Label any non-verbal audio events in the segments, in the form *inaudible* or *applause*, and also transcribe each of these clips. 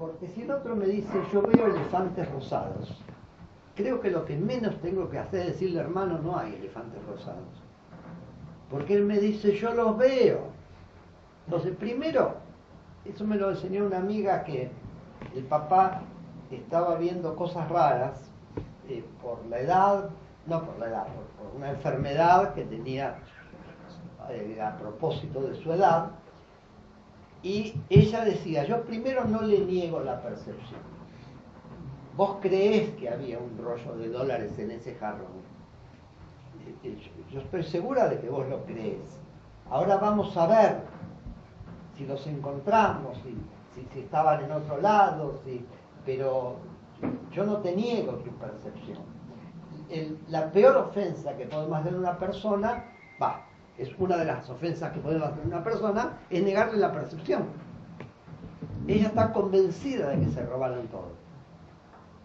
Porque si el otro me dice, yo veo elefantes rosados, creo que lo que menos tengo que hacer es decirle, hermano, no hay elefantes rosados. Porque él me dice, yo los veo. Entonces, primero, eso me lo enseñó una amiga que el papá estaba viendo cosas raras eh, por la edad, no por la edad, por, una enfermedad que tenía eh, a propósito de su edad. Y ella decía, yo primero no le niego la percepción. Vos creés que había un rollo de dólares en ese jarrón. Eh, yo estoy segura de que vos lo crees. Ahora vamos a ver si los encontramos, si, si, estaban en otro lado, si, pero yo no te niego tu percepción. la peor ofensa que podemos hacer a una persona, va, es una de las ofensas que podemos hacer a una persona, es negarle la percepción. Ella está convencida de que se robaron todo.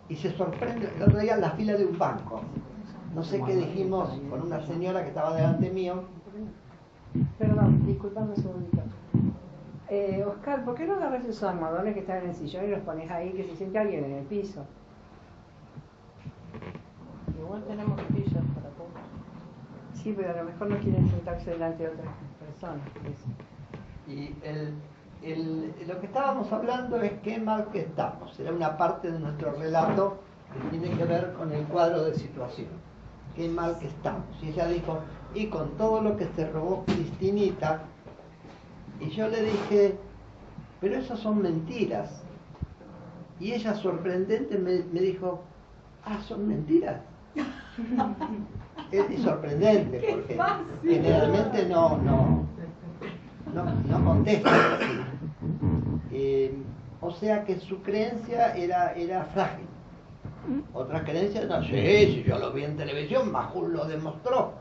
Y se sorprende, el otro día en la fila de un banco, no sé qué dijimos con una señora que estaba delante mío. Perdón, disculpame un segundito. Eh, Oscar, ¿por qué no agarras esos almohadones que están en el sillón y los pones ahí que se siente alguien en el piso? Igual tenemos todos. Sí, pero a lo mejor no quieren sentarse delante de otras personas. Y el, lo que estábamos hablando es qué mal que estamos. Era una parte de nuestro relato que tiene que ver con el cuadro de situación. Qué mal que estamos. Y ella dijo, y con todo lo que se robó Cristinita, y yo le dije, pero esas son mentiras. Y ella sorprendente me, dijo, ah, son mentiras. *laughs* es sorprendente porque generalmente no, no, no, no contesta así. Eh, o sea que su creencia era, era frágil. Otras creencias, no sé, si yo lo vi en televisión, Majul lo demostró.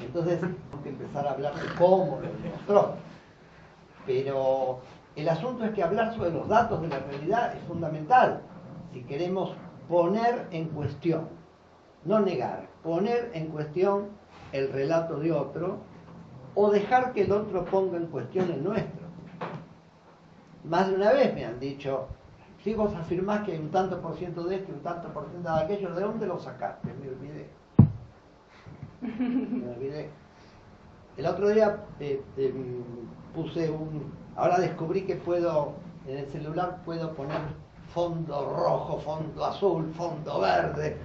Entonces tengo que empezar a hablar de cómo lo demostró. Pero el asunto es que hablar sobre los datos de la realidad es fundamental si queremos poner en cuestión, no negar, poner en cuestión el relato de otro o dejar que el otro ponga en cuestión el nuestro. Más de una vez me han dicho, si vos afirmás que hay un tanto por ciento de esto y un tanto por ciento de aquello, ¿de dónde lo sacaste? Me olvidé. Me olvidé. El otro día eh, eh, puse un... Ahora descubrí que puedo, en el celular puedo poner fondo rojo, fondo azul, fondo verde.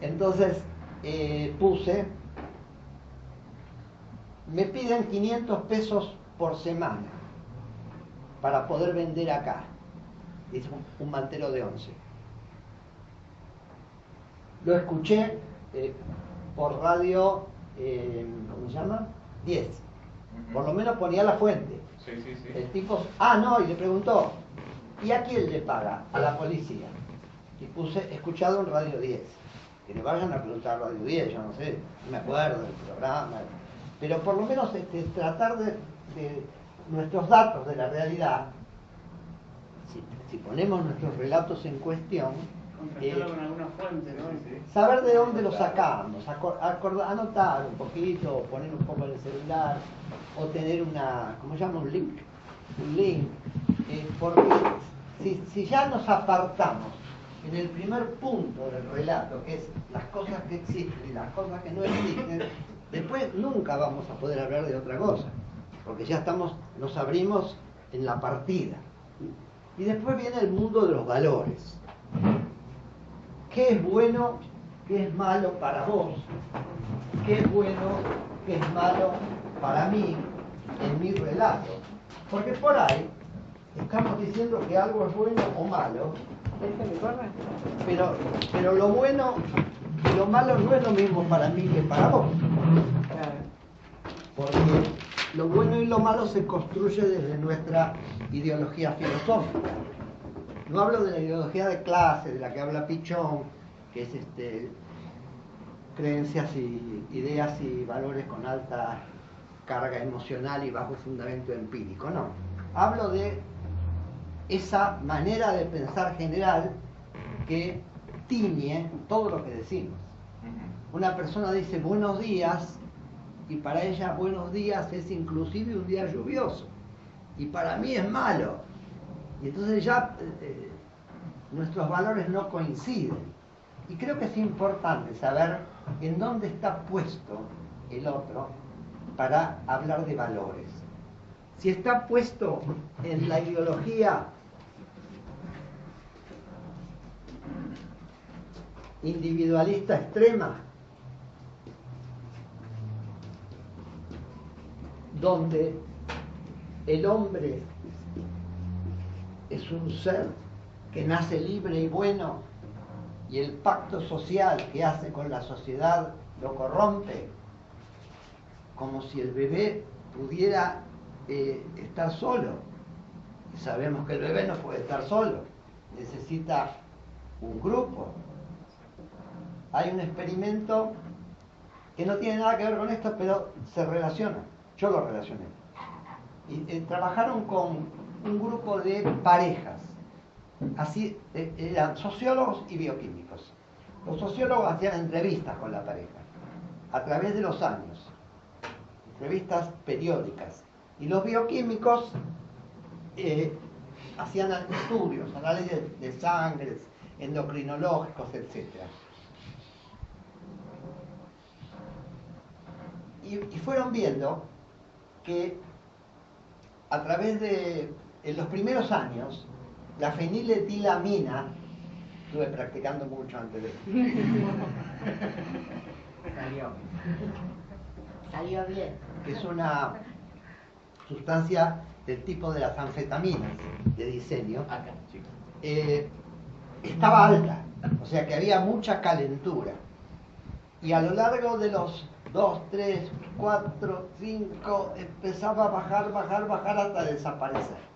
Entonces eh, puse, me piden 500 pesos por semana para poder vender acá. Es un, mantero de 11. Lo escuché por radio, ¿cómo se llama? 10. Por lo menos ponía la fuente. El tipo, ah, no, y le preguntó, ¿y a quién le paga? A la policía. Y puse, escuchado en Radio 10. Que le vayan a preguntar a Radio 10, yo no sé, no me acuerdo del programa. Pero por lo menos este, tratar de, nuestros datos de la realidad, si ponemos nuestros relatos en cuestión, eh, alguna fuente, ¿no? Saber de dónde lo sacamos, anotar un poquito, poner un poco en el celular, o tener una, ¿cómo se llama? Un link. Un link. Eh, porque si, ya nos apartamos en el primer punto del relato, que es las cosas que existen y las cosas que no existen, después nunca vamos a poder hablar de otra cosa, porque ya estamos, nos abrimos en la partida. Y después viene el mundo de los valores qué es bueno, qué es malo para vos, qué es bueno, qué es malo para mí en mi relato. Porque por ahí estamos diciendo que algo es bueno o malo, pero, pero lo bueno y lo malo no es lo mismo para mí que para vos. Porque lo bueno y lo malo se construye desde nuestra ideología filosófica. No hablo de la ideología de clase, de la que habla Pichón, que es este, creencias y ideas y valores con alta carga emocional y bajo fundamento empírico, no. Hablo de esa manera de pensar general que tiñe todo lo que decimos. Una persona dice buenos días y para ella buenos días es inclusive un día lluvioso y para mí es malo Y entonces ya eh, eh, nuestros valores no coinciden. Y creo que es importante saber en dónde está puesto el otro para hablar de valores. Si está puesto en la ideología individualista extrema, donde el hombre es un ser que nace libre y bueno y el pacto social que hace con la sociedad lo corrompe, como si el bebé pudiera eh, estar solo. Sabemos que el bebé no puede estar solo, necesita un grupo. Hay un experimento que no tiene nada que ver con esto, pero se relaciona. Yo lo relacioné. Y, eh, trabajaron con un grupo de parejas así eh, eran sociólogos y bioquímicos. Los sociólogos hacían entrevistas con la pareja a través de los años, entrevistas periódicas, y los bioquímicos eh, hacían estudios, análisis de, sangre, endocrinológicos, etc. Y, y fueron viendo que a través de en los primeros años la feniletilamina, estuve practicando mucho antes de *laughs* Salió. Salió bien. Es una sustancia del tipo de las anfetaminas de diseño. Eh, estaba alta, o sea que había mucha calentura. Y a lo largo de los 2, 3, 4, 5, empezaba a bajar, bajar, bajar hasta desaparecer.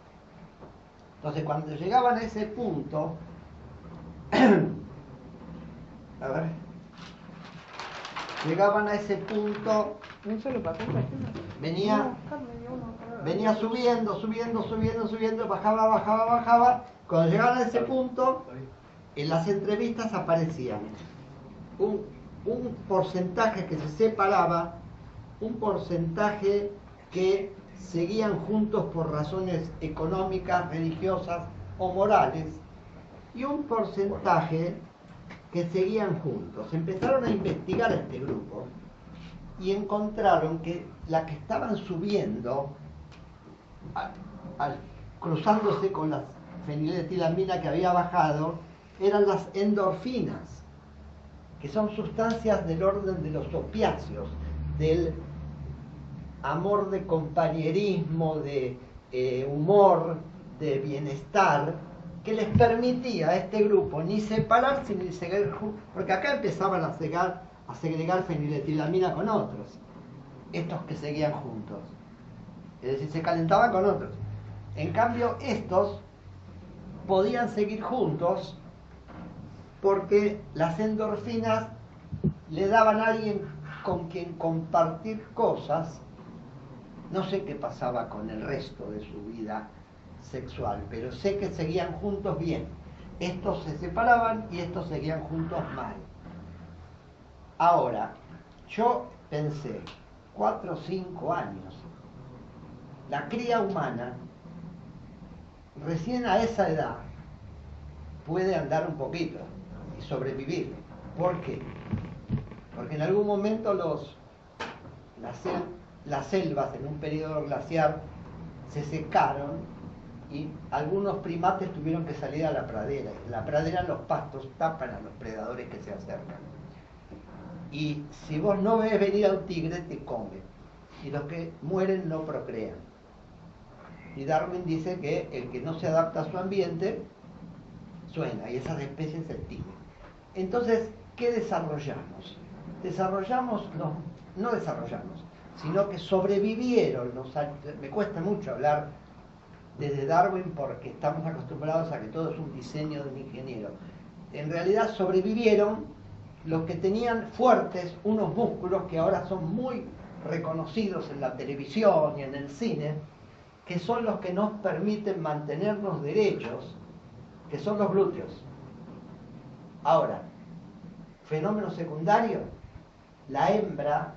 Entonces, cuando llegaban a ese punto, *clears throat* a ver, llegaban a ese punto, venía, venía subiendo, subiendo, subiendo, subiendo, bajaba, bajaba, bajaba. Cuando llegaban a ese punto, en las entrevistas aparecían un, un porcentaje que se separaba, un porcentaje que seguían juntos por razones económicas, religiosas o morales, y un porcentaje que seguían juntos. Empezaron a investigar este grupo y encontraron que la que estaban subiendo, cruzándose con la feniletilamina que había bajado, eran las endorfinas, que son sustancias del orden de los opiáceos, del amor de compañerismo, de eh, humor, de bienestar, que les permitía a este grupo ni separarse ni seguir porque acá empezaban a, segregar, a segregar feniletilamina con otros, estos que seguían juntos. Es decir, se calentaban con otros. En cambio, estos podían seguir juntos porque las endorfinas le daban a alguien con quien compartir cosas no sé qué pasaba con el resto de su vida sexual, pero sé que seguían juntos bien. Estos se separaban y estos seguían juntos mal. Ahora, yo pensé, cuatro o cinco años, la cría humana, recién a esa edad, puede andar un poquito y sobrevivir. ¿Por qué? Porque en algún momento los, las, selvas en un periodo glaciar se secaron y algunos primates tuvieron que salir a la pradera. la pradera los pastos tapan a los predadores que se acercan. Y si vos no ves venir a un tigre, te come. Y los que mueren no procrean. Y Darwin dice que el que no se adapta a su ambiente, suena, y esas especies se extinguen. Entonces, ¿qué desarrollamos? Desarrollamos, no, no desarrollamos, sino que sobrevivieron. me cuesta mucho hablar desde Darwin porque estamos acostumbrados a que todo es un diseño de un ingeniero. En realidad sobrevivieron los que tenían fuertes unos músculos que ahora son muy reconocidos en la televisión y en el cine, que son los que nos permiten mantenernos derechos, que son los glúteos. Ahora, fenómeno secundario, la hembra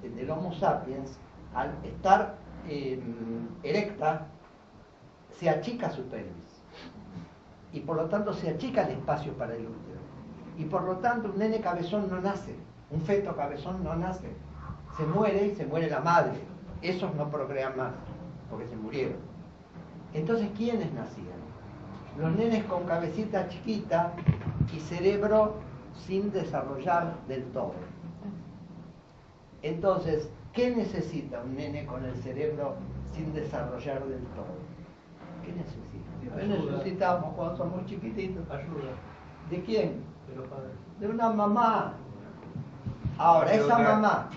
del Homo sapiens, al estar em, erecta, se achica su pelvis. y por lo tanto se achica el espacio para el útero. Y por lo tanto un nene cabezón no nace, un feto cabezón no nace. Se muere y se muere la madre. Esos no procrean más, porque se murieron. Entonces, ¿quiénes nacían? Los nenes con cabecita chiquita y cerebro sin desarrollar del todo. Entonces, ¿qué necesita un nene con el cerebro sin desarrollar del todo? ¿Qué necesita? ¿Qué necesitamos cuando somos chiquititos? Ayuda. ¿De quién? De los padres. De una mamá. Ahora, esa mamá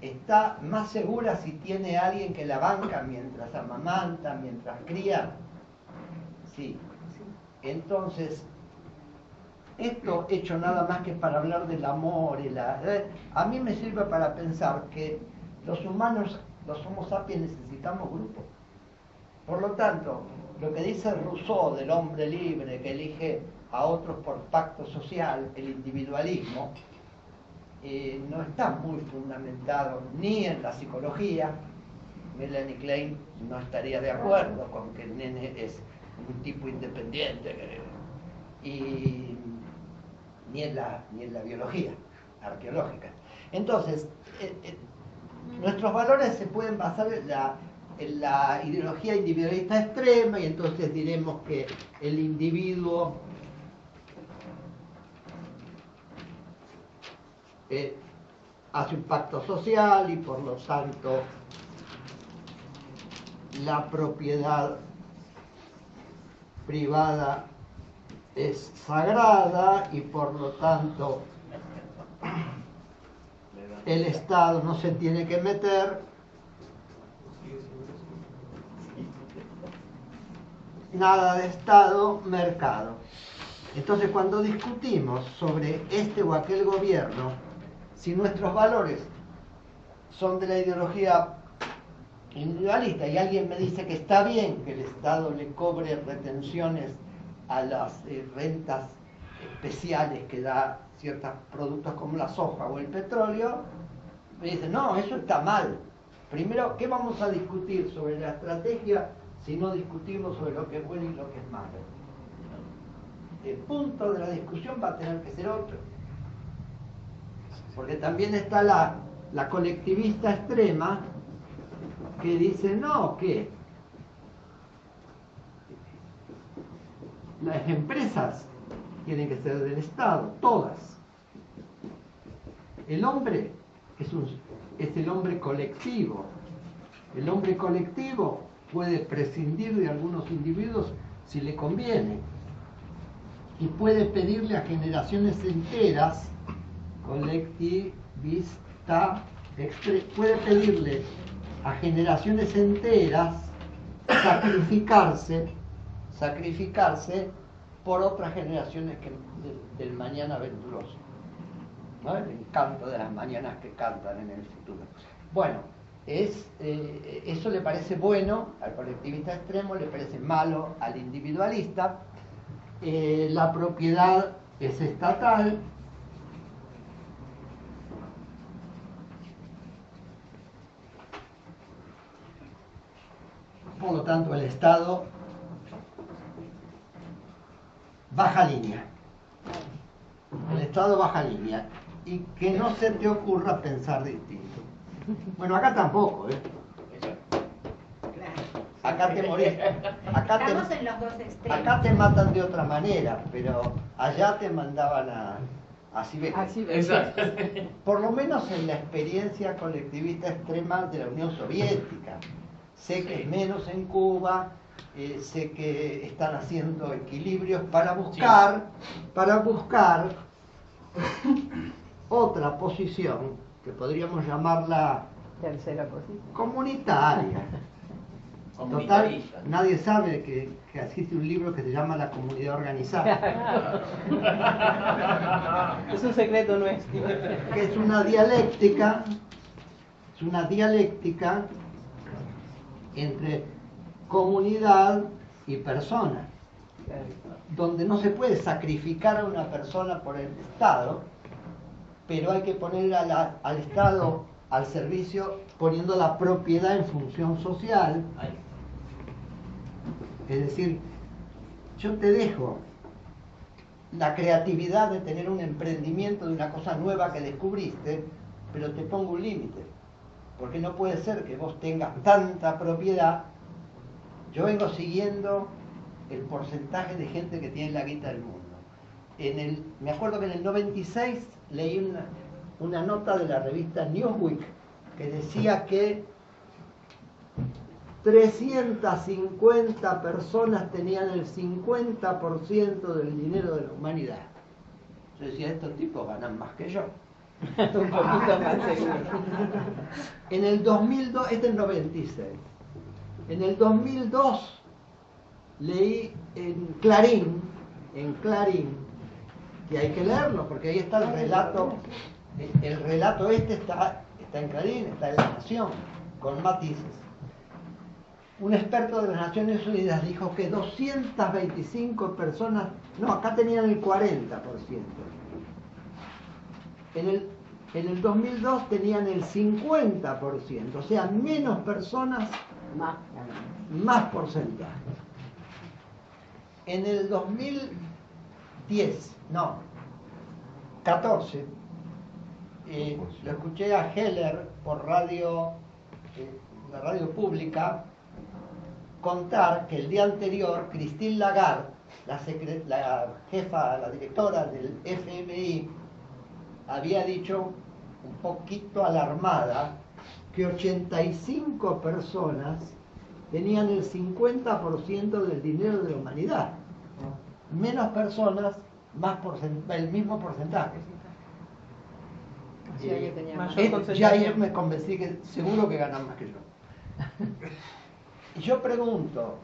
está más segura si tiene alguien que la banca mientras amamanta, mientras cría. Sí. Entonces, esto hecho nada más que para hablar del amor y la... ¿eh? A mí me sirve para pensar que los humanos, los Homo sapiens, necesitamos grupos. Por lo tanto, lo que dice Rousseau del hombre libre que elige a otros por pacto social, el individualismo, eh, no está muy fundamentado ni en la psicología. Melanie Klein no estaría de acuerdo con que el nene es un tipo independiente y ni en la, ni en la biología arqueológica. Entonces, eh, eh, nuestros valores se pueden basar en la, en la ideología individualista extrema y entonces diremos que el individuo eh, hace un pacto social y por lo tanto la propiedad privada es sagrada y por lo tanto el Estado no se tiene que meter. Nada de Estado, mercado. Entonces cuando discutimos sobre este o aquel gobierno, si nuestros valores son de la ideología individualista y alguien me dice que está bien que el Estado le cobre retenciones a las eh, rentas especiales que da ciertos productos como la soja o el petróleo, me dicen, no, eso está mal. Primero, ¿qué vamos a discutir sobre la estrategia si no discutimos sobre lo que es bueno y lo que es malo? El punto de la discusión va a tener que ser otro. Porque también está la colectivista extrema que dice, no, que las empresas tienen que ser del Estado, todas. El hombre es, un, es el hombre colectivo. El hombre colectivo puede prescindir de algunos individuos si le conviene y puede pedirle a generaciones enteras, colectivista, puede pedirle a generaciones enteras sacrificarse sacrificarse por otras generaciones que, del mañana venturoso. El encanto de las mañanas que cantan en el futuro. Bueno, es, eh, eso le parece bueno al colectivista extremo, le parece malo al individualista. Eh, la propiedad es estatal. Por lo tanto, el Estado baja línea. El estado baja línea. Y que no se te ocurra pensar distinto. Bueno, acá tampoco, ¿eh? Acá te morís. Acá te, acá te matan de otra manera, pero allá te mandaban a, así ves. Por lo menos en la experiencia colectivista extrema de la Unión Soviética. Sé que es menos en Cuba, eh, sé que están haciendo equilibrios para buscar, para buscar otra posición que podríamos llamarla tercera posición *laughs* comunitaria. Total, nadie sabe que, que, existe un libro que se llama La comunidad organizada. *laughs* es un secreto nuestro. Que es una dialéctica, es una dialéctica entre comunidad y persona, donde no se puede sacrificar a una persona por el Estado, pero hay que poner al Estado al servicio poniendo la propiedad en función social. Es decir, yo te dejo la creatividad de tener un emprendimiento de una cosa nueva que descubriste, pero te pongo un límite. Porque no puede ser que vos tengas tanta propiedad. Yo vengo siguiendo el porcentaje de gente que tiene la guita del mundo. En el, me acuerdo que en el 96 leí una, una nota de la revista Newsweek que decía que 350 personas tenían el 50% del dinero de la humanidad. Yo decía, estos tipos ganan más que yo. *laughs* Un poquito más En el 2002, este es el 96. En el 2002 leí en Clarín, en Clarín, que hay que leerlo porque ahí está el relato, el relato este está, está en Clarín, está en La Nación, con matices un experto de las Naciones Unidas dijo que 225 personas, no, acá tenían el 40%. En el, en el 2002 tenían el 50%, o sea, menos personas, más, más porcentaje. En el 2010, no, 14, eh, lo escuché a Heller por radio, eh, la radio pública, contar que el día anterior Christine Lagarde, la, jefa, la directora del FMI, había dicho un poquito alarmada que 85 personas tenían el 50% del dinero de la humanidad. Menos personas, más el mismo porcentaje. ya ayer me convencí que seguro que ganan más que yo. Y yo pregunto,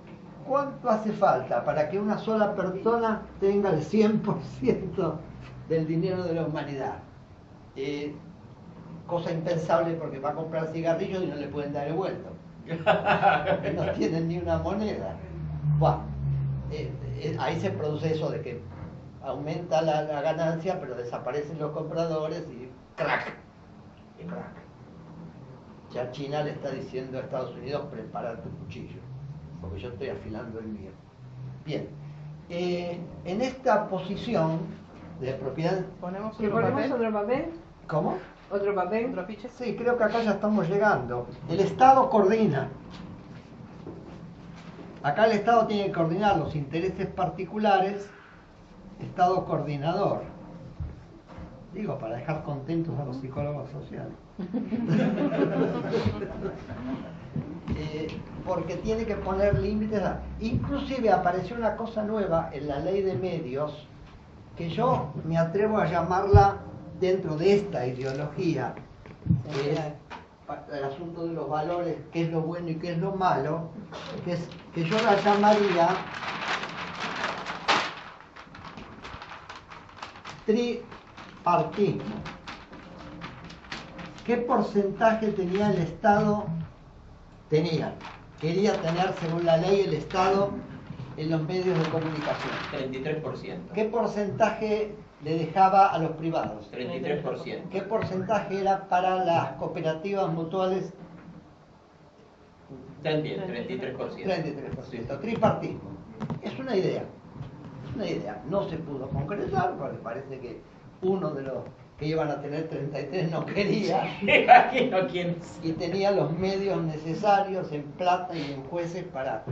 ¿cuánto hace falta para que una sola persona tenga el 100% del dinero de la humanidad? Eh, cosa impensable porque va a comprar cigarrillos y no le pueden dar el vuelto. no *laughs* tienen ni una moneda. Eh, eh, ahí se produce eso de que aumenta la, la, ganancia, pero desaparecen los compradores y crack. Y crack. Ya China le está diciendo a Estados Unidos, prepara tu cuchillo, porque yo estoy afilando el mío. Bien, eh, en esta posición de propiedad... ¿Ponemos otro, papel? otro papel? ¿Cómo? ¿Otro papel? ¿Otro ficha? Sí, creo que acá ya estamos llegando. El Estado coordina. Acá el Estado tiene que coordinar los intereses particulares, Estado coordinador. Digo, para dejar contentos a los psicólogos sociales. *laughs* Eh, porque tiene que poner límites. Inclusive apareció una cosa nueva en la ley de medios que yo me atrevo a llamarla dentro de esta ideología, que es el asunto de los valores, qué es lo bueno y qué es lo malo, que, es, que yo la llamaría tripartismo. ¿Qué porcentaje tenía el Estado? Tenía, quería tener según la ley el Estado en los medios de comunicación. 33%. ¿Qué porcentaje le dejaba a los privados? 33%. ¿Qué porcentaje era para las cooperativas mutuales? También, 33%. 33%. Tripartismo. Es una idea. Es una idea. No se pudo concretar porque parece que uno de los que iban a tener 33 no quería. *laughs* Y tenía los medios necesarios en plata y en jueces para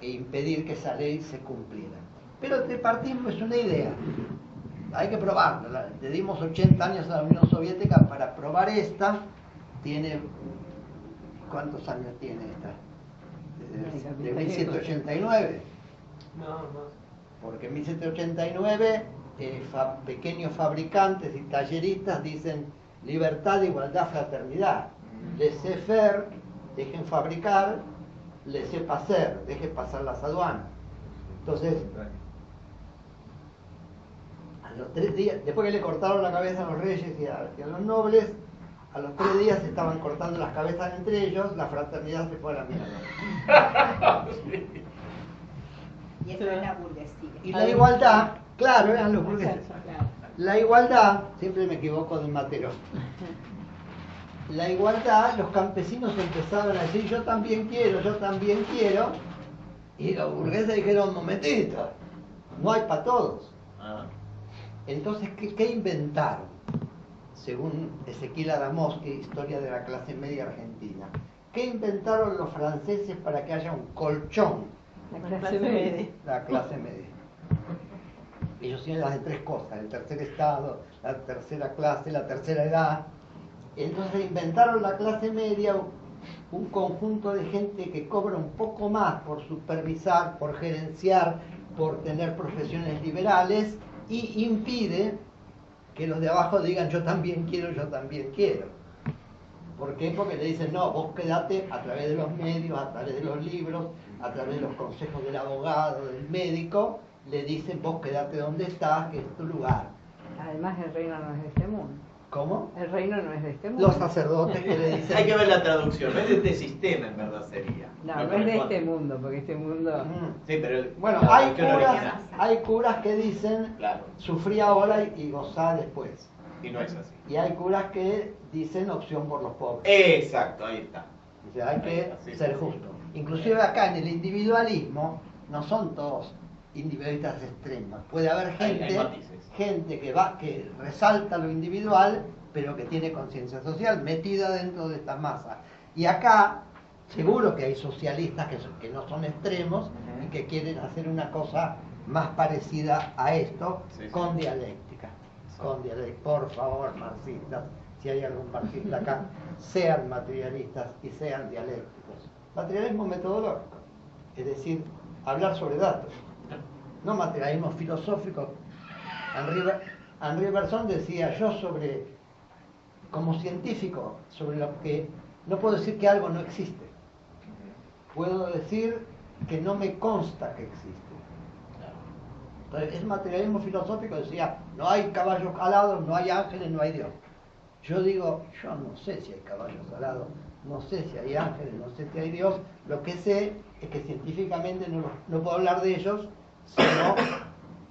impedir que esa ley se cumpliera. Pero el tripartismo es una idea. Hay que probarla. Le dimos 80 años a la Unión Soviética para probar esta. Tiene. ¿Cuántos años tiene esta? De 1789. No, no. Porque en 1789 eh, pequeños fabricantes y talleristas dicen libertad, igualdad, fraternidad. Laissez faire, dejen fabricar, laissez passer, dejen pasar las aduanas. Entonces, los tres días, después que le cortaron la cabeza a los reyes y a, los nobles, a los tres días se estaban cortando las cabezas entre ellos, la fraternidad se fue a la mierda. *laughs* y eso es la burguesía. Y la igualdad Claro, eran los burgueses. La igualdad, siempre me equivoco del matero. *laughs* La igualdad, los campesinos empezaron a decir yo también quiero, yo también quiero, Y los burgueses dijeron, momentito, no hay para todos. Entonces, ¿qué, qué inventaron? Según Ezequiel Adamowski, Historia de la clase media argentina. ¿Qué inventaron los franceses para que haya un colchón La La clase clase media. media. la clase media. Ellos tienen las de tres cosas, el tercer estado, la tercera clase, la tercera edad. Entonces inventaron la clase media, un conjunto de gente que cobra un poco más por supervisar, por gerenciar, por tener profesiones liberales y impide que los de abajo digan yo también quiero, yo también quiero. ¿Por qué? Porque le dicen, no, vos quedate a través de los medios, a través de los libros, a través de los consejos del abogado, del médico, le dicen, vos quedate donde estás, que es tu lugar. Además, el reino no es este mundo. ¿Cómo? El reino no es de este mundo. Los sacerdotes que le dicen... Hay que ver la traducción, no es de este sistema en verdad sería. No, no es de este mundo, porque este mundo. Mm. Sí, pero el- Bueno, hay curas, original. hay curas que dicen, Claro, sufrí ahora y, y gozá después. y no es así. Y hay curas que dicen opción por los pobres. Exacto, ahí está. O sea, hay que Sí, ser sí, sí. justo. Inclusive acá en el individualismo no son todos individualistas extremos. Puede haber Hay- hay gente, que va, que resalta lo individual, pero que tiene conciencia social metida dentro de esta masa. Y acá seguro que hay socialistas que, son- que no son extremos Ujú. y que quieren hacer una cosa más parecida a esto Sí, sí. con dialéctica. Con dialéctica. Por favor, marxistas, si hay algún marxista acá, *laughs* sean materialistas y sean dialécticos. Materialismo metodológico, es decir, hablar sobre datos, no materialismo filosófico. Henri, Ber- Henri Bergson decía, yo sobre, como científico, sobre lo que, no puedo decir que algo no existe, puedo decir que no me consta que existe. Entonces, es materialismo filosófico, decía, no hay caballos alados, no hay ángeles, no hay Dios. Yo digo, yo no sé si hay caballos alados, no sé si hay ángeles, no sé si hay Dios, lo que sé es que científicamente no, no puedo hablar de ellos, sino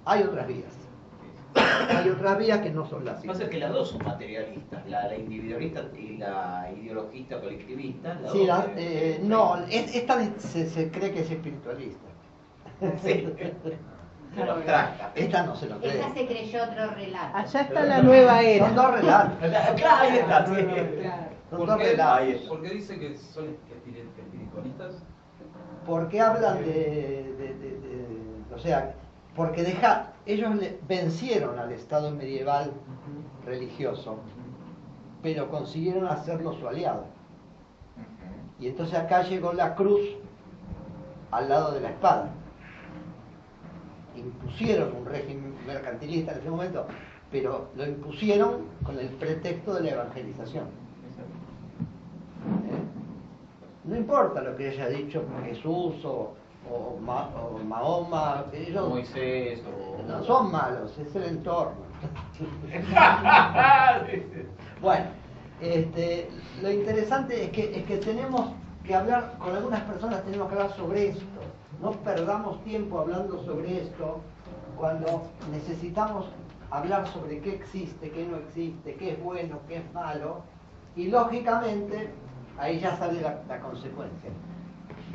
hay otras vías. Hay otras vías que no son las Pasa ciencias. que las dos son materialistas, la, la individualista y la ideologista colectivista. Sí, la- eh, no, es- esta se, se cree que es espiritualista. Sí. *laughs* Se lo abstracta. Esta no se lo cree. Esa se creyó otro relato. Allá está la nueva Son era. dos relatos. Claro, ahí está, sí. Son ¿Por dos qué, relatos. Ahí está. por qué dice que son espiri- espiritualistas? porque hablan de, de- de- de- o sea, porque deja, ellos vencieron al Estado medieval religioso, pero consiguieron hacerlo su aliado. Y entonces acá llegó la cruz al lado de la espada. Impusieron un régimen mercantilista en ese momento, pero lo impusieron con el pretexto de la evangelización. ¿Eh? No importa lo que haya dicho Jesús o, o Ma- o Mahoma, ellos Moisés o... no son malos, es el entorno. *laughs* Bueno, este, lo interesante es que, es que tenemos que hablar, con algunas personas tenemos que hablar sobre esto. No perdamos tiempo hablando sobre esto cuando necesitamos hablar sobre qué existe, qué no existe, qué es bueno, qué es malo. Y lógicamente ahí ya sale la, la consecuencia.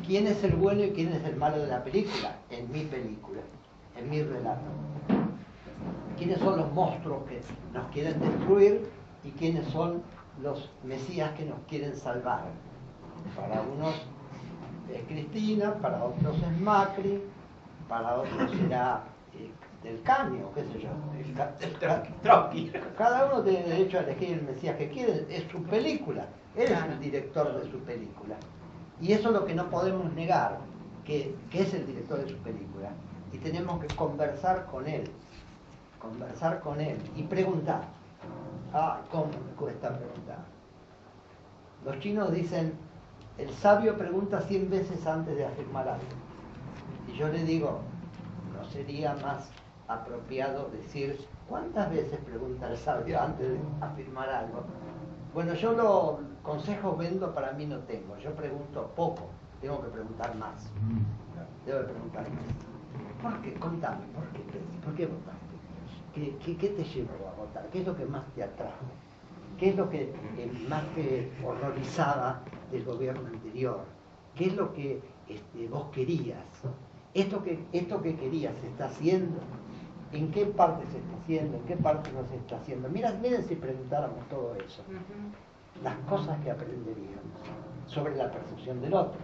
¿Quién es el bueno y quién es el malo de la película? En mi película, en mi relato quiénes son los monstruos que nos quieren destruir y quiénes son los mesías que nos quieren salvar. Para unos es Cristina, para otros es Macri, para otros será eh, del Caño, qué sé yo. El. Trotsky. Cada uno tiene derecho a elegir el mesías que quiere, es su película, él es el director de su película. Y eso es lo que no podemos negar, que, que es el director de su película. Y tenemos que conversar con él, conversar con él y preguntar. Ah, ¿cómo me cuesta preguntar? Los chinos dicen, el sabio pregunta cien veces antes de afirmar algo. Y yo le digo, ¿no sería más apropiado decir cuántas veces pregunta el sabio antes de afirmar algo? Bueno, yo los consejos vendo para mí no tengo. Yo pregunto poco, tengo que preguntar más. Debo de preguntar más. ¿Por qué? Contame, ¿por qué, ¿por qué votaste? ¿Qué, qué, qué te llevó a votar? ¿Qué es lo que más te atrajo? ¿Qué es lo que eh, más te horrorizaba del gobierno anterior? ¿Qué es lo que este, vos querías? ¿Esto que, ¿Esto que querías se está haciendo? ¿En qué parte se está haciendo? ¿En qué parte no se está haciendo? Mira, miren si preguntáramos todo eso. Las cosas que aprenderíamos sobre la percepción del otro.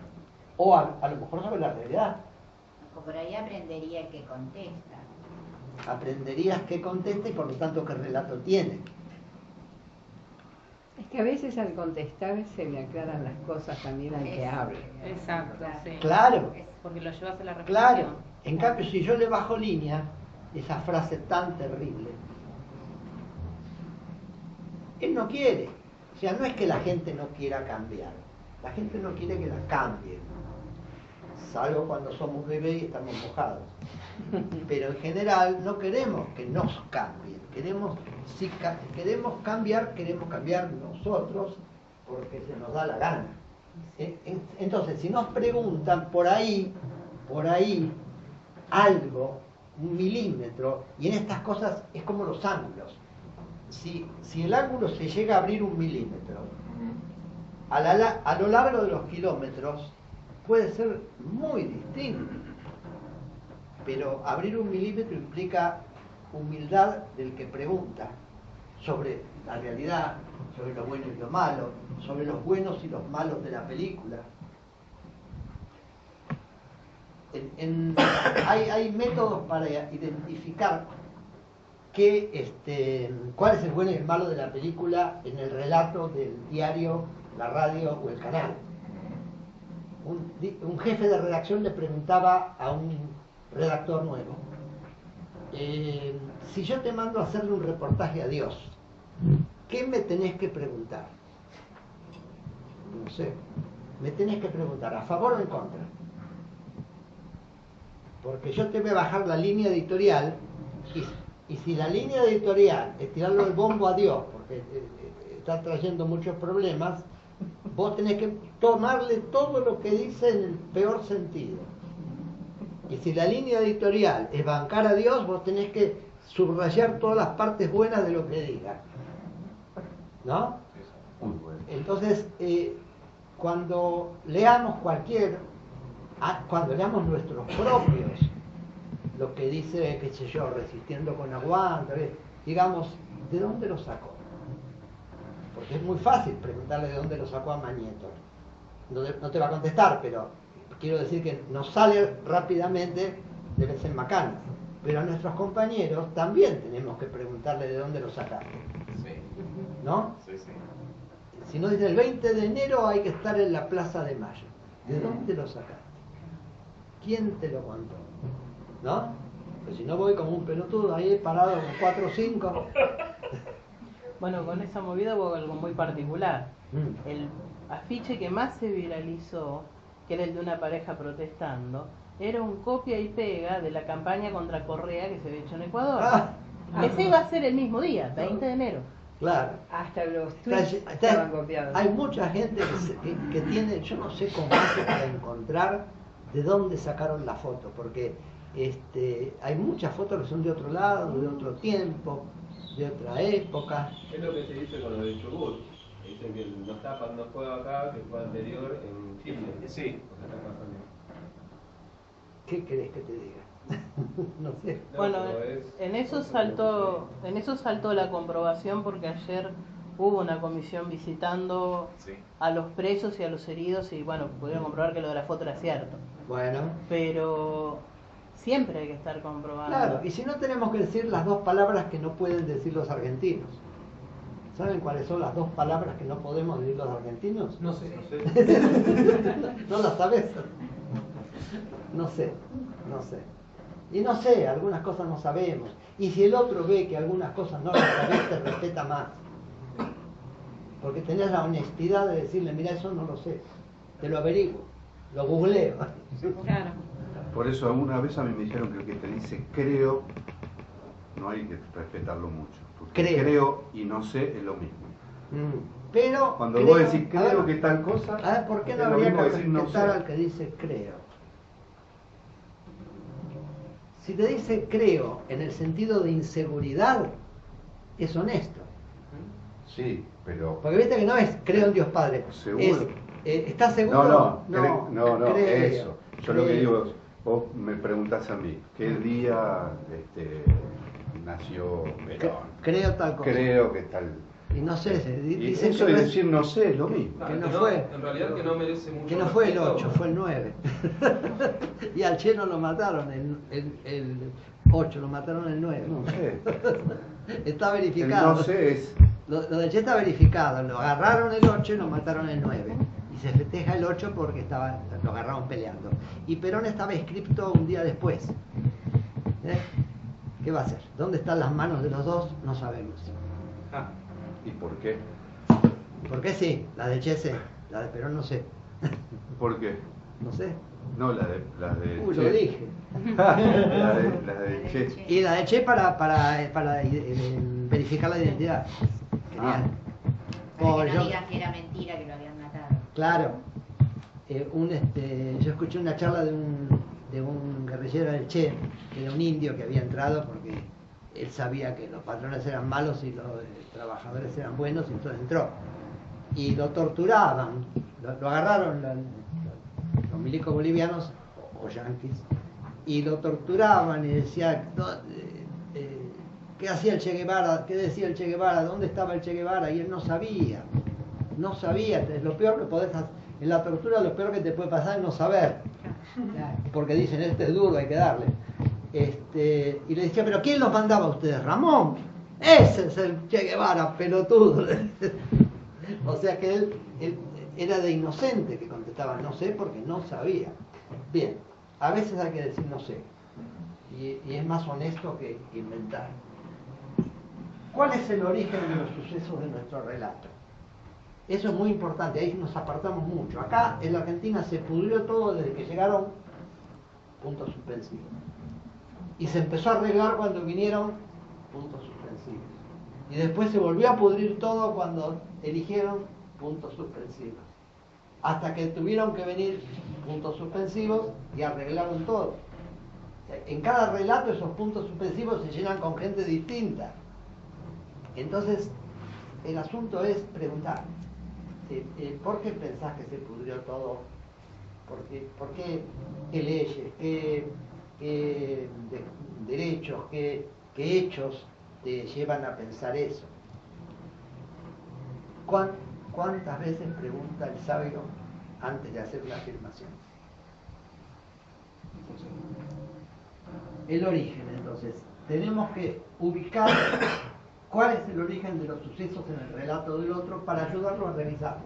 O a, a lo mejor sobre la realidad. Por ahí aprendería que contesta. Aprenderías qué contesta y por lo tanto qué relato tiene. Es que a veces al contestar se le aclaran las cosas también al que habla. Exacto, sí. Claro, Porque lo llevas a la reflexión. claro. En cambio, si yo le bajo línea, esa frase tan terrible, él no quiere. O sea, no es que la gente no quiera cambiar. La gente no quiere que la cambien. Salvo cuando somos bebés y estamos mojados. Pero en general no queremos que nos cambien. Queremos, si queremos cambiar, queremos cambiar nosotros porque se nos da la gana. En- Entonces, si nos preguntan por ahí, por ahí, algo, un milímetro, y en estas cosas es como los ángulos. Si, si el ángulo se llega a abrir un milímetro, a, la la- a lo largo de los kilómetros puede ser muy distinto. Pero abrir un milímetro implica humildad del que pregunta sobre la realidad, sobre lo bueno y lo malo, sobre los buenos y los malos de la película. En- en- hay, hay métodos para identificar este, cuál es el bueno y el malo de la película en el relato del diario, la radio o el canal. Un jefe de redacción le preguntaba a un redactor nuevo, eh, si yo te mando a hacerle un reportaje a Dios, ¿qué me tenés que preguntar? No sé, me tenés que preguntar, ¿a favor o en contra? Porque yo te voy a bajar la línea editorial y, y si la línea editorial es tirarle el bombo a Dios, porque eh, eh, está trayendo muchos problemas, vos tenés que tomarle todo lo que dice en el peor sentido. Y si la línea editorial es bancar a Dios, vos tenés que subrayar todas las partes buenas de lo que diga. ¿No? Entonces, eh, cuando leamos cualquier, ah, cuando leamos nuestros propios, lo que dice, qué sé yo, resistiendo con aguante, digamos, ¿de dónde lo sacó? Porque es muy fácil preguntarle de dónde lo sacó a Mañeto. No, te- no te va a contestar, pero quiero decir que nos sale rápidamente de vez en macanas. Pero a nuestros compañeros también tenemos que preguntarle de dónde lo sacaron. Sí, ¿No? sí, sí. Si no dice el 20 de enero hay que estar en la Plaza de Mayo. ¿De dónde lo sacaste? ¿Quién te lo contó? ¿No? Pues si no voy como un pelotudo ahí parado con 4 o 5. *laughs* Bueno, con esa movida hubo algo muy particular. Mm. El afiche que más se viralizó, que era el de una pareja protestando, era un copia y pega de la campaña contra Correa que se había hecho en Ecuador. Ah, Ese iba a ser el mismo día, 20 de enero. claro. Hasta los Está- tweets está- estaban copiados. hay mucha gente que, se- que- que tiene, yo no sé cómo hace para encontrar de dónde sacaron la foto, porque este, hay muchas fotos que son de otro lado, de otro tiempo, de otra época. Es lo que se dice con lo de Chubut. Dicen que no está no fue acá, que fue anterior en Chile. Sí. ¿Qué querés que te diga? *laughs* no sé. No, Bueno, en eso saltó, en eso saltó la comprobación porque ayer hubo una comisión visitando Sí. a los presos y a los heridos y bueno, pudieron comprobar que lo de la foto era cierto. Bueno, Pero siempre hay que estar comprobando. claro, y si no tenemos que decir las dos palabras que no pueden decir los argentinos. ¿Saben cuáles son las dos palabras que no podemos decir los argentinos? No sé. No sé. *laughs* ¿No las sabes? No sé, no sé. Y no sé, algunas cosas no sabemos. Y si el otro ve que algunas cosas no las sabes, te respeta más. Porque tenés la honestidad de decirle, mira, eso no lo sé. Te lo averiguo, lo googleo. Claro. Por eso alguna vez a mí me dijeron que el que te dice creo, no hay que respetarlo mucho. Porque Creo. creo, y no sé es lo mismo. Mm. Pero. Cuando creo- vos decís creo ver, que tal cosa, A ver, ¿por qué no habría que no respetar sé. al que dice creo? Si te dice creo en el sentido de inseguridad, es honesto. Sí, pero Porque viste que no es creo en Dios Padre, Seguro. es Eh, ¿Estás seguro? No, no, no, no, creo, eso. Yo lo que digo, es, vos me preguntás a mí, ¿qué día este, nació Perón? creo tal cosa. Creo que tal. Y no sé, dicen eso que de no es- decir no sé es lo mismo. Que Ah, no que fue. En realidad que no merece mucho Que no fue el respeto. 8, fue el 9. *laughs* y al Che no lo mataron el, el, el 8, lo mataron el 9. No sé. *laughs* Está El verificado. no sé es. Lo, lo del Che está verificado. Lo agarraron el 8 y lo mataron el 9. Y se festeja el 8 porque estaba, lo agarraron peleando. Y Perón estaba inscripto un día después. ¿Eh? ¿Qué va a hacer? ¿Dónde están las manos de los dos? No sabemos. Ah, ¿y por qué? ¿Por qué sí? La del Che sí. La de Perón no sé. ¿Por qué? No sé. No, la de. La de Uy, lo Che. dije. *laughs* la de, la de Che. Y la de Che para, para, para eh, verificar la identidad. Quería- Ah. Para Oh, que no yo- digan que era mentira que lo habían. Claro. Eh, este, yo escuché una charla de un, de un guerrillero del Che, que era un indio que había entrado porque él sabía que los patrones eran malos y los eh, trabajadores eran buenos, y entonces entró. Y lo torturaban, lo, agarraron los milicos bolivianos o, yanquis, y lo torturaban y decía, "No, eh, eh, ¿qué hacía el Che Guevara? ¿Qué decía el Che Guevara? ¿Dónde estaba el Che Guevara? Y él no sabía, no sabía. Es lo peor que podés hacer. En la tortura lo peor que te puede pasar es no saber. Porque dicen, este es duro, hay que darle. Este, y le decía, ¿pero quién los mandaba a ustedes? Ramón. Ese es el Che Guevara, pelotudo. *laughs* o sea que él, él era de inocente que contestaba, no sé, porque no sabía. Bien, a veces hay que decir no sé. Y, y es más honesto que inventar. ¿Cuál es el origen de los sucesos de nuestro relato? Eso es muy importante, ahí nos apartamos mucho. Acá en la Argentina se pudrió todo desde que llegaron puntos suspensivos. Y se empezó a arreglar cuando vinieron puntos suspensivos. Y después se volvió a pudrir todo cuando eligieron puntos suspensivos. Hasta que tuvieron que venir puntos suspensivos y arreglaron todo. En cada relato esos puntos suspensivos se llenan con gente distinta. Entonces, el asunto es preguntar, eh, eh, ¿por qué pensás que se pudrió todo? ¿Por qué, por qué, qué leyes, qué, qué de- derechos, qué, qué hechos te llevan a pensar eso? ¿Cuán- ¿Cuántas veces pregunta el sabio antes de hacer una afirmación? El origen, entonces. Tenemos que ubicar cuál es el origen de los sucesos en el relato del otro para ayudarlo a revisarlo.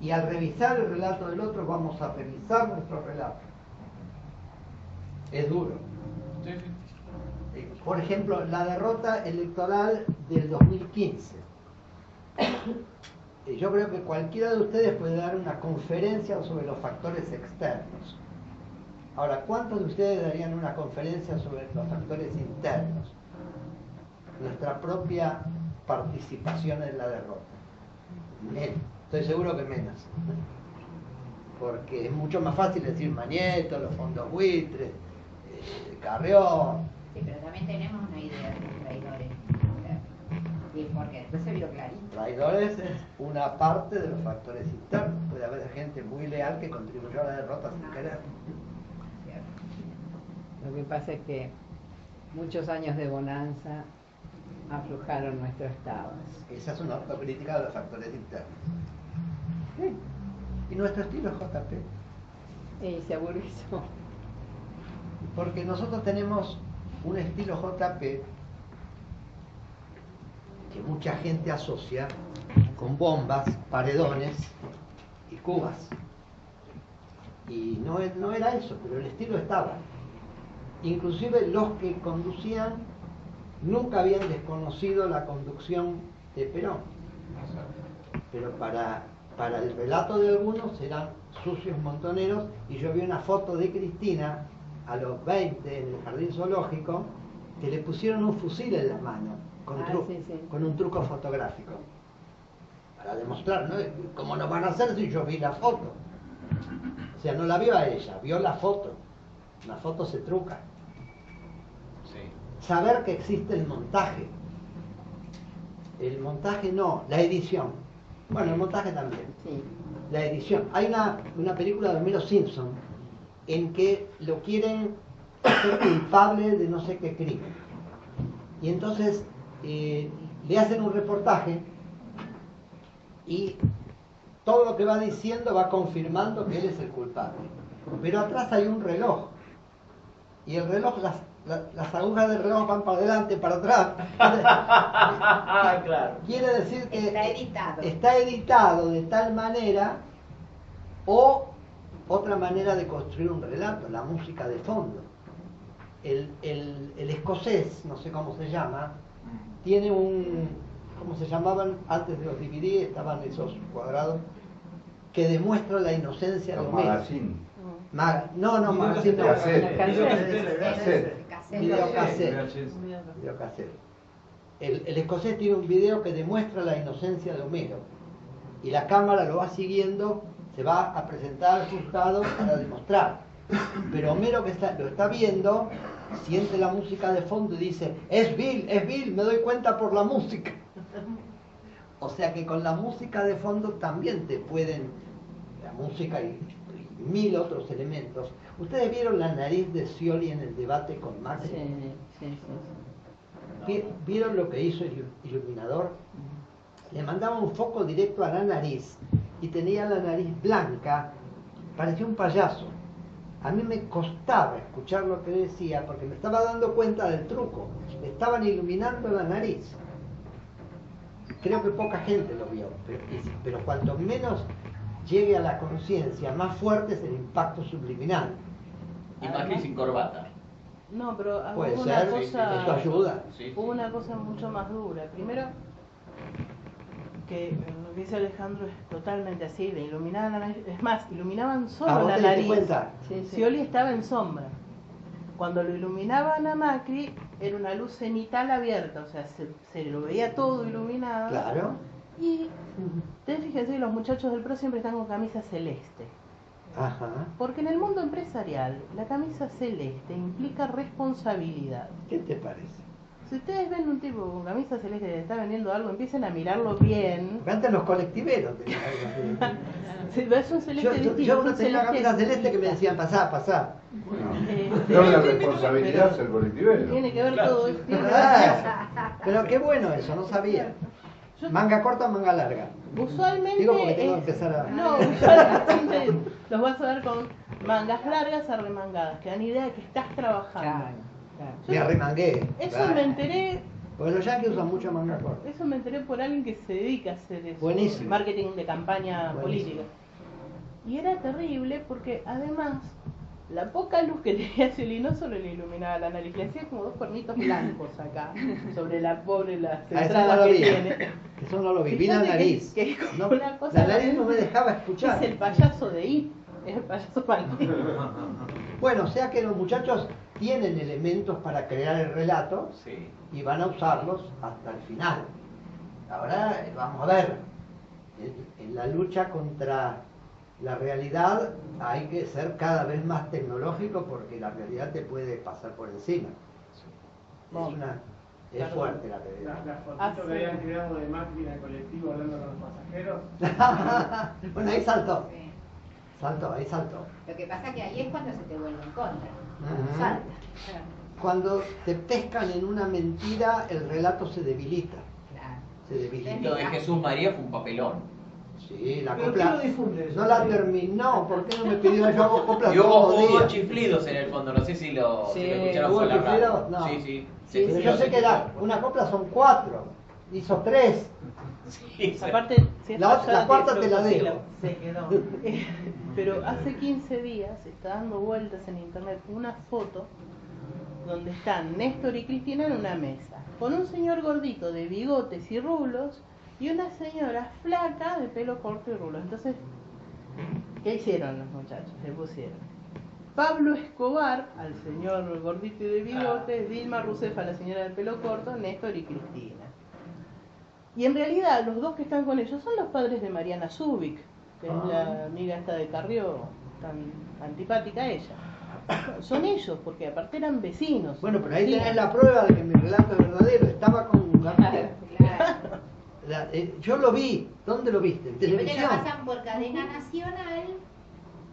Y al revisar el relato del otro vamos a revisar nuestro relato. Es duro. Eh, Por ejemplo, la derrota electoral del 2015. Eh, Yo creo que cualquiera de ustedes puede dar una conferencia sobre los factores externos. Ahora, ¿cuántos de ustedes darían una conferencia sobre los factores internos? Nuestra propia participación en la derrota. Menos. Estoy seguro que menos. Porque es mucho más fácil decir Mañeto, los fondos buitres, eh, Carrión. Sí, pero también tenemos una idea de los traidores. Y porque después se vio clarito. Traidores es una parte de los factores internos. Puede haber gente muy leal que contribuyó a la derrota sin querer. Lo que pasa es que muchos años de bonanza aflojaron nuestro estado. Esa es una autocrítica de los factores internos. Sí. Y nuestro estilo es JP. Y se aburrizó. Porque nosotros tenemos un estilo JP que mucha gente asocia con bombas, paredones y cubas. Y no, e- no era eso, pero el estilo estaba. Inclusive los que conducían nunca habían desconocido la conducción de Perón. Pero para, para el relato de algunos eran sucios montoneros y yo vi una foto de Cristina a los 20 en el jardín zoológico que le pusieron un fusil en la mano con, Ah, tru- sí, sí. con un truco fotográfico. Para demostrar, ¿no? ¿Cómo nos van a hacer si yo vi la foto? O sea, no la vio a ella, vio la foto. La foto se truca. Saber que existe el montaje. El montaje no, la edición. Bueno, el montaje también. Sí. la edición. Hay una, una película de Homero Simpson en que lo quieren hacer culpable de no sé qué crimen. Y entonces eh, le hacen un reportaje y todo lo que va diciendo va confirmando que él es el culpable. Pero atrás hay un reloj. Y el reloj, las, la- las agujas del reloj van para adelante, para atrás. *laughs* claro. Quiere decir que Está editado. está editado de tal manera o otra manera de construir un relato, la música de fondo. El, el- el escocés, no sé cómo se llama, tiene un, ¿cómo se llamaban? Antes de los DVD estaban esos cuadrados que demuestra la inocencia de Los Homero. magazine. Ma- no, no, magazine no. Cassette. Cassette. Cassette. Videocassette. Videocassette. El, el escocés tiene un video que demuestra la inocencia de Homero y la cámara lo va siguiendo, se va a presentar al juzgado para demostrar. Pero Homero que está, lo está viendo, siente la música de fondo y dice, es Bill, es Bill, me doy cuenta por la música. O sea que con la música de fondo también te pueden, la música y mil otros elementos. ¿Ustedes vieron la nariz de Scioli en el debate con Macri? Sí, sí, sí. Vi- ¿Vieron lo que hizo el ilu- iluminador? Le mandaba un foco directo a la nariz y tenía la nariz blanca, parecía un payaso. A mí me costaba escuchar lo que decía porque me estaba dando cuenta del truco. Le estaban iluminando la nariz. Creo que poca gente lo vio, pero, pero cuanto menos llegue a la conciencia, más fuerte es el impacto subliminal. Y Macri sin corbata. No, pero hubo Puede una ser, cosa. eso ayuda. Sí, Hubo una cosa mucho más dura. Primero, que eh, lo que dice Alejandro es totalmente así, le iluminaban la nariz. Es más, iluminaban ¿A solo Ah, vos la te diste nariz. cuenta? Sí, sí. Scioli estaba en sombra. Cuando lo iluminaban a Macri, era una luz cenital abierta, o sea, se, se lo veía todo iluminado. Claro. Y fíjense que los muchachos del PRO siempre están con camisa celeste. Ajá. Porque en el mundo empresarial, la camisa celeste implica responsabilidad. ¿Qué te parece? Si ustedes ven un tipo con camisa celeste que está vendiendo algo, empiecen a mirarlo bien. Antes los colectiveros. Si *laughs* ves un celeste Yo, yo, distinto, yo uno un tenía una camisa celeste que me decían, pasá, pasá. Eh, No la responsabilidad es el colectivero. Tiene que ver todo. Ah, Pero qué bueno eso, no sabía. Yo- Manga corta o manga larga. Usualmente. Digo porque tengo que empezar a- No, usualmente *laughs* los vas a ver con mangas largas arremangadas, que dan idea de que estás trabajando. Claro, claro. Me arremangué. Eso Claro. me enteré. Porque los yankees usan mucho manga corta. Eso me enteré por alguien que se dedica a hacer eso. Buenísimo. Marketing de campaña Buenísimo. política. Y era terrible porque además la poca luz que *laughs* tenía Scioli no solo le iluminaba la nariz, le hacía como dos cuernitos blancos acá, *laughs* sobre la pobre las Ah, eso no entradas lo que vi. tiene. *laughs* Eso no lo vi. Vi la que- nariz. que No, una cosa la nariz no me dejaba escuchar. Es el payaso de I, es el payaso maldito. Bueno, o sea que los muchachos tienen elementos para crear el relato Sí. y van a usarlos hasta el final. Ahora eh, vamos a ver, en, en la lucha contra la realidad hay que ser cada vez más tecnológico porque la realidad te puede pasar por encima. Es, una, es Claro. fuerte la realidad. la fotito Ah, que sí. habían tirado de el colectivo hablando con los pasajeros. *laughs* bueno, ahí saltó, Sí. saltó, ahí saltó. Lo que pasa que ahí es cuando se te vuelve en contra. Salta. Cuando te pescan en una mentira, el relato se debilita. Claro. Se debilita. Lo de Jesús María fue un papelón. Sí, la ¿Pero copla. lo eso? No la terminó, ¿por qué no me pidió yo hago copla Y hubo, todos los hubo días? chiflidos en el fondo, no sé si lo, si Sí, lo escucharon ¿hubo por la radio. No. Sí, sí. Sí, yo sé que era, una copla son cuatro, hizo tres. Sí, sí. Aparte, si La otra- la cuarta te la sí, dejo. Se quedó. *laughs* Pero hace 15 días está dando vueltas en internet una foto donde están Néstor y Cristina en una mesa, con un señor gordito de bigotes y rulos y una señora flaca de pelo corto y rulos. Entonces, ¿qué hicieron los muchachos? Le pusieron Pablo Escobar al señor gordito y de bigotes, Dilma Rousseff a la señora del pelo corto, Néstor y Cristina. Y en realidad los dos que están con ellos son los padres de Mariana Zubik, que es la amiga esta de Carrió, tan antipática a ella. Son ellos, porque aparte eran vecinos. Bueno, pero ahí tenés la prueba de que mi relato es verdadero. Estaba con García. Claro. La- eh, yo lo vi, ¿dónde lo viste? En Después te lo televisión. pasan por cadena nacional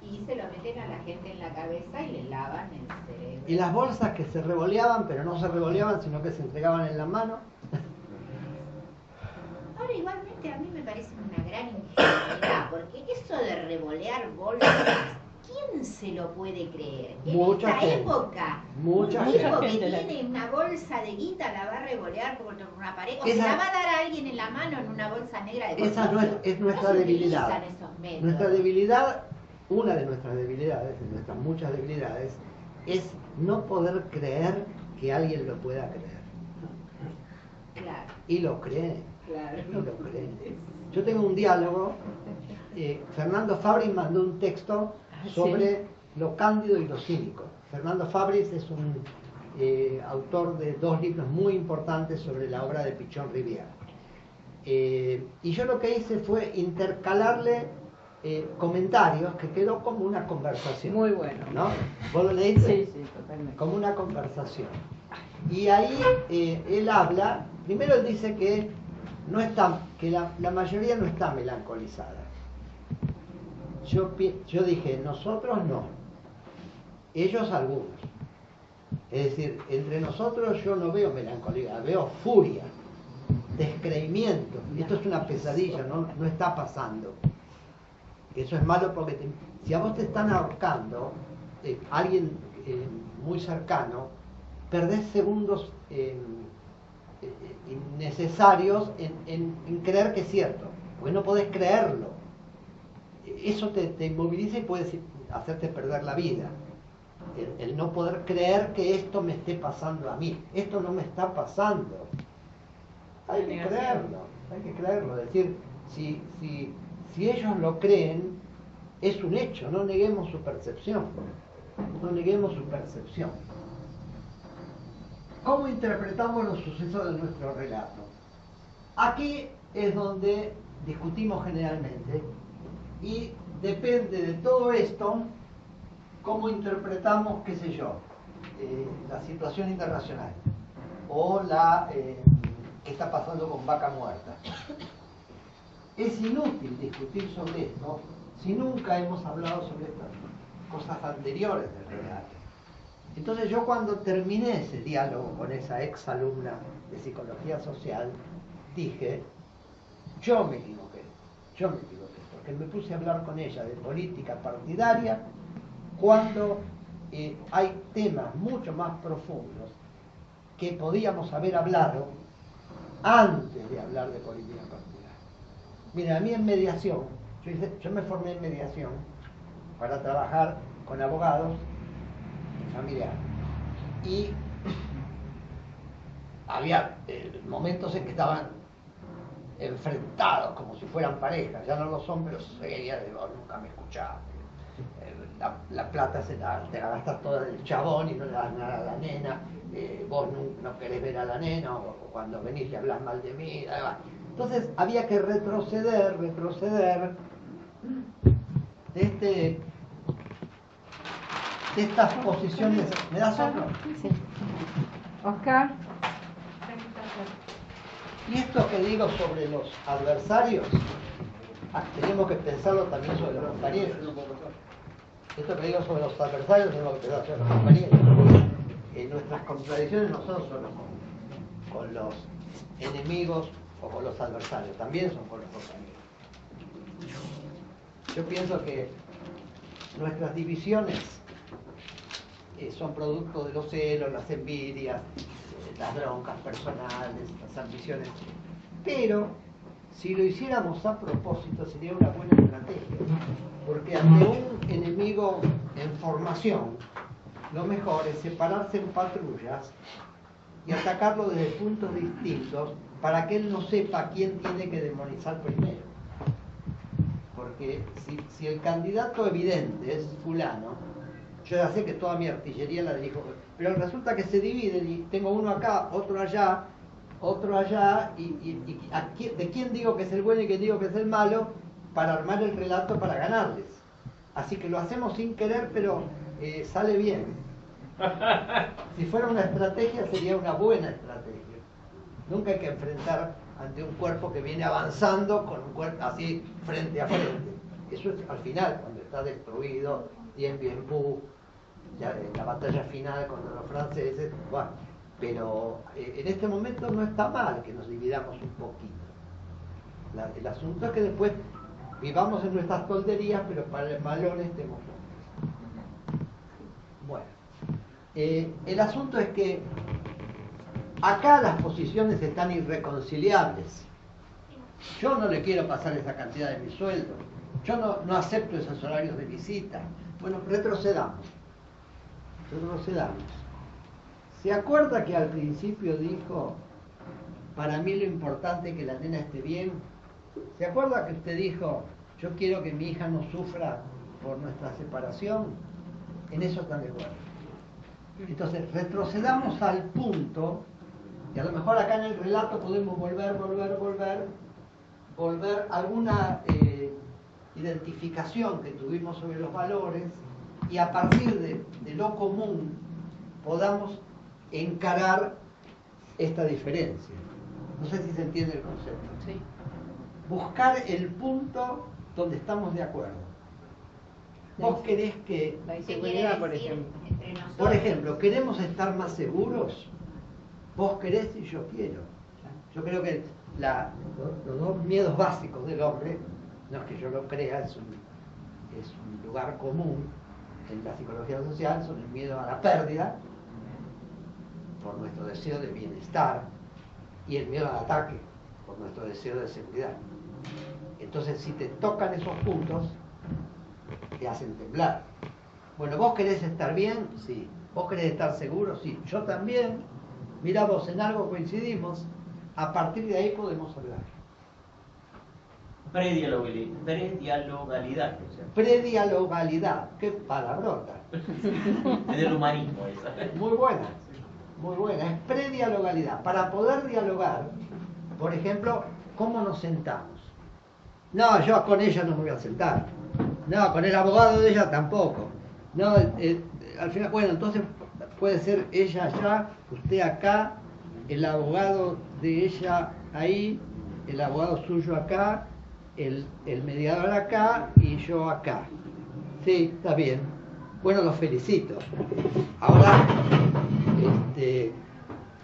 y se lo meten a la gente en la cabeza y le lavan el cerebro. Y las bolsas que se revoleaban, pero no se revoleaban, sino que se entregaban en la mano. Ahora igualmente a mí me parece una gran ingenuidad, porque eso de revolear bolsas, ¿quién se lo puede creer? En Mucha esta gente. época, Mucha un tipo gente. que tiene una bolsa de guita la va a revolear por una pared, o Esa- se la va a dar a alguien en la mano en una bolsa negra de Esa no es, es nuestra No debilidad. esos. Nuestra debilidad, una de nuestras debilidades, de nuestras muchas debilidades, es no poder creer que alguien lo pueda creer. Claro, Y lo cree. claro. No lo cree. Yo tengo un diálogo. eh, Fernando Fabris mandó un texto sobre lo cándido y lo cínico. Fernando Fabris es un eh, autor de dos libros muy importantes sobre la obra de Pichón Rivière. Eh, y yo lo que hice fue intercalarle eh, comentarios que quedó como una conversación. Muy bueno. ¿No? ¿Vos lo leíste? Sí, sí, totalmente. como una conversación. Y ahí él habla, primero él dice que no está, que la, la mayoría no está melancolizada. Yo, dije, nosotros no, ellos algunos. Es decir, entre nosotros yo no veo melancolía, veo furia, descreimiento. Esto es una pesadilla, no, no está pasando. Eso es malo porque si a vos te están ahorcando, eh, alguien eh, muy cercano, perdés segundos eh, eh, innecesarios en, en- en creer que es cierto, porque no podés creerlo. Eso te, te inmoviliza y puede hacerte perder la vida. El, el no poder creer que esto me esté pasando a mí. Esto no me está pasando. Hay que creerlo, hay que creerlo. Es decir, si, si, si ellos lo creen, es un hecho, no neguemos su percepción. No neguemos su percepción. ¿Cómo interpretamos los sucesos de nuestro relato? Aquí es donde discutimos generalmente y depende de todo esto cómo interpretamos, qué sé yo, eh, la situación internacional o la eh, está pasando con vaca muerta. Es inútil discutir sobre esto si nunca hemos hablado sobre estas cosas anteriores del relato. Entonces yo cuando terminé ese diálogo con esa ex alumna de psicología social, dije, yo me equivoqué, yo me equivoqué, porque me puse a hablar con ella de política partidaria cuando eh, hay temas mucho más profundos que podíamos haber hablado antes de hablar de política partidaria. Mira, a mí en mediación, yo, me formé en mediación para trabajar con abogados y familiares. Y *clears throat* había eh, momentos en que estaban enfrentados como si fueran parejas, ya no lo son, pero se veía de "Vos nunca me escuchaste. Eh, La, la plata se la, te la gastas toda del chabón y no le das nada a la nena, eh, vos no, no querés ver a la nena, o, cuando venís le hablas mal de mí. da. Entonces había que retroceder, retroceder de este de estas posiciones. ¿Me das otro? Sí. Oscar, Y esto que digo sobre los adversarios, ah, tenemos que pensarlo también sobre los compañeros. Esto que digo sobre los adversarios, tenemos que pensar sobre los compañeros. Eh, nuestras contradicciones no son solo con, los enemigos o con los adversarios, también son con los compañeros. Yo pienso que nuestras divisiones eh, son producto de los celos, las envidias, las broncas personales, las ambiciones. Pero si lo hiciéramos a propósito sería una buena estrategia, porque ante un enemigo en formación, lo mejor es separarse en patrullas y atacarlo desde puntos distintos para que él no sepa quién tiene que demonizar primero. Porque si, si el candidato evidente es fulano, yo ya sé que toda mi artillería la dirijo, pero resulta que se dividen y tengo uno acá, otro allá, otro allá, y, y- y a quién- de quién digo que es el bueno y quién digo que es el malo, para armar el relato para ganarles. Así que lo hacemos sin querer, pero eh, sale bien. *laughs* Si fuera una estrategia, sería una buena estrategia. Nunca hay que enfrentar ante un cuerpo que viene avanzando con un cuerpo así frente a frente. Eso es al final, cuando está destruido, Dien Bien Phu, la batalla final contra los franceses, bueno, pero eh, en este momento no está mal que nos dividamos un poquito. La- el asunto es que después vivamos en nuestras tonterías, pero para el valor estemos juntos. Bueno, eh, el asunto es que acá las posiciones están irreconciliables. Yo no le quiero pasar esa cantidad de mi sueldo. Yo no acepto esos horarios de visita. Bueno, retrocedamos. Retrocedamos. ¿Se acuerda que al principio dijo, para mí lo importante es que la nena esté bien? ¿Se acuerda que usted dijo, yo quiero que mi hija no sufra por nuestra separación? En eso están de acuerdo. Entonces, retrocedamos al punto, y a lo mejor acá en el relato podemos volver, volver, volver, volver alguna eh, identificación que tuvimos sobre los valores y a partir de, de lo común podamos encarar esta diferencia. No sé si se entiende el concepto. Sí. Buscar el punto donde estamos de acuerdo. Vos querés que La ¿Qué inseguridad, por ejemplo. por ¿queremos estar más seguros? Vos querés y yo quiero. Yo creo que la- los dos miedos básicos del hombre, no es que yo lo crea, es un, es un lugar común en la psicología social, son el miedo a la pérdida, por nuestro deseo de bienestar, y el miedo al ataque, por nuestro deseo de seguridad. Entonces, si te tocan esos puntos, te hacen temblar. Bueno, ¿vos querés estar bien? Sí. ¿Vos querés estar seguro? Sí. Yo también. Mirá, vos en algo coincidimos. A partir de ahí podemos hablar. Predialogali- Predialogalidad. o sea, Predialogalidad. Qué palabrota. *laughs* Es del humanismo esa. Muy buena. Muy buena. Es predialogalidad. Para poder dialogar, por ejemplo, ¿cómo nos sentamos? No, yo con ella no me voy a sentar. No, con el abogado de ella tampoco. No, eh, eh, al final, bueno, entonces puede ser ella allá, usted acá, el abogado de ella ahí, el abogado suyo acá, el, el mediador acá y yo acá. Sí, está bien. Bueno, los felicito. Ahora, este,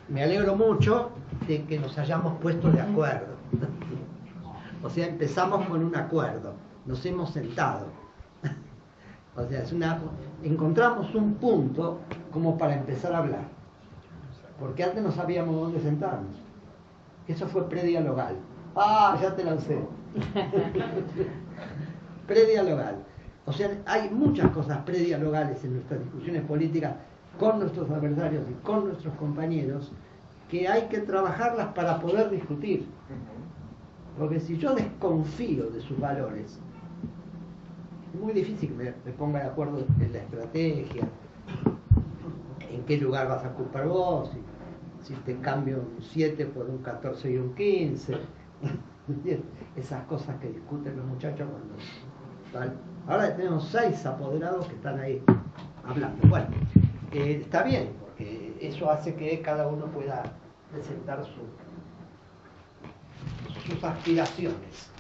me alegro mucho de que nos hayamos puesto de acuerdo. *laughs* O sea, empezamos con un acuerdo, nos hemos sentado. *laughs* O sea, es una, encontramos un punto como para empezar a hablar. Porque antes no sabíamos dónde sentarnos. Eso fue predialogal. Ah, ya te lancé. *laughs* predialogal. O sea, hay muchas cosas predialogales en nuestras discusiones políticas con nuestros adversarios y con nuestros compañeros que hay que trabajarlas para poder discutir. Porque si yo desconfío de sus valores, es muy difícil que me, ponga de acuerdo en la estrategia, en qué lugar vas a ocupar vos, si, si te cambio un 7 por un 14 y un 15. Esas cosas que discuten los muchachos cuando. Ahora tenemos seis apoderados que están ahí hablando. Bueno, eh, está bien, porque eso hace que cada uno pueda presentar su, sus aspiraciones.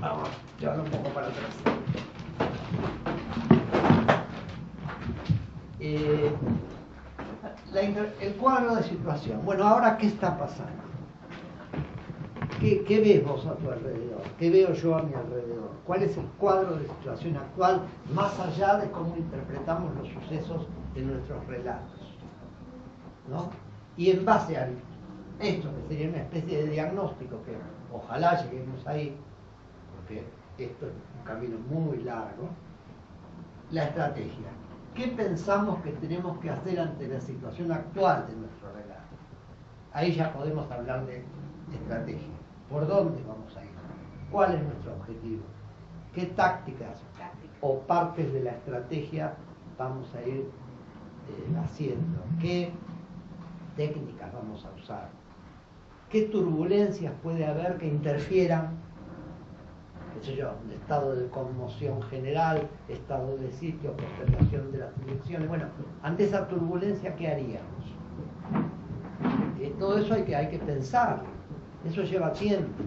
Vamos, llevarlo un poco para atrás. Eh, el cuadro de situación. Bueno, ahora, ¿qué está pasando? ¿Qué, ves vos a tu alrededor? ¿Qué veo yo a mi alrededor? ¿Cuál es el cuadro de situación actual, más allá de cómo interpretamos los sucesos de nuestros relatos? ¿No? Y en base a esto, que sería una especie de diagnóstico, que ojalá lleguemos ahí, porque esto es un camino muy largo, la estrategia. ¿Qué pensamos que tenemos que hacer ante la situación actual de nuestro relato? Ahí ya podemos hablar de estrategia. ¿Por dónde vamos a ir? ¿Cuál es nuestro objetivo? ¿Qué tácticas o partes de la estrategia vamos a ir eh, haciendo? ¿Qué técnicas vamos a usar? ¿Qué turbulencias puede haber que interfieran qué sé yo, un estado de conmoción general, estado de sitio, postergación de las elecciones. Bueno, ante esa turbulencia, ¿qué haríamos? Eh, todo eso hay que, hay que pensar. Eso lleva tiempo.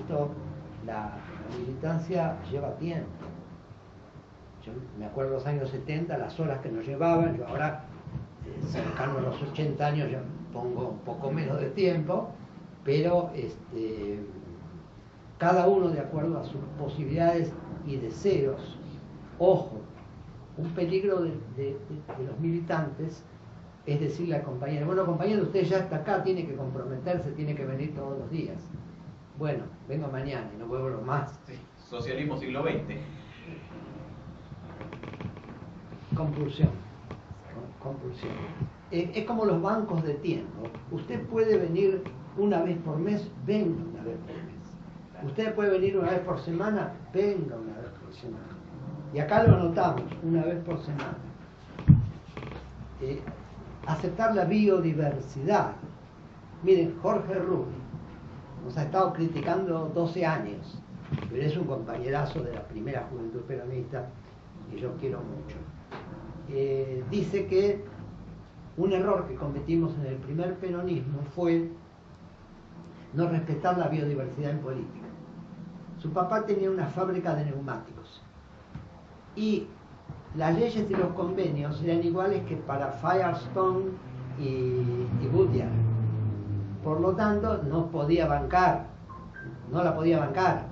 Esto, la, militancia lleva tiempo. Yo me acuerdo los años 70, las horas que nos llevaban, yo ahora, eh, cercano a los 80 años, ya pongo un poco menos de tiempo, pero este, cada uno de acuerdo a sus posibilidades y deseos. Ojo, un peligro de, de- de- de los militantes es decirle al compañero, bueno compañero, usted ya está acá, tiene que comprometerse, tiene que venir todos los días. Bueno, vengo mañana y no vuelvo más. Sí, socialismo siglo XX. Compulsión. Compulsión. Eh, es como los bancos de tiempo. Usted puede venir una vez por mes, venga una vez por mes. Usted puede venir una vez por semana, venga una vez por semana. Y acá lo anotamos, una vez por semana. Eh, aceptar la biodiversidad. Miren, Jorge Rubio nos ha estado criticando 12 años, pero es un compañerazo de la primera juventud peronista que yo quiero mucho. Eh, dice que un error que cometimos en el primer peronismo fue no respetar la biodiversidad en política. Su papá tenía una fábrica de neumáticos y las leyes y los convenios eran iguales que para Firestone y, y. Por lo tanto, no podía bancar, no la podía bancar.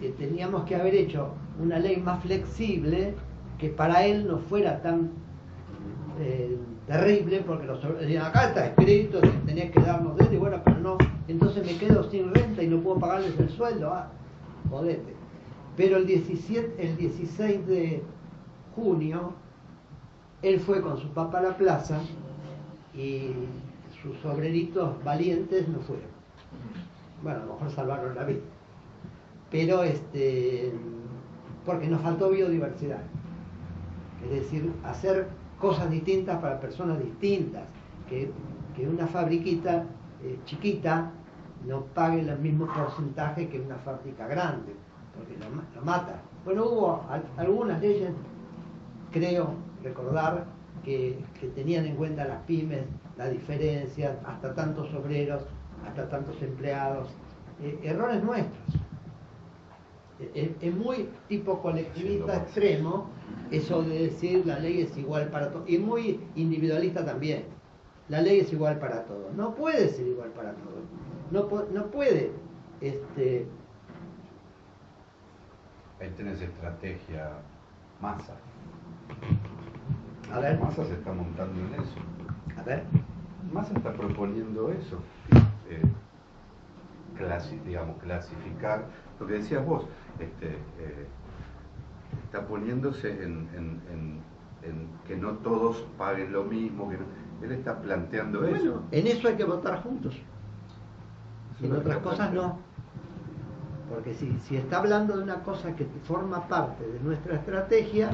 Eh, teníamos que haber hecho una ley más flexible que para él no fuera tan eh, terrible, porque los acá está escrito que tenés que darnos de esto", y bueno, pero no, entonces me quedo sin renta y no puedo pagarles el sueldo, ah, jodete. Pero el 17, el 16 de junio, él fue con su papá a la plaza y sus obreritos valientes no fueron. Bueno, a lo mejor salvaron la vida. Pero este porque nos faltó biodiversidad. Es decir, hacer cosas distintas para personas distintas. Que, que una fabriquita eh, chiquita no pague el mismo porcentaje que una fábrica grande, porque lo, ma- lo mata. Bueno, hubo al- algunas leyes, creo recordar, que, que tenían en cuenta las pymes, la diferencia, hasta tantos obreros, hasta tantos empleados. Eh, errores nuestros. Eh, Es, es muy tipo colectivista extremo eso de decir la ley es igual para todos. Y muy individualista también. La ley es igual para todos. No puede ser igual para todos. No, no puede. Este, Ahí tenés estrategia masa. A ver, Masa se está montando en eso. a ver. Massa está proponiendo eso, eh, clasi- digamos, clasificar, lo que decías vos, este, eh, está poniéndose en, en- en- en que no todos paguen lo mismo, que no- él está planteando Bueno, eso. en eso hay que votar juntos. Eso En otras cosas no. Porque si, si está hablando de una cosa que forma parte de nuestra estrategia,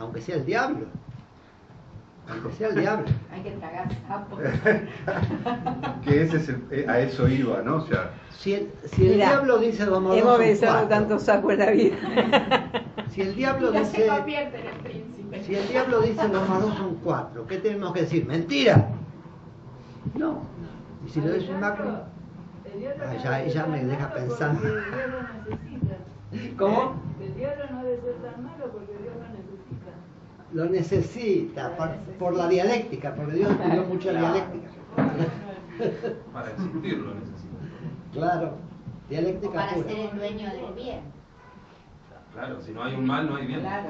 aunque sea el diablo, aunque sea el diablo, *laughs* Hay que tragar sapos. *laughs* Que ese es el- eh, a eso iba, ¿no? O sea, si el, si el diablo dice vamos Hemos cuatro. tantos sacos en la vida. *laughs* Si el diablo Ya se dice, convierte en el príncipe. si el diablo dice dos más dos son cuatro, ¿qué tenemos que decir? ¡Mentira! No. Y si lo dice Ah, ya- ya me deja pensando. ¿Cómo? El diablo no debe ser tan malo porque Dios lo necesita. Lo necesita por, por la dialéctica, porque Dios estudió mucha dialéctica. Para existir lo necesito. Claro, O dialéctica para pura. ser el dueño del bien. Claro, si no hay un mal, no hay bien. Claro.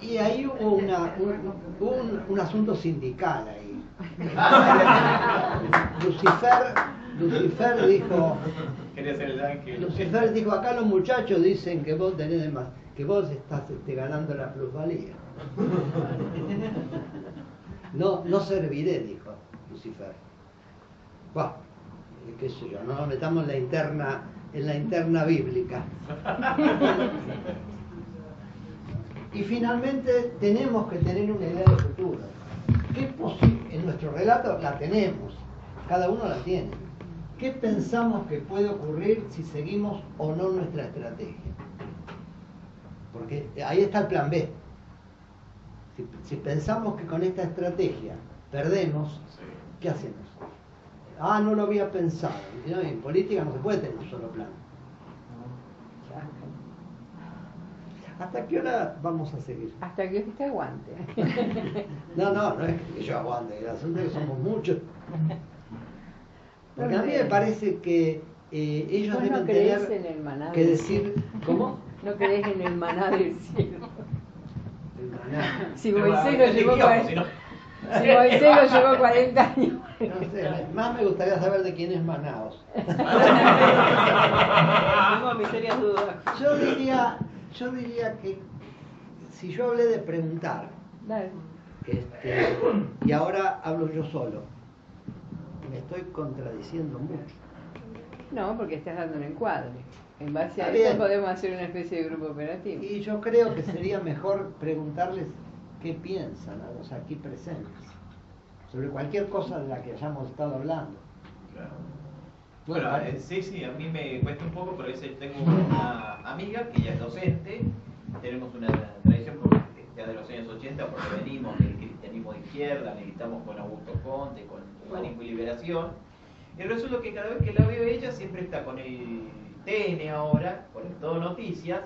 Y ahí hubo una, un, un- un asunto sindical ahí. *laughs* Lucifer, Lucifer dijo, Quería ser el ángel. Lucifer dijo, acá los muchachos dicen que vos tenés de más, que vos estás este, ganando la plusvalía. *laughs* No, no serviré, dijo Lucifer. Buah, eh, qué sé yo, no nos metamos en la interna, en la interna bíblica. *laughs* Y finalmente tenemos que tener una idea de futuro. ¿Qué en nuestro relato la tenemos, cada uno la tiene. ¿Qué pensamos que puede ocurrir si seguimos o no nuestra estrategia? Porque ahí está el plan B. Si, si pensamos que con esta estrategia perdemos, ¿qué hacemos? Ah, no lo había pensado. No, en política no se puede tener un solo plan. ¿Hasta qué hora vamos a seguir? Hasta que usted aguante. *laughs* No, no, no es que yo aguante, el asunto es que somos muchos. Porque a mí me parece que eh, ellos no deben tener en el maná que decir, ¿cómo? No crees en el maná del cielo. El maná. Si Moisés ¿a lo llevó te guiamos, 40 si Moisés lo llevó 40 años. No sé, más me gustaría saber de quién es Manaos. Tengo mis serias dudas. Yo diría, yo diría que si yo hablé de preguntar, Dale. este, y ahora hablo yo solo, me estoy contradiciendo mucho. No, porque estás dando un encuadre. En base a eso bien. podemos hacer una especie de grupo operativo. Y yo creo que sería mejor preguntarles qué piensan a los aquí presentes sobre cualquier cosa de la que hayamos estado hablando. Claro. Bueno, eh, sí, sí, a mí me cuesta un poco, pero es tengo una amiga que ella es docente, tenemos una tradición ya de los años 80 porque venimos del cristianismo de izquierda, militamos con Augusto Conte, con Humanismo y Liberación, y resulta que cada vez que la veo ella siempre está con el TN ahora, con el Todo Noticias,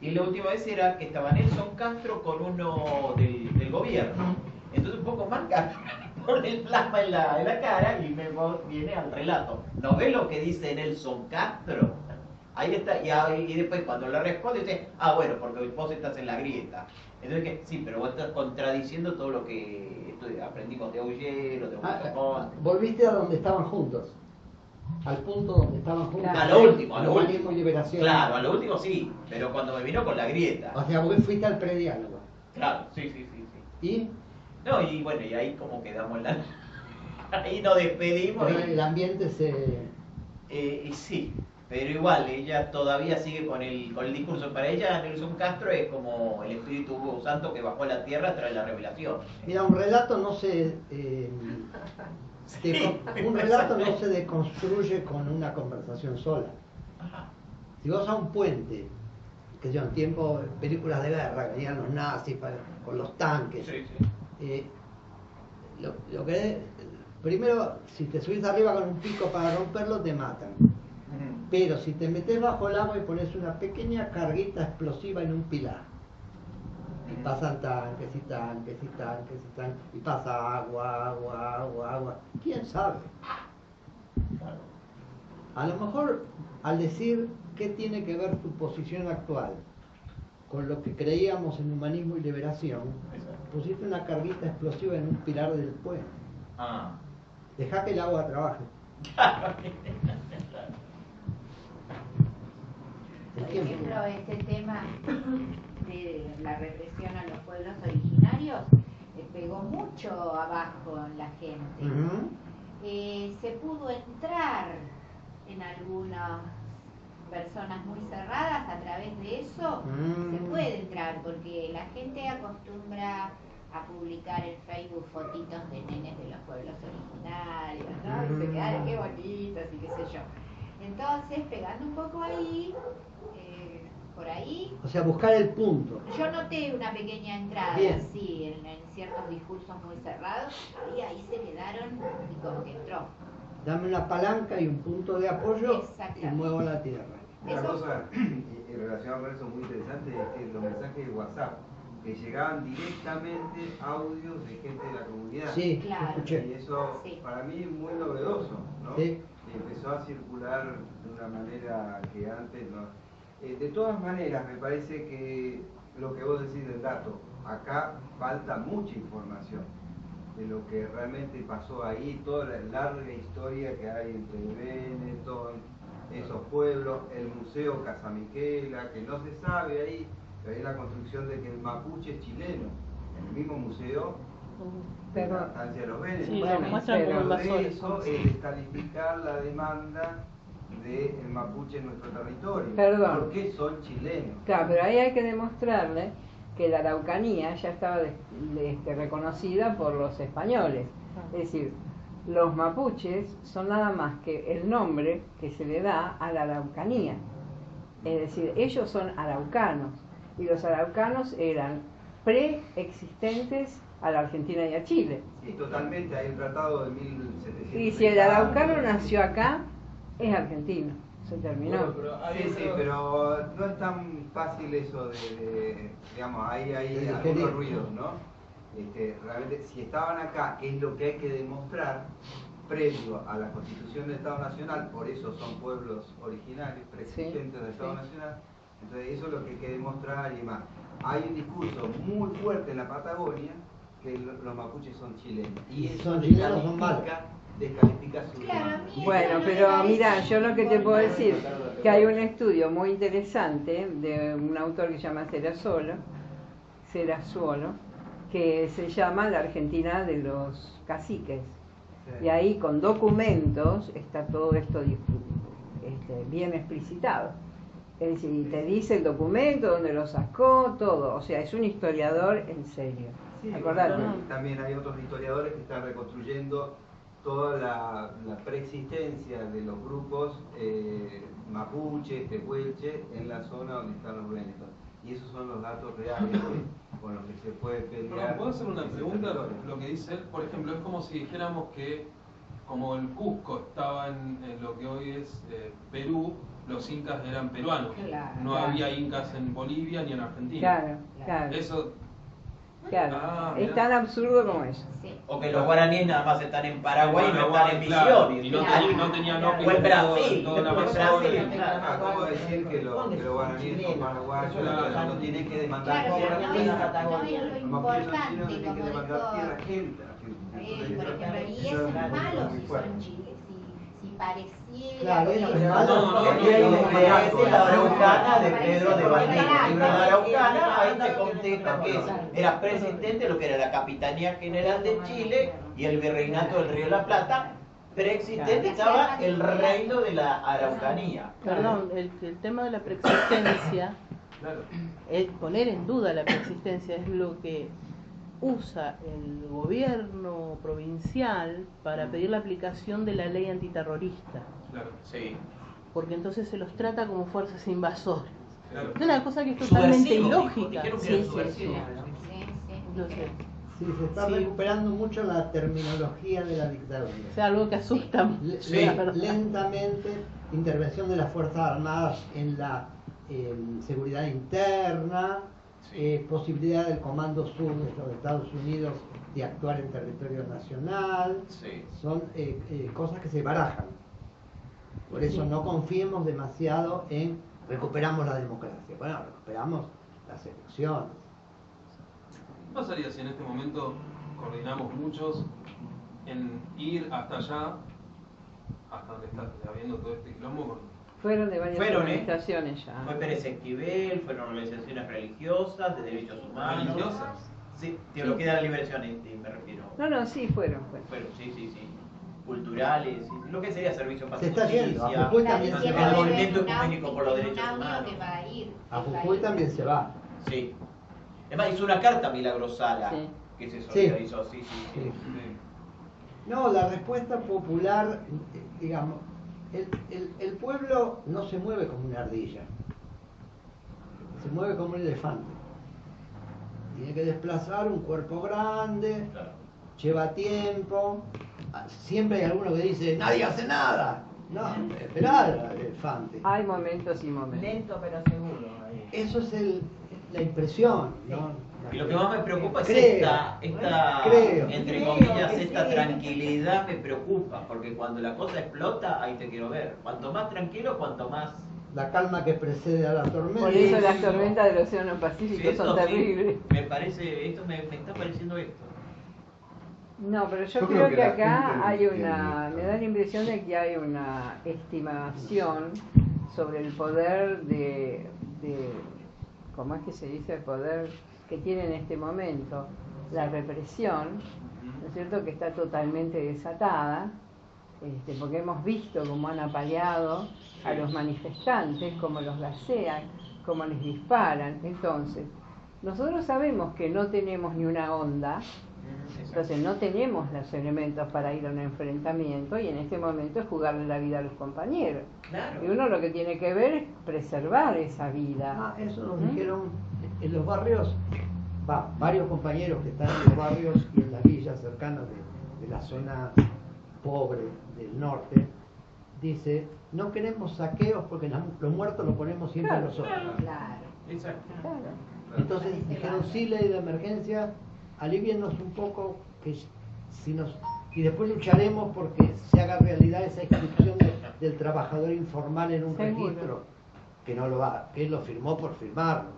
y la última vez era que estaba Nelson Castro con uno del, del gobierno. Entonces un poco más *laughs* Castro pone el plasma en la, en la cara y me viene al relato. ¿No ve lo que dice Nelson Castro? Ahí está, y, ahí- y después cuando le responde dice, ah bueno, porque vos estás en la grieta. Entonces sí, pero vos estás contradiciendo todo lo que aprendimos de Aullero, de Ah, volviste a donde estaban juntos, al punto donde estaban juntos. A lo último, a lo último. y liberación. Claro, a lo último sí, pero cuando me vino con la grieta. O sea, vos fuiste al prediálogo. Claro, sí, sí, sí, sí. ¿Y? No, y bueno, y ahí como quedamos la... *laughs* Ahí nos despedimos Pero y, el ambiente se... eh, y sí, pero igual, ella todavía sigue con el, con el discurso. Para ella, Nelson Castro es como el Espíritu Santo que bajó a la tierra tras la revelación. Mira, un relato no se... eh, Sí, un relato no se deconstruye con una conversación sola. Ajá. Si vos a un puente, que yo en tiempo, películas de guerra, que iban los nazis para- con los tanques, Sí, sí. eh, lo, lo que primero, si te subís arriba con un pico para romperlo, te matan. Pero si te metes bajo el agua y pones una pequeña carguita explosiva en un pilar, y pasan tanques y tanques y tanques y tanques, y pasa agua, agua, agua, agua, ¿quién sabe? A lo mejor al decir qué tiene que ver tu posición actual con lo que creíamos en humanismo y liberación, pusiste una carguita explosiva en un pilar del puente. Ah. Deja que el agua trabaje. *laughs* Por ejemplo, este tema de la represión a los pueblos originarios eh, pegó mucho abajo en la gente. Eh, se pudo entrar en algunas personas muy cerradas a través de eso. Mm. Se puede entrar porque la gente acostumbra a publicar en Facebook fotitos de nenes de los pueblos originarios, ¿no? Y se Mm. quedan, qué bonitos y qué sé yo. Entonces, pegando un poco ahí, por ahí, O sea, buscar el punto. yo noté una pequeña entrada, Bien. sí, en, en ciertos discursos muy cerrados, y ahí se quedaron y como que entró. Dame una palanca y un punto de apoyo y muevo la tierra. Una Eso- cosa en en relación con eso muy interesante es que los mensajes de WhatsApp, que llegaban directamente audios de gente de la comunidad. Sí, Claro. Y eso Sí. para mí es muy novedoso, ¿no? Sí. Empezó a circular de una manera que antes no. Eh, de todas maneras, me parece que lo que vos decís del dato, acá falta mucha información de lo que realmente pasó ahí, toda la larga historia que hay entre Benetton, esos pueblos, el Museo Casamiquela, que no se sabe ahí, pero hay la construcción de que el mapuche es chileno, en el mismo museo de la estancia de los Benetton. Sí, Bueno, pero de eso es descalificar la demanda del mapuche en nuestro territorio. Perdón. Porque son chilenos. Claro, pero ahí hay que demostrarle que la Araucanía ya estaba de- de- este, reconocida por los españoles. Es decir, los mapuches son nada más que el nombre que se le da a la Araucanía. Es decir, ellos son araucanos y los araucanos eran preexistentes a la Argentina y a Chile. Sí, totalmente, hay un tratado de 1700. Y si el araucano nació acá, es argentino, se terminó. Bueno, pero hay Sí, sí, pero no es tan fácil eso de, de- digamos, hay, hay algunos ruidos, ¿no? Este, realmente, si estaban acá, que es lo que hay que demostrar previo a la constitución del Estado Nacional, por eso son pueblos originarios, preexistentes del Estado sí. Nacional, entonces eso es lo que hay que demostrar y más. Hay un discurso muy fuerte en la Patagonia que lo- los mapuches son chilenos. Y Son chilenos, son malos. Descalifica, su Claro, Bueno, pero mira, yo lo que te puedo decir, que hay un estudio muy interesante de un autor que se llama Serasuolo, Serasuolo, que se llama La Argentina de los caciques. Y ahí con documentos está todo esto este, bien explicitado. Es decir, te dice el documento, dónde lo sacó, todo. O sea, es un historiador en serio. Sí, Acordate. también hay otros historiadores que están reconstruyendo toda la, la preexistencia de los grupos eh, mapuche, tehuelche, en la zona donde están los Benetton. Y esos son los datos reales *coughs* con los que se puede pelear. ¿puedo hacer una pregunta? territorio. Lo que dice él, por ejemplo, es como si dijéramos que como el Cusco estaba en, en lo que hoy es eh, Perú, los incas eran peruanos. Claro. no Claro. había incas en Bolivia ni en Argentina. Claro, claro. Eso, claro. Ah, es tan absurdo como eso. Sí. O que los guaraníes nada más están en Paraguay y no están en Claro, Misiones. y no, Claro. ten- no tenían Claro. ópera O en Brasil, todo, todo en en Amazonas. Brasil, claro. Acabo de decir que, lo, que los guaraníes son paraguayos, Claro. no tienen que demandar Claro, pero tierra no lo importante, como dijo por ejemplo, y es malo si son pareciera Claro, es malo. No, no, Aquí hay no, la araucana de Pedro de Valdivia. la claro. araucana ahí te contesta que era preexistente lo que era la Capitanía General de Chile y el Virreinato del Río de la Plata. Preexistente estaba el reino de la Araucanía. Perdón, el, el tema de la preexistencia, Claro. es poner en duda la preexistencia es lo que usa el gobierno provincial para pedir la aplicación de la ley antiterrorista, Claro. Sí. porque entonces se los trata como fuerzas invasoras. Claro. Es una cosa que es totalmente Subversivo, ilógica. Sí, sí, subversivo. sí. Sí, sí. Entonces, Sí, se está Sí. recuperando mucho la terminología de la dictadura. es algo que asusta. Sí. lentamente, intervención de las Fuerzas Armadas en la em, seguridad interna. Eh, posibilidad del Comando Sur de los Estados Unidos de actuar en territorio nacional, Sí. son eh, eh, cosas que se barajan. Por eso no confiemos demasiado en recuperamos la democracia. Bueno, recuperamos las elecciones. ¿Qué pasaría si en este momento coordinamos muchos en ir hasta allá, hasta donde está habiendo todo este quilombo? Fueron de varias Fueron, ¿eh? organizaciones ya. Fue Pérez Esquivel, fueron organizaciones religiosas, de derechos humanos. ¿Religiosas? Sí, teología de la liberación, este, me refiero. No, no, sí, fueron. fueron. Fueron, sí, sí, sí. Culturales, sí, lo que sería servicio para Se está yendo, a justicia, Jujuy también se va. el en movimiento ecuménico por los derechos humanos. a ir, A que va a Jujuy ir. también se va. Sí. Además hizo una carta milagrosala Sí. que se Sí. solidarizó, sí, sí, sí. Sí. Sí. No, la respuesta popular, eh, digamos, el, el- el pueblo no se mueve como una ardilla, se mueve como un elefante. Tiene que desplazar un cuerpo grande, Claro. lleva tiempo. Ah, Siempre hay alguno que dice, nadie hace nada. No, esperar al elefante. Hay momentos y momentos. Lento pero seguro. Eso es el- la impresión, ¿no? Y lo que más me preocupa es Creo. esta, esta Creo. entre Creo comillas, esta sí. tranquilidad me preocupa, porque cuando la cosa explota, ahí te quiero ver. Cuanto más tranquilo, cuanto más... La calma que precede a la tormenta. Por eso las tormentas del Océano Pacífico Sí, son sí, terribles. me parece, esto me, me está pareciendo esto. No, pero yo, Yo creo, creo que, que acá hay una, me da la impresión de que hay una estimación sobre el poder de, de, ¿cómo es que se dice? El poder que tiene en este momento la represión, ¿no es cierto? Que está totalmente desatada, este, porque hemos visto cómo han apaleado a los manifestantes, cómo los gasean, cómo les disparan. Entonces, nosotros sabemos que no tenemos ni una onda, entonces no tenemos los elementos para ir a un enfrentamiento y en este momento es jugarle la vida a los compañeros. Claro. Y uno lo que tiene que ver es preservar esa vida. Ah, eso nos ¿Mm? dijeron en los barrios va, varios compañeros que están en los barrios y en las villas cercanas de, de la zona pobre del norte, dice, no queremos saqueos porque la- los muertos los ponemos siempre Claro. nosotros. Claro. Exacto. Entonces dijeron, sí, ley de emergencia, aliviennos un poco, que si nos y después lucharemos porque se haga realidad esa inscripción de- del trabajador informal en un Seguro. registro, que no lo va, que él lo firmó por firmarlo,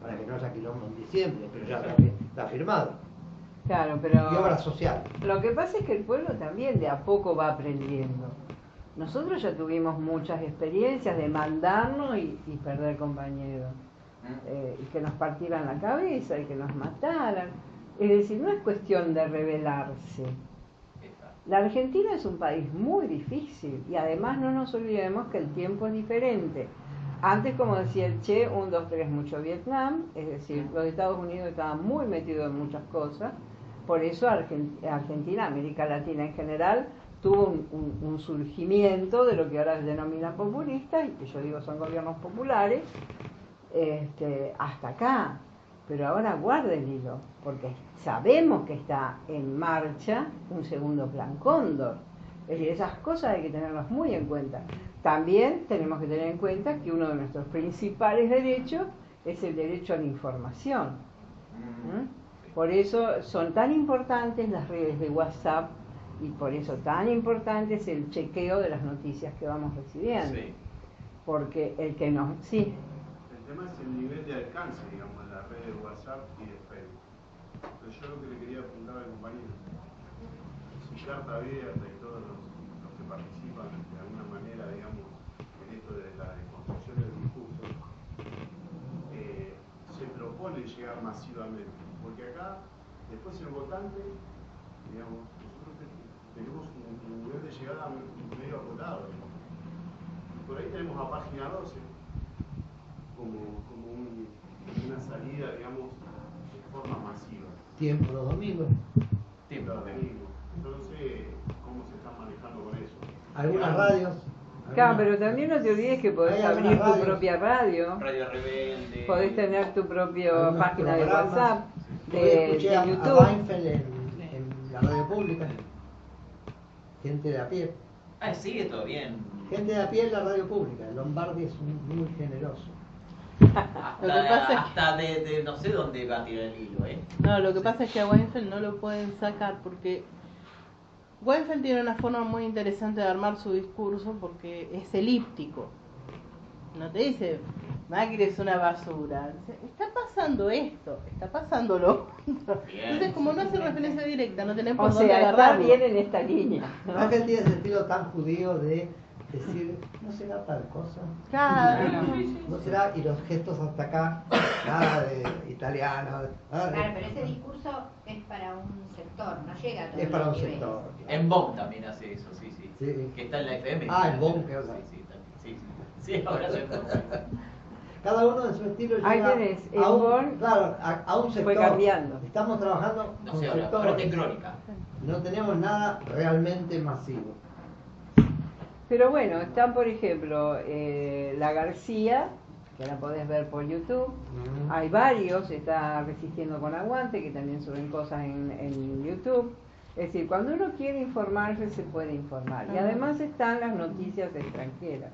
para, que no haya quilombo en diciembre, pero ya está, está firmado. Claro, pero... Y obra social. Lo que pasa es que el pueblo también de a poco va aprendiendo. Nosotros ya tuvimos muchas experiencias de mandarnos y, y perder compañeros. Eh, y que nos partieran la cabeza y que nos mataran. Es decir, no es cuestión de rebelarse. La Argentina es un país muy difícil y además no nos olvidemos que el tiempo es diferente. Antes, como decía el Che, un, dos, tres, mucho Vietnam, es decir, los Estados Unidos estaban muy metidos en muchas cosas, por eso Argen- Argentina, América Latina en general, tuvo un, un- un surgimiento de lo que ahora se denomina populista, y que yo digo son gobiernos populares, este, hasta acá. Pero ahora guarda el hilo, porque sabemos que está en marcha un segundo plan Cóndor. Es decir, esas cosas hay que tenerlas muy en cuenta. También tenemos que tener en cuenta que uno de nuestros principales derechos es el derecho a la información. ¿Mm? Por eso son tan importantes las redes de WhatsApp y por eso tan importante es el chequeo de las noticias que vamos recibiendo. Sí. Porque el que nos... Sí, El tema es el nivel de alcance, digamos, en la red de WhatsApp y de Facebook. Pero yo lo que le quería apuntar al compañero, si carta abierta y todos los, los que participan de alguna manera, digamos, en esto de la construcción del discurso, eh, se propone llegar masivamente. Porque acá, después el votante, digamos, nosotros te- tenemos un, nivel de llegada medio. Y por ahí tenemos a página 12 como, como un- una salida, digamos, de forma masiva. Tiempo los domingos. Tiempo, Los domingos. Sé cómo se están manejando con eso. Algunas Digamos, radios. Claro, pero también no te olvides que podés abrir tu propia radio, Radio Rebelde. podés tener tu propia página de. WhatsApp, de, escuché de a, a YouTube. Weinfeld en, en la radio pública. Gente de a pie. Ah, sigue todo bien. Gente de a pie en la radio pública. Lombardi es muy generoso. Hasta, Lo que pasa es- hasta de, de no sé dónde va a tirar el hilo, ¿eh? No, lo que pasa es que a Weinfeld no lo pueden sacar porque Weinfeld tiene una forma muy interesante de armar su discurso porque es elíptico. No te dice, Macri es una basura. Está pasando esto, está pasando lo otro. Bien. Entonces, como no hace referencia directa, no tenés O por dónde sea, está agarrarlo. bien en esta línea. ¿no? Tiene ese estilo tan judío de decir, no será tal cosa. Claro. *laughs* No será, y los gestos hasta acá, nada de italiano. nada de- Claro, pero ese discurso es para un sector, no llega a todo Es para un sector. En BOM también hace eso, sí, sí. Sí. Que está en la FM. Ah, en BOM, que otra. Sí, sí, también, sí, sí. Sí, ahora soy. *laughs* Cada uno de su estilo Ahí llega tenés, a en un, Bonn claro, a, a un sector. fue cambiando. Estamos trabajando No con sé, ahora, ahora sectores. No tenemos nada realmente masivo. Pero bueno, están por ejemplo eh, La García, que la podés ver por YouTube. Hay varios, está Resistiendo con Aguante, que también suben cosas en, en YouTube. Es decir, cuando uno quiere informarse, se puede informar. Y Ah. además están las noticias extranjeras.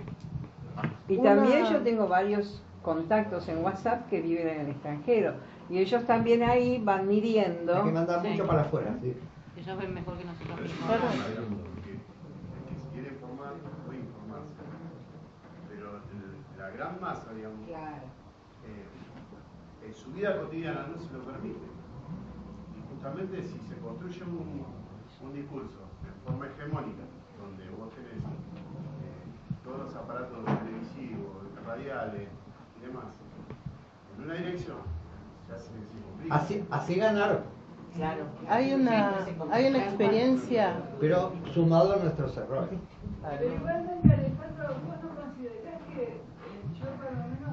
Y Una- también yo tengo varios contactos en WhatsApp que viven en el extranjero. Y ellos también ahí van midiendo. Hay que mandar Sí. mucho para afuera. ¿sí? Ellos ven mejor que nosotros mismos. una mala, digamos, porque el que se quiere informar puede informarse. Pero el- la gran masa, digamos, Claro. eh, en su vida cotidiana no se lo permite. Y justamente si se construye un, un discurso en forma hegemónica, donde vos tenés eh, todos los aparatos televisivos, radiales y demás, en una dirección, ya se, se complica. Así, así ganaron, Claro. Hay una, hay una experiencia. pero sumado a nuestros errores. Pero igualmente, Alejandro, vos no considerás que eh, yo por lo menos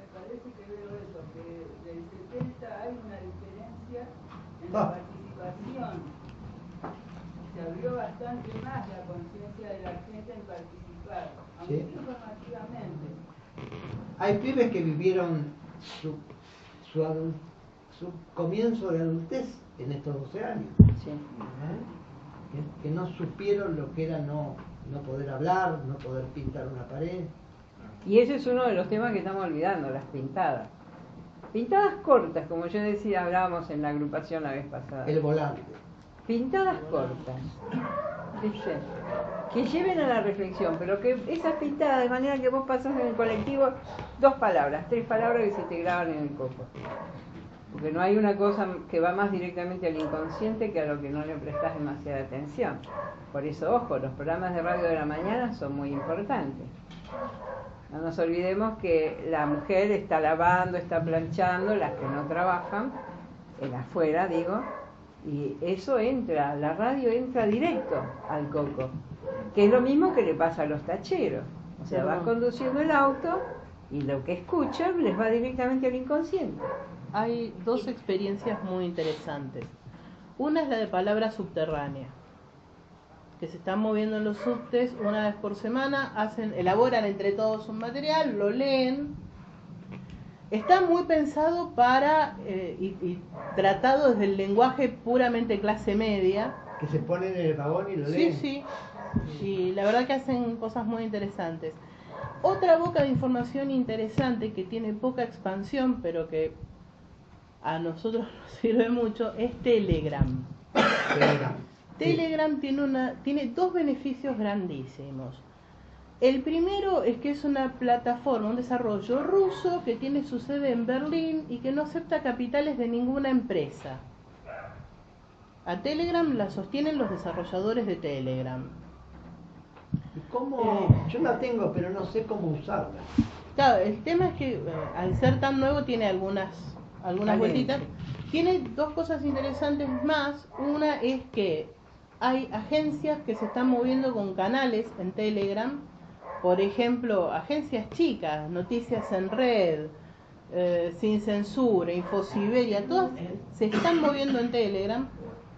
me parece que veo eso, que del 70 hay una diferencia en la Ah. Participación. Se abrió bastante más la conciencia de la gente en participar, aunque Sí. informativamente. Hay pibes que vivieron su, su, comienzo de adultez en estos 12 años. Sí. ¿eh? Que, que no supieron lo que era no, no poder hablar, no poder pintar una pared. Y ese es uno de los temas que estamos olvidando, las pintadas. Pintadas cortas, como yo decía, hablábamos en la agrupación la vez pasada. El volante. Pintadas cortas. Que lleven a la reflexión, pero que esas pintadas, de manera que vos pasás en el colectivo dos palabras, tres palabras que se te graban en el coco. Porque no hay una cosa que va más directamente al inconsciente que a lo que no le prestas demasiada atención. Por eso, ojo, los programas de radio de la mañana son muy importantes. No nos olvidemos que la mujer está lavando, está planchando, las que no trabajan, en afuera digo, y eso entra, la radio entra directo al coco, que es lo mismo que le pasa a los tacheros. O sea, vas conduciendo el auto y lo que escuchan les va directamente al inconsciente. Hay dos experiencias muy interesantes. Una es la de palabra subterránea, que se están moviendo en los subtes una vez por semana, hacen, elaboran entre todos un material, lo leen. Está muy pensado para eh, y, y tratado desde el lenguaje puramente clase media. Que se ponen en el vagón y lo Sí, leen. sí. Y la verdad que hacen cosas muy interesantes. Otra boca de información interesante que tiene poca expansión, pero que a nosotros *laughs* nos sirve mucho, es Telegram. Telegram. Telegram tiene, una, tiene dos beneficios grandísimos. El primero es que es una plataforma, un desarrollo ruso que tiene su sede en Berlín y que no acepta capitales de ninguna empresa. A Telegram la sostienen los desarrolladores de Telegram. ¿Y cómo? Yo la tengo, pero no sé cómo usarla. Claro, el tema es que eh, al ser tan nuevo tiene algunas algunas vueltitas. Tiene dos cosas interesantes más. Una es que hay agencias que se están moviendo con canales en Telegram. Por ejemplo, agencias chicas, Noticias en Red, eh, Sin Censura, Infosiberia, todas se están moviendo en Telegram.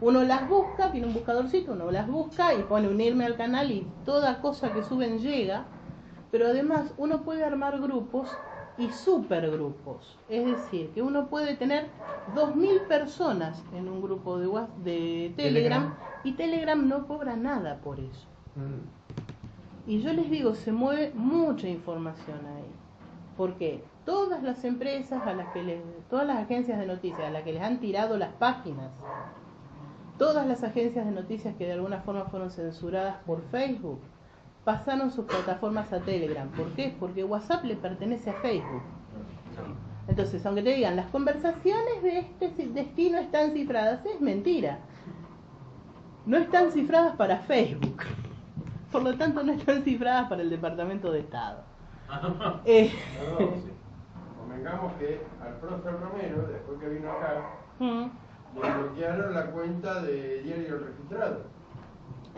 Uno las busca, tiene un buscadorcito, uno las busca y pone unirme al canal y toda cosa que suben llega. Pero además uno puede armar grupos y supergrupos. Es decir, que uno puede tener 2.000 personas en un grupo de, Whats- de Telegram, Telegram. y Telegram no cobra nada por eso. Mm. Y yo les digo, se mueve mucha información ahí. Porque todas las empresas a las que les, todas las agencias de noticias a las que les han tirado las páginas, todas las agencias de noticias que de alguna forma fueron censuradas por Facebook, pasaron sus plataformas a Telegram. ¿Por qué? Porque WhatsApp le pertenece a Facebook. Entonces, aunque te digan, las conversaciones de este destino están cifradas, es mentira. No están cifradas para Facebook. Por lo tanto, no están cifradas para el Departamento de Estado. *laughs* Eh, No, no, sí. Convengamos que al profe Romero, después que vino acá, mm, le bloquearon la cuenta de diario registrado.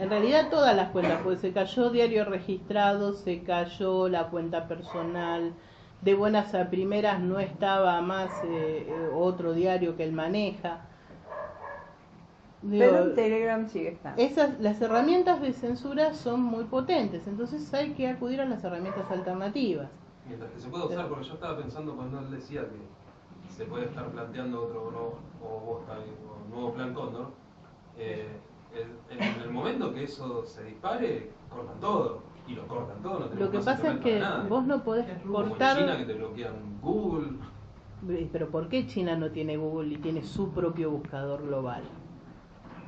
En realidad todas las cuentas, pues se cayó diario registrado, se cayó la cuenta personal, de buenas a primeras no estaba más eh, eh, otro diario que él maneja. Digo, Pero en Telegram sigue estando. esas, las herramientas de censura son muy potentes, entonces hay que acudir a las herramientas alternativas. Mientras que se puede usar, porque yo estaba pensando cuando él decía que se puede estar planteando otro no, o, ahí, o nuevo plan Cóndor, eh, el- en el momento que eso se dispare, cortan todo. Y lo cortan todo, no Lo que pasa es que nada. vos no podés Como en cortar... China que te bloquean Google. Pero ¿por qué China no tiene Google y tiene su propio buscador global?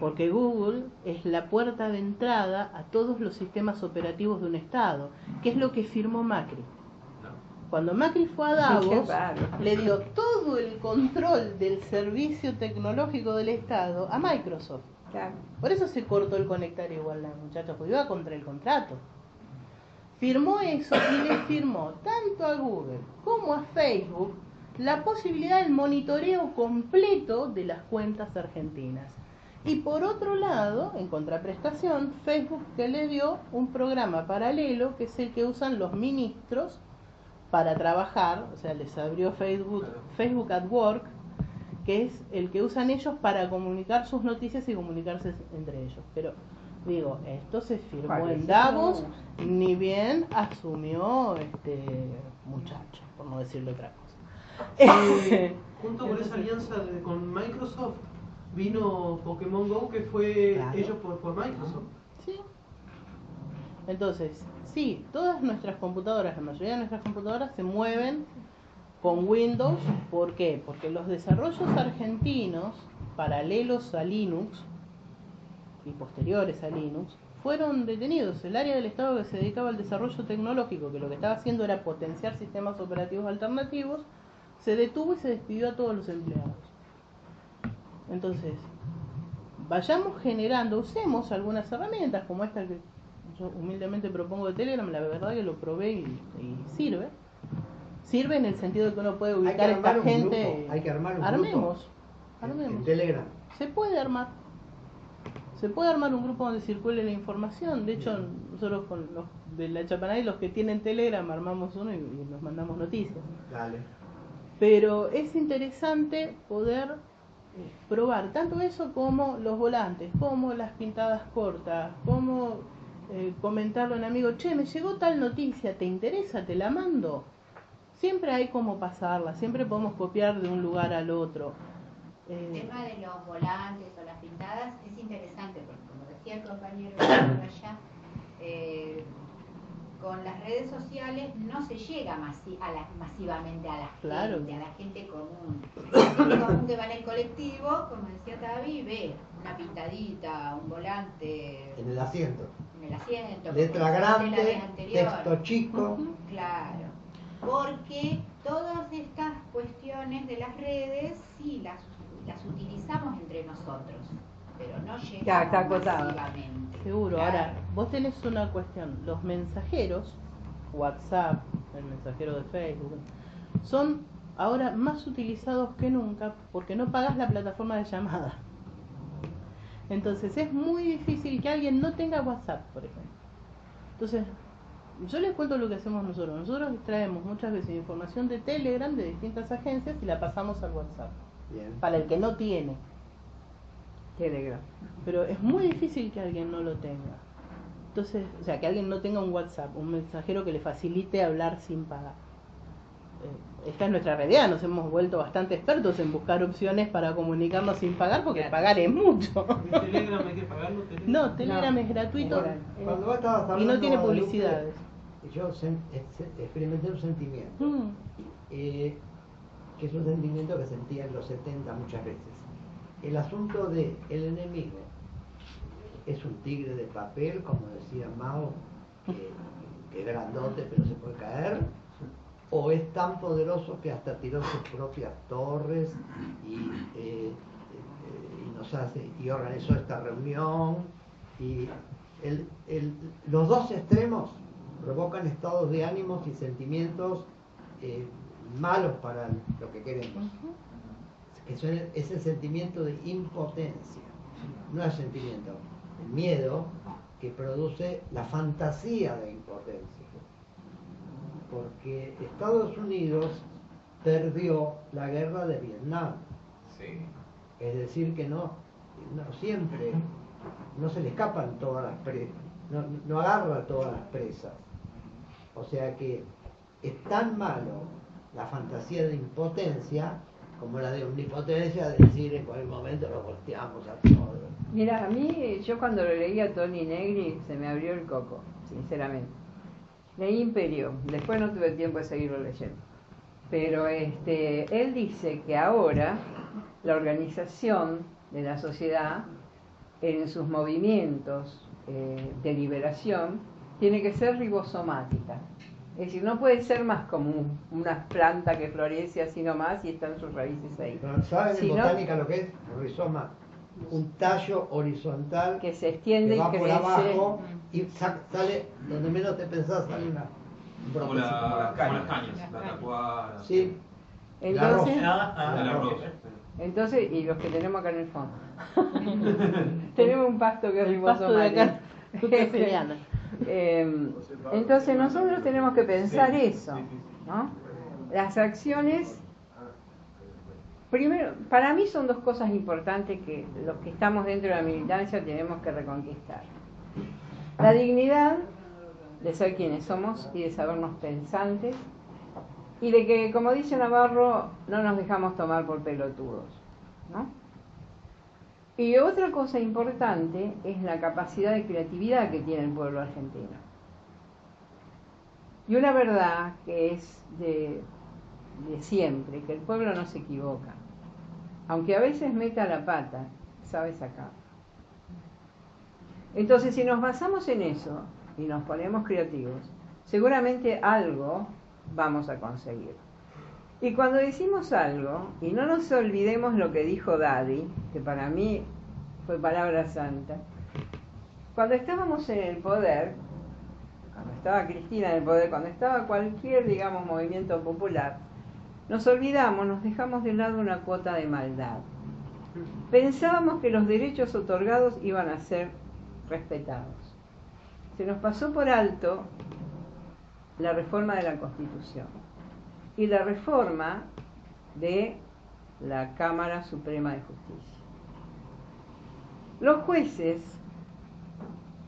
Porque Google es la puerta de entrada a todos los sistemas operativos de un Estado, que es lo que firmó Macri. Cuando Macri fue a Davos, le dio todo el control del servicio tecnológico del Estado a Microsoft. Claro. Por eso se cortó el conectar igual, muchachos, porque iba contra el contrato. Firmó eso y le firmó tanto a Google como a Facebook la posibilidad del monitoreo completo de las cuentas argentinas. Y por otro lado, en contraprestación, Facebook que le dio un programa paralelo que es el que usan los ministros para trabajar, o sea, les abrió Facebook, Facebook at Work, que es el que usan ellos para comunicar sus noticias y comunicarse entre ellos. Pero digo, esto se firmó Parece en Davos, que ni bien asumió este muchacho, por no decirle otra cosa. *laughs* junto con esa alianza de- con Microsoft, vino Pokémon Go, que fue Claro. ellos por, por Microsoft. Sí. Entonces, sí, todas nuestras computadoras, la mayoría de nuestras computadoras se mueven con Windows. ¿Por qué? Porque los desarrollos argentinos, paralelos a Linux y posteriores a Linux, fueron detenidos. El área del Estado que se dedicaba al desarrollo tecnológico, que lo que estaba haciendo era potenciar sistemas operativos alternativos, se detuvo y se despidió a todos los empleados. Entonces, vayamos generando, usemos algunas herramientas como esta que yo humildemente propongo de Telegram, la verdad que lo probé y, y sirve. Sirve en el sentido de que uno puede ubicar a esta gente. grupo, hay que armar un Armemos, grupo armemos. en Telegram. Se puede armar. Se puede armar un grupo donde circule la información. De hecho, nosotros con los de la Chapanay, los que tienen Telegram, armamos uno y, y nos mandamos noticias. Dale. Pero es interesante poder eh, probar tanto eso como los volantes, como las pintadas cortas, como eh, comentarle a un amigo, che, me llegó tal noticia, ¿te interesa? Te la mando. Siempre hay como pasarla, siempre podemos copiar de un lugar al otro. El Eh, tema de los volantes o las pintadas es interesante porque, como decía el compañero de *coughs* allá, eh, con las redes sociales no se llega masi- a la- masivamente a la Claro. gente, a la gente común. La gente común que va en el colectivo, como decía Tavi, ve una pintadita, un volante En el asiento. en el asiento, Letra grande, texto chico. Claro, porque todas estas cuestiones de las redes sí las, las utilizamos entre nosotros, pero no Claro, llegamos está masivamente. Seguro, Claro. ahora, vos tenés una cuestión, los mensajeros, WhatsApp, el mensajero de Facebook, son ahora más utilizados que nunca porque no pagas la plataforma de llamada. Entonces es muy difícil que alguien no tenga WhatsApp, por ejemplo. Entonces, yo les cuento lo que hacemos nosotros. Nosotros traemos muchas veces información de Telegram de distintas agencias y la pasamos al WhatsApp. Bien. Para el que no tiene. Telegram. Pero es muy difícil que alguien no lo tenga. Entonces, o sea, que alguien no tenga un WhatsApp, un mensajero que le facilite hablar sin pagar. Eh, esta es nuestra realidad, nos hemos vuelto bastante expertos en buscar opciones para comunicarnos sin pagar, porque pagar es mucho. Telegram hay que pagarlo. Telegram. No, Telegram es gratuito Cuando vos estabas y no tiene publicidades. Yo experimenté un sentimiento, Mm, eh, que es un sentimiento que sentía en los 70 muchas veces. El asunto de el enemigo es un tigre de papel, como decía Mao, que, que es grandote pero se puede caer, o es tan poderoso que hasta tiró sus propias torres y, eh, eh, y nos hace y organizó esta reunión. Y el- el- los dos extremos provocan estados de ánimos y sentimientos eh, malos para lo que queremos. Que son el- es el sentimiento de impotencia no el sentimiento el miedo que produce la fantasía de impotencia porque Estados Unidos perdió la guerra de Vietnam Sí. es decir que no, no siempre no se le escapan todas las presas no, no agarra todas las presas o sea que es tan malo la fantasía de impotencia como la de omnipotencia de decir en cualquier momento lo volteamos a todos Mira, a mí, yo cuando lo leí a Tony Negri, se me abrió el coco, sinceramente. Leí Imperio, después no tuve tiempo de seguirlo leyendo. Pero este, él dice que ahora la organización de la sociedad, en sus movimientos eh, de liberación, tiene que ser ribosomática. Es decir, no puede ser más como un- una planta que florece así nomás y están sus raíces ahí. ¿saben en botánica lo que es? rizoma un tallo horizontal que se extiende que y va por crece. abajo y sa- sale donde menos te pensás sale una un Como, la- como las cañas, la tacuara. Sí. Entonces, Ah, el arroz. entonces, y los que tenemos acá en el fondo. *laughs* tenemos un pasto que es acá, tucaseliana. *laughs* Eh, entonces nosotros tenemos que pensar eso, ¿no? Las acciones, primero, para mí son dos cosas importantes que los que estamos dentro de la militancia tenemos que reconquistar. La dignidad de ser quienes somos y de sabernos pensantes y de que, como dice Navarro, no nos dejamos tomar por pelotudos. ¿no? Y otra cosa importante es la capacidad de creatividad que tiene el pueblo argentino. Y una verdad que es de, de siempre, que el pueblo no se equivoca. Aunque a veces meta la pata, sabe sacar. Entonces, si nos basamos en eso y nos ponemos creativos, seguramente algo vamos a conseguir. Y cuando decimos algo, y no nos olvidemos lo que dijo Daddy, que para mí fue palabra santa, cuando estábamos en el poder, cuando estaba Cristina en el poder, cuando estaba cualquier, digamos, movimiento popular, nos olvidamos, nos dejamos de lado una cuota de maldad. Pensábamos que los derechos otorgados iban a ser respetados. Se nos pasó por alto la reforma de la Constitución y la reforma de la Cámara Suprema de Justicia. Los jueces,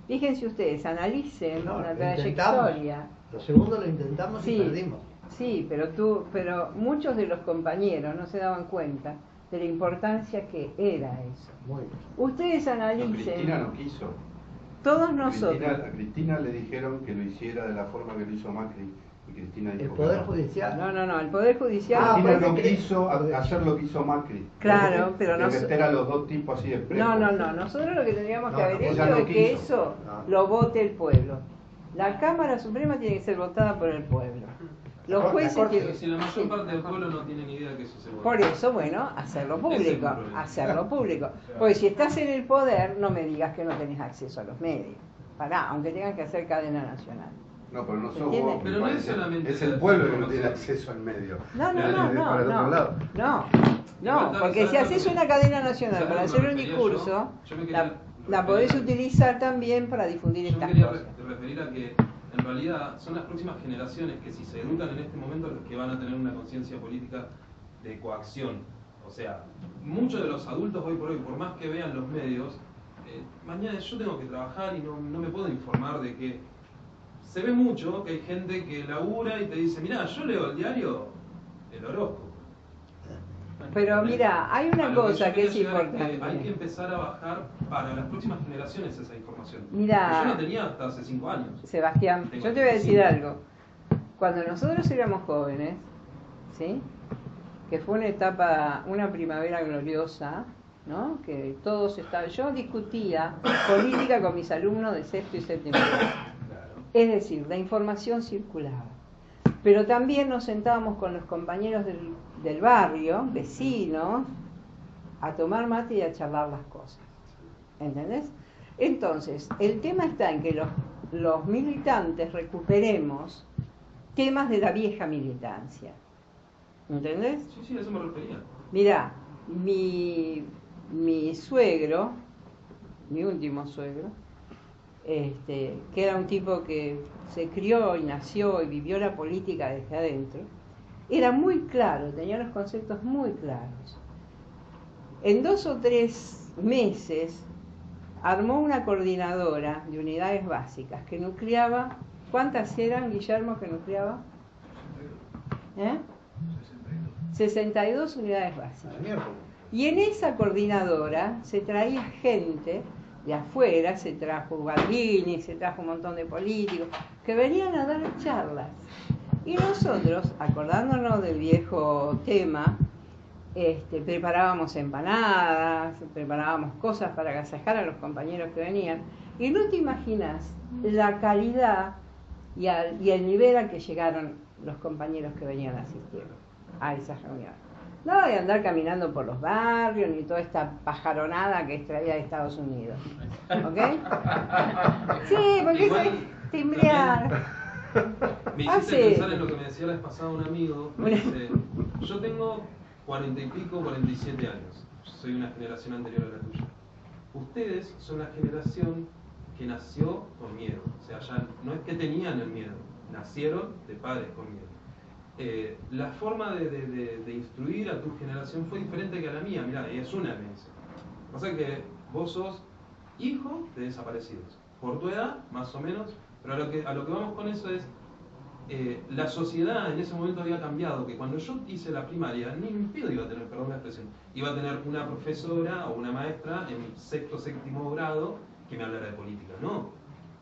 fíjense ustedes, analicen No, la lo trayectoria. Lo segundo lo intentamos y perdimos. Sí, pero tú, pero muchos de los compañeros no se daban cuenta de la importancia que era eso. Ustedes No, analicen. Cristina no quiso. Todos Cristina- nosotros. a Cristina le dijeron que lo hiciera de la forma que lo hizo Macri. Y Cristina El dijo Poder que no. Judicial. No, no, no, el Poder Judicial. Ah, Cristina parece no quiso ha- hacer lo que hizo Macri. Claro, pero no- meter a los dos tipos así de presos. No, no, no. Nosotros lo que tendríamos No, que haber hecho no es que eso No. lo vote el pueblo. La Cámara Suprema tiene que ser votada por el pueblo. Los La jueces Corte, tienen Si la mayor parte del pueblo no tiene ni idea que eso se vota. Por eso, bueno, hacerlo público, hacerlo *laughs* público. Porque si estás en el poder, no me digas que no tenés acceso a los medios. Pará, aunque tengan que hacer cadena nacional. No, pero no sos ¿Entiende? vos. Pero no es parece. solamente Es el pueblo que no tiene acceso al medio. No, no, no, para no, el otro no, lado. no, no, ¿sabes- porque si haces una cadena nacional ¿sabes para hacer un me discurso, yo? Yo me la, podés utilizar también para difundir Yo me estas quería cosas. re- referir a que realidad son las próximas generaciones que si se educan en este momento las que van a tener una conciencia política de coacción. O sea, muchos de los adultos hoy por hoy, por más que vean los medios, eh, mañana yo tengo que trabajar y no, no me puedo informar de que se ve mucho que hay gente que labura y te dice, mira, yo leo el diario, el horóscopo. Pero mira, hay una cosa que es que importante. hay que empezar a bajar para las próximas generaciones esa información. Mira. Yo no tenía hasta hace cinco años. Sebastián, Tengo yo te voy a decir 35. algo. Cuando nosotros éramos jóvenes, ¿sí? Que fue una etapa, una primavera gloriosa, ¿no? Que todos estaban. Yo discutía política con mis alumnos de sexto y séptimo grado. Es decir, la información circulaba. Pero también nos sentábamos con los compañeros del, del barrio, vecinos, a tomar mate y a charlar las cosas. ¿Entendés? Entonces, el tema está en que los, los militantes recuperemos temas de la vieja militancia. ¿Entendés? Sí, sí, a eso me refería. Mira, mi, mi suegro, mi último suegro, este, que era un tipo que se crió y nació y vivió la política desde adentro, era muy claro, tenía los conceptos muy claros. En dos o tres meses armó una coordinadora de unidades básicas que nucleaba, ¿cuántas eran, Guillermo, que nucleaba? ¿Eh? 62 unidades básicas. Y en esa coordinadora se traía gente de afuera, se trajo Guardini, se trajo un montón de políticos, que venían a dar charlas. Y nosotros, acordándonos del viejo tema, este, preparábamos empanadas, preparábamos cosas para agasajar a los compañeros que venían. Y no te imaginas la calidad y, al- y el nivel al que llegaron los compañeros que venían a asistir a esas reuniones. No de andar caminando por los barrios ni toda esta pajaronada que extraía de Estados Unidos. ¿Ok? *laughs* Sí, porque es timbrear. Me Ah, hiciste sí. pensar en lo que me decía la vez pasada un amigo. Me dice, yo tengo cuarenta y pico, 47 años. Soy una generación anterior a la tuya. Ustedes son la generación que nació con miedo. O sea, ya no es que tenían el miedo, nacieron de padres con miedo. Eh, la forma de, de- de- de instruir a tu generación fue diferente que a la mía. Mira, y es una me dice. Sea que vos sos hijo de desaparecidos. Por tu edad, más o menos. Pero a lo que, a lo que vamos con eso es, eh, la sociedad en ese momento había cambiado, que cuando yo hice la primaria, ni en pedo iba a tener, perdón la expresión, iba a tener una profesora o una maestra en sexto, séptimo grado que me hablara de política. No,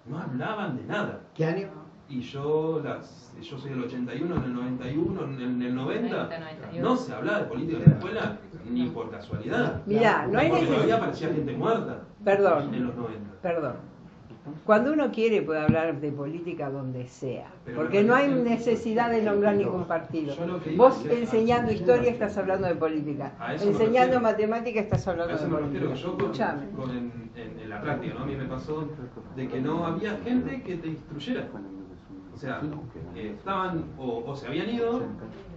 no hablaban de nada. ¿Qué año? Y yo, las, yo soy del 81, en el 91, en el, en el 90, 90, 91. no se hablaba de política en la escuela ni por casualidad. Mirá, no hay Porque necesidad- todavía aparecía gente muerta Perdón. en los 90. Perdón. Cuando uno quiere puede hablar de política donde sea, Pero porque no hay necesidad de nombrar ningún partido. Vos enseñando historia estás hablando de política, enseñando matemática estás A hablando eso de política. yo con, con en, en- en la práctica, ¿no? A mí me pasó de que no había gente que te instruyera. O sea, eh, estaban o, o se habían ido,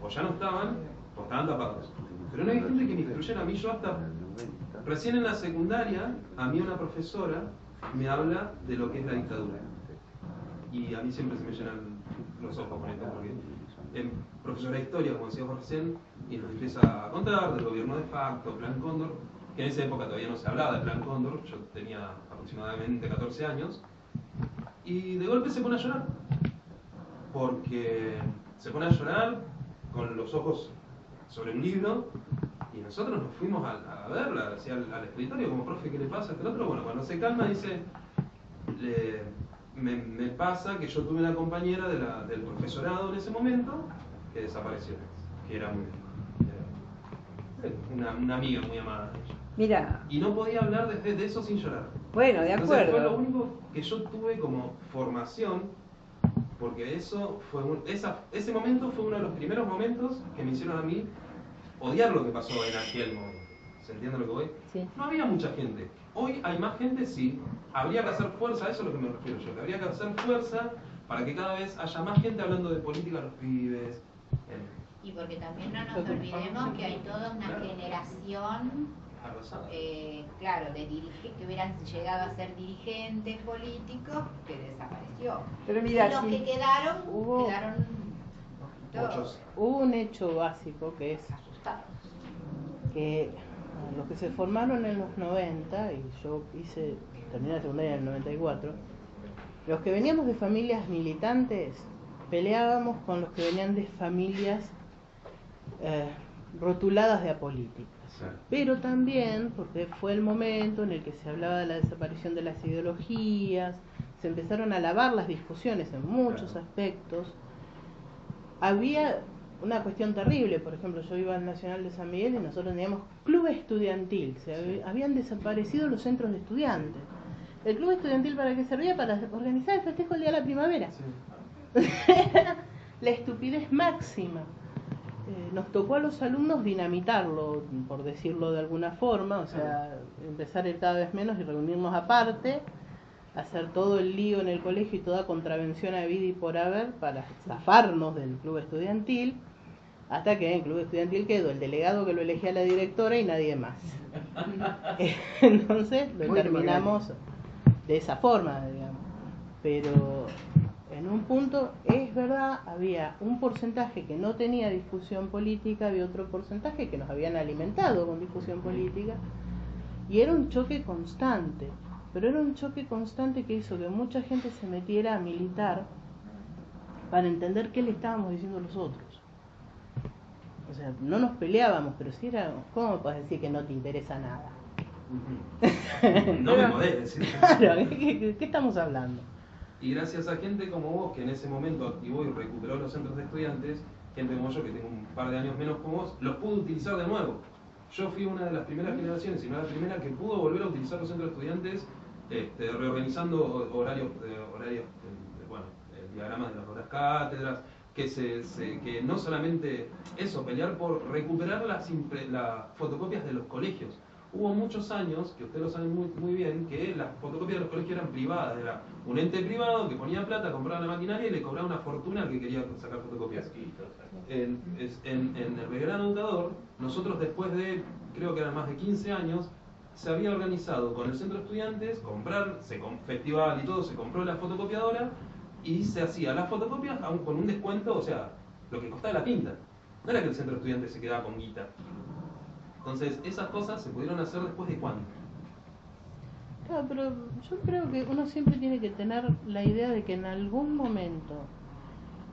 o ya no estaban, o estaban tapados. Pero no había gente que me instruyera. A mí yo hasta recién en la secundaria, a mí una profesora me habla de lo que es la dictadura. Y a mí siempre se me llenan los ojos con esto, porque el profesor de historia, como decía recién, y nos empieza a contar del gobierno de facto, Plan Cóndor, que en esa época todavía no se hablaba de Plan Cóndor, yo tenía aproximadamente 14 años, y de golpe se pone a llorar, porque se pone a llorar con los ojos sobre un libro, y nosotros nos fuimos a, a verla, hacia al, al escritorio, como profe, ¿qué le pasa? Este otro, bueno, cuando se calma dice, le- me, me pasa que yo tuve una compañera de la- del profesorado en ese momento que desapareció, que era, muy- era una, una amiga muy amada de ella. Mira, Y no podía hablar de, de eso sin llorar. bueno, de Entonces fue lo acuerdo. único que yo tuve como formación, porque eso fue un- esa, ese momento fue uno de los primeros momentos que me hicieron a mí odiar lo que pasó en aquel momento. ¿Se entiende lo que voy? Sí. No había mucha gente. Hoy hay más gente, sí. Habría que hacer fuerza, a eso es lo que me refiero yo, que habría que hacer fuerza para que cada vez haya más gente hablando de política a los pibes. en- Y porque también no nos olvidemos que hay toda una generación, eh, claro, de dirige- que hubieran llegado a ser dirigentes políticos que desapareció. Pero mira, y los sí. que quedaron, Hubo- quedaron todos Muchos. Hubo un hecho básico que es. Que los que se formaron en los 90, y yo hice, terminé la secundaria en el 94, los que veníamos de familias militantes peleábamos con los que venían de familias eh, rotuladas de apolíticas. Pero también porque fue el momento en el que se hablaba de la desaparición de las ideologías, se empezaron a lavar las discusiones en muchos aspectos. Había una cuestión terrible, por ejemplo, yo iba al Nacional de San Miguel y nosotros teníamos club estudiantil, se hab- habían desaparecido los centros de estudiantes. ¿El club estudiantil para qué servía? Para organizar el festejo del Día de la Primavera. *laughs* la estupidez máxima. Eh, nos tocó a los alumnos dinamitarlo, por decirlo de alguna forma, o sea, empezar el cada vez menos y reunirnos aparte, hacer todo el lío en el colegio y toda contravención a vida y por haber para zafarnos del club estudiantil, hasta que en el club estudiantil quedó el delegado que lo elegía la directora y nadie más. *laughs* *laughs* Entonces lo Muy terminamos de esa forma, digamos. Pero en un punto, es verdad, había un porcentaje que no tenía discusión política, había otro porcentaje que nos habían alimentado con discusión política, y era un choque constante. Pero era un choque constante que hizo que mucha gente se metiera a militar para entender qué le estábamos diciendo los otros. O sea, no nos peleábamos, pero sí era, ¿cómo puedes decir que no te interesa nada? No me podés decir. Claro, ¿qué, qué- qué estamos hablando? Y gracias a gente como vos, que en ese momento activó y recuperó los centros de estudiantes, gente como yo, que tengo un par de años menos como vos, los pude utilizar de nuevo. Yo fui una de las primeras generaciones, si no la primera, que pudo volver a utilizar los centros de estudiantes, este, reorganizando ho- horarios, de, horarios de- bueno, eh, diagramas de las horas cátedras, que, se, se- que no solamente eso, pelear por recuperar las, las fotocopias de los colegios. Hubo muchos años, que ustedes lo saben muy, muy bien, que las fotocopias de los colegios eran privadas, era un ente privado que ponía plata, compraba la maquinaria y le cobraba una fortuna al que quería sacar fotocopias. En, en- en el Belgrano Educador, nosotros después de, creo que eran más de 15 años, se había organizado con el centro de estudiantes, comprar, se con festival y todo, se compró la fotocopiadora y se hacía las fotocopias aún con un descuento, o sea, lo que costaba la tinta. No era que el centro de estudiantes se quedaba con guita. Entonces, esas cosas se pudieron hacer después de cuándo. Claro, pero yo creo que uno siempre tiene que tener la idea de que en algún momento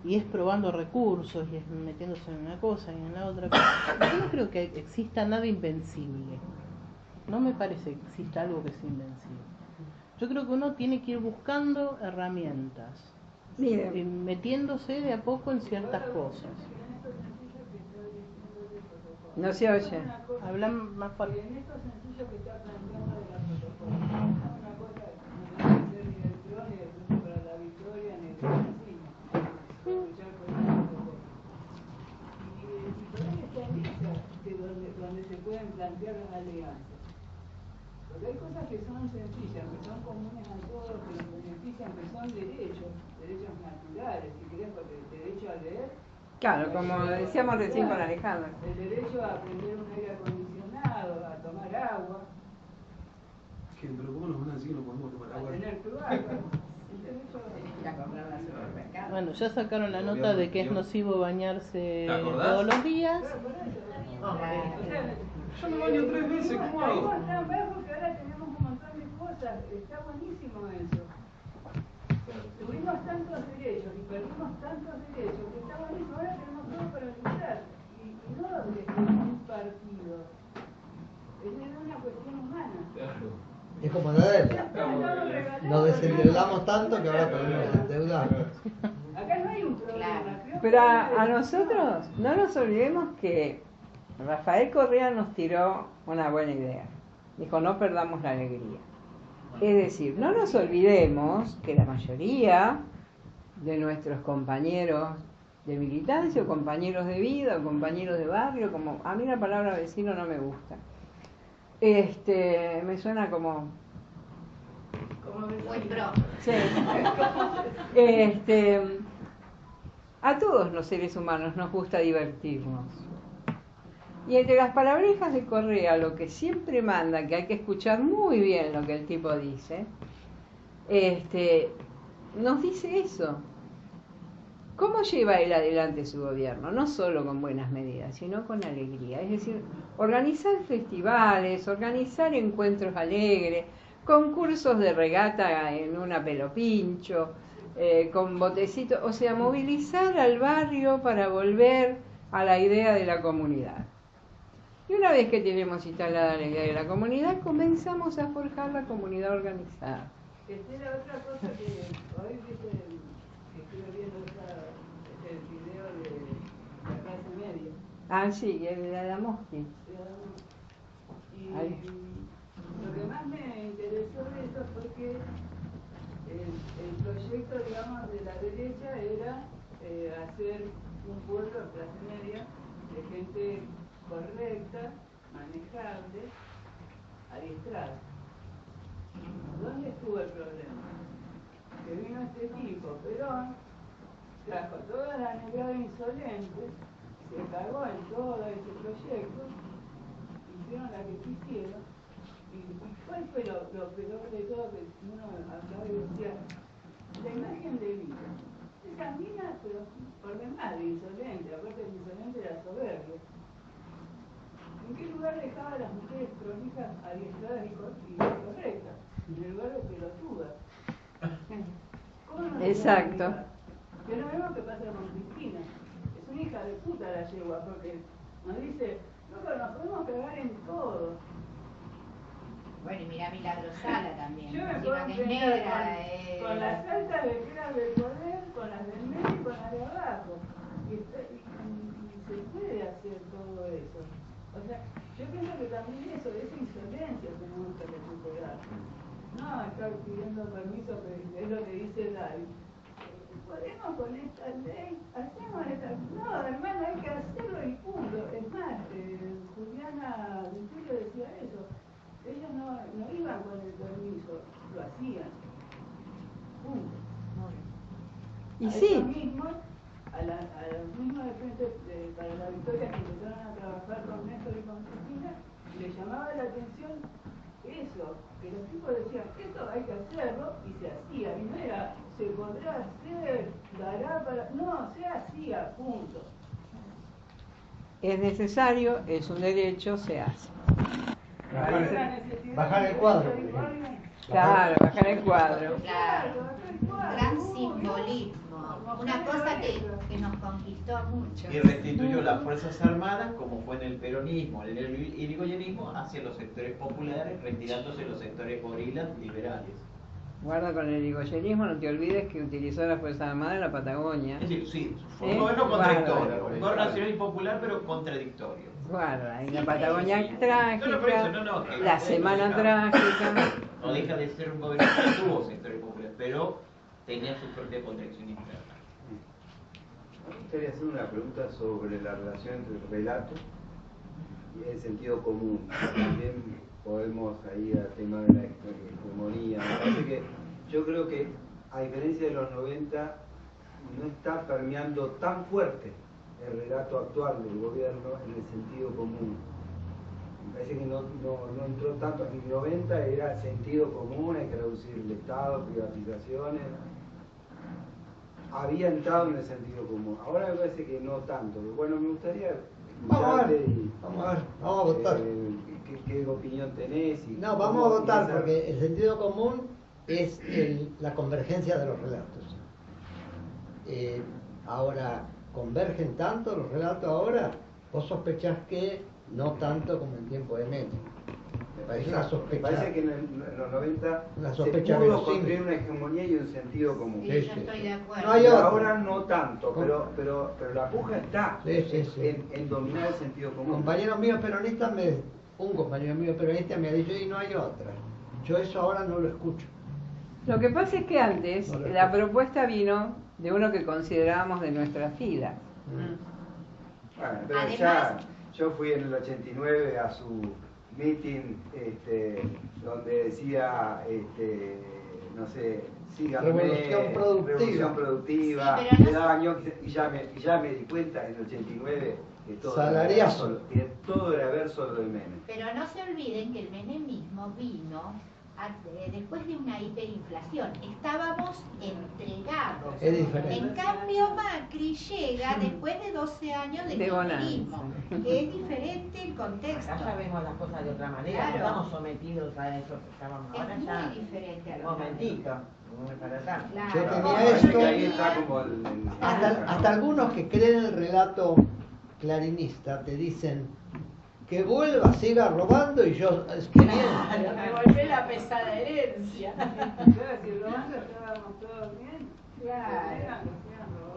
y es probando recursos y es metiéndose en una cosa y en la otra. *coughs* Yo no creo que exista nada invencible. No me parece que exista algo que sea invencible. Yo creo que uno tiene que ir buscando herramientas, Mire. y metiéndose de a poco en ciertas cosas. No se oye. Hablan más fuerte. En esto sencillo que está planteando de la protocolo, una cosa que no tiene que ser ni del PRO ni del Frente para la Victoria ni del vecino, luchar por el protocolo. Y, y por ahí está en esa, que donde, se pueden plantear las alianzas. Porque hay cosas que son sencillas, que son comunes a todos, que nos benefician, que son derechos, derechos naturales, si querés, porque el derecho a leer Claro, como decíamos recién con Alejandro. el derecho a prender un aire acondicionado, a tomar agua, ¿Qué? ¿Pero cómo nos van a decir que no podemos tomar a agua? tener cloaca. *laughs* El derecho a... Bueno, ya sacaron la nota de que es nocivo bañarse todos los días. Yo me baño tres veces, ¿cómo hago? Estamos tan bajos que ahora tenemos un montón de cosas. Está buenísimo eso. Tuvimos tantos derechos y perdimos tantos derechos que está buenísimo. Ahora tenemos todo para luchar. Y, y no desde un partido. Es una cuestión humana. Es como la deuda. Nos desendeudamos tanto que ahora podemos endeudarnos. Acá no hay un problema. Pero a nosotros no nos olvidemos que Rafael Correa nos tiró una buena idea. Dijo, no perdamos la alegría. Es decir, no nos olvidemos que la mayoría de nuestros compañeros de militancia o compañeros de vida o compañeros de barrio, como a mí la palabra vecino no me gusta. Este, me suena como Como Muy pro. Sí. Este, a todos los seres humanos nos gusta divertirnos. Y entre las palabrejas de Correa, lo que siempre manda, que hay que escuchar muy bien lo que el tipo dice, este, nos dice eso. ¿Cómo lleva él adelante su gobierno? No solo con buenas medidas, sino con alegría. Es decir, organizar festivales, organizar encuentros alegres, concursos de regata en una pelopincho, eh, con botecitos, o sea, movilizar al barrio para volver a la idea de la comunidad. Y una vez que tenemos instalada la idea de la comunidad, comenzamos a forjar la comunidad organizada. Esta era otra cosa que hoy viste, que estuve viendo esa, ese video de la clase media. Ah, sí, el de Adamowski. Y Ahí. lo que más me interesó de eso fue que el, el proyecto, digamos, de la derecha era eh, hacer un pueblo de clase media de gente correcta, manejable, adiestrada. ¿Dónde estuvo el problema? Que vino este tipo, Perón, trajo toda la negrada insolente, se cagó en todo ese proyecto, hicieron la que quisieron, y, y fue lo, lo peor de todo que uno acá decía, la imagen de vida. Esa mina, pero por demás de insolente, aparte de insolente era soberbia. ¿En qué lugar dejaba a las mujeres prolijas, adiestradas y cor- y correctas? En el lugar de pelotudas. ¿Cómo no Exacto. lo mismo que pasa con Cristina. Es una hija de puta la yegua, porque nos dice, loco, nos podemos cagar en todo. Bueno, y mira Milagrosala también. Yo me puedo que es negra. con, eh, con las altas esferas del poder, con las del medio y con las de abajo. Y, y- y- y se puede hacer todo eso. O sea, yo pienso que también eso, esa insolencia tenemos que recuperar. No estar pidiendo permiso, que es lo que dice Dai. Podemos con esta ley, hacemos esta. No, hermano, hay que hacerlo y punto. Es más, eh, Juliana Vitello decía eso. Ellos no, no iban con el permiso, lo hacían. Punto. Y a sí. mismos, a, la, a los mismos de frente de- para la victoria que empezaron a trabajar con Néstor y con Cristina, les llamaba la atención eso, que los tipos decían, esto hay que hacerlo, y se hacía, y no era, se podrá hacer, dará para, no, se hacía, punto. Es necesario, es un derecho, se hace. Bajar el, bajar el cuadro. Claro, bajar el cuadro. Claro. Gran simbolismo. Una cosa que, que nos conquistó mucho. Y restituyó las Fuerzas Armadas, como fue en el peronismo, en el irigoyenismo, hacia los sectores populares, retirándose los sectores gorilas liberales. Guarda con el irigoyenismo, no te olvides que utilizó las Fuerzas Armadas en la Patagonia. Es decir, sí, fue ¿Eh? un gobierno contradictorio, un gobierno nacional y popular, pero contradictorio. Guarda, en la Sí, Patagonia sí. trágica, No, no, eso, no, la semana no, trágica. No deja de ser un gobierno que tuvo sectores populares, pero tenía su propia contradicción interna. Me gustaría hacer una pregunta sobre la relación entre el relato y el sentido común. También podemos ahí al tema de la hegemonía. Que yo creo que, a diferencia de los 90, no está permeando tan fuerte el relato actual del gobierno en el sentido común. Me parece que no, no, no entró tanto. En el 90 era sentido común, hay que reducir el Estado, privatizaciones había entrado en el sentido común. Ahora me parece que no tanto. Pero Bueno, me gustaría Vamos a ver, y vamos a ver, vamos a votar. eh, qué, qué opinión tenés. Y No, vamos a votar piensas- porque el sentido común es el- la convergencia de los relatos. Eh, ahora, ¿convergen tanto los relatos ahora? Vos sospechás que no tanto como en tiempo de Menem. Parece una Me sospecha. parece que en, el- en los 90 Una se sospecha pudo verosímil. construir una hegemonía y un sentido común. Sí, Sí, yo sí, estoy sí. de acuerdo. No hay ahora no tanto, pero, pero, pero la puja está Sí, sí, sí. En, en dominar el sentido común. Compañeros míos peronistas, me, un compañero mío peronista me ha dicho, y no hay otra. Yo eso ahora no lo escucho. Lo que pasa es que antes No la propuesta vino de uno que considerábamos de nuestra fila. Bueno, pero Además- ya yo fui en el 89 a su meeting este, donde decía, este, no sé, síganme, Revolución productiva. revolución productiva, Sí, pero no le daba ñoquis, y ya me, y ya me di cuenta en el 89 que todo, Salariazo. Era, verso, que todo era verso lo de Menem. Pero no se olviden que el menemismo vino después de una hiperinflación. Estábamos entregados. Es diferente. En cambio, Macri llega después de 12 años de De kirchnerismo, que es diferente el contexto. Acá ya vemos las cosas de otra manera, Claro. no estamos sometidos a eso que estábamos ahora Es ya. muy diferente a Un lo momentito, para. Claro. Yo tenía esto. yo que ahí tenía- está como el, el- Hasta, hasta algunos que creen el relato clarinista te dicen que vuelva, siga robando y yo, es que bien. Me volvió la pesada herencia. *laughs* Claro, si robando estábamos todos bien. Claro.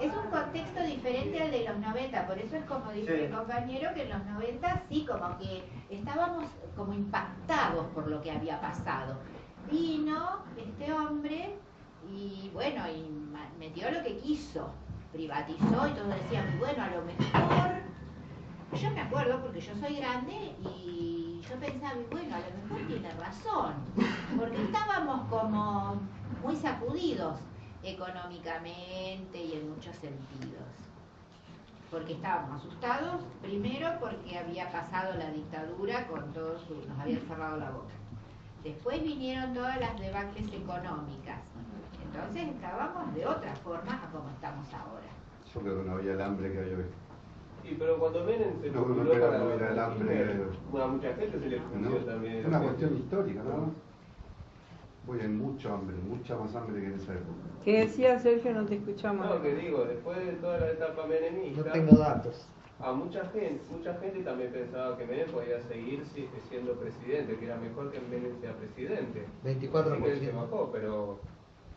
Es un contexto diferente al de los 90, por eso es como dice Sí. el compañero que en los 90 sí, como que estábamos como impactados por lo que había pasado. Vino este hombre y bueno, y metió lo que quiso, privatizó y todos decían, bueno, a lo mejor, yo me acuerdo porque yo soy grande y yo pensaba, bueno, a lo mejor tiene razón, porque estábamos como muy sacudidos económicamente y en muchos sentidos. Porque estábamos asustados, primero porque había pasado la dictadura con todos sus, nos habían cerrado la boca. Después vinieron todas las debacles económicas. Entonces estábamos de otra forma a como estamos ahora. Yo creo que no había el hambre que hay hoy. Sí, pero cuando Menem se No, no, para no era el hambre. Kirchner, a mucha gente se le ¿no? funció también. Es una cuestión histórica, ¿no? Hoy hay mucho hambre, mucha más hambre que en esa época. ¿Qué decía Sergio? No te escuchamos. No, que digo, después de toda la etapa menemista, No tengo datos. a mucha gente, mucha gente también pensaba que Menem podía seguir si- siendo presidente, que era mejor que Menem sea presidente. 24%. Así que él se bajó, pero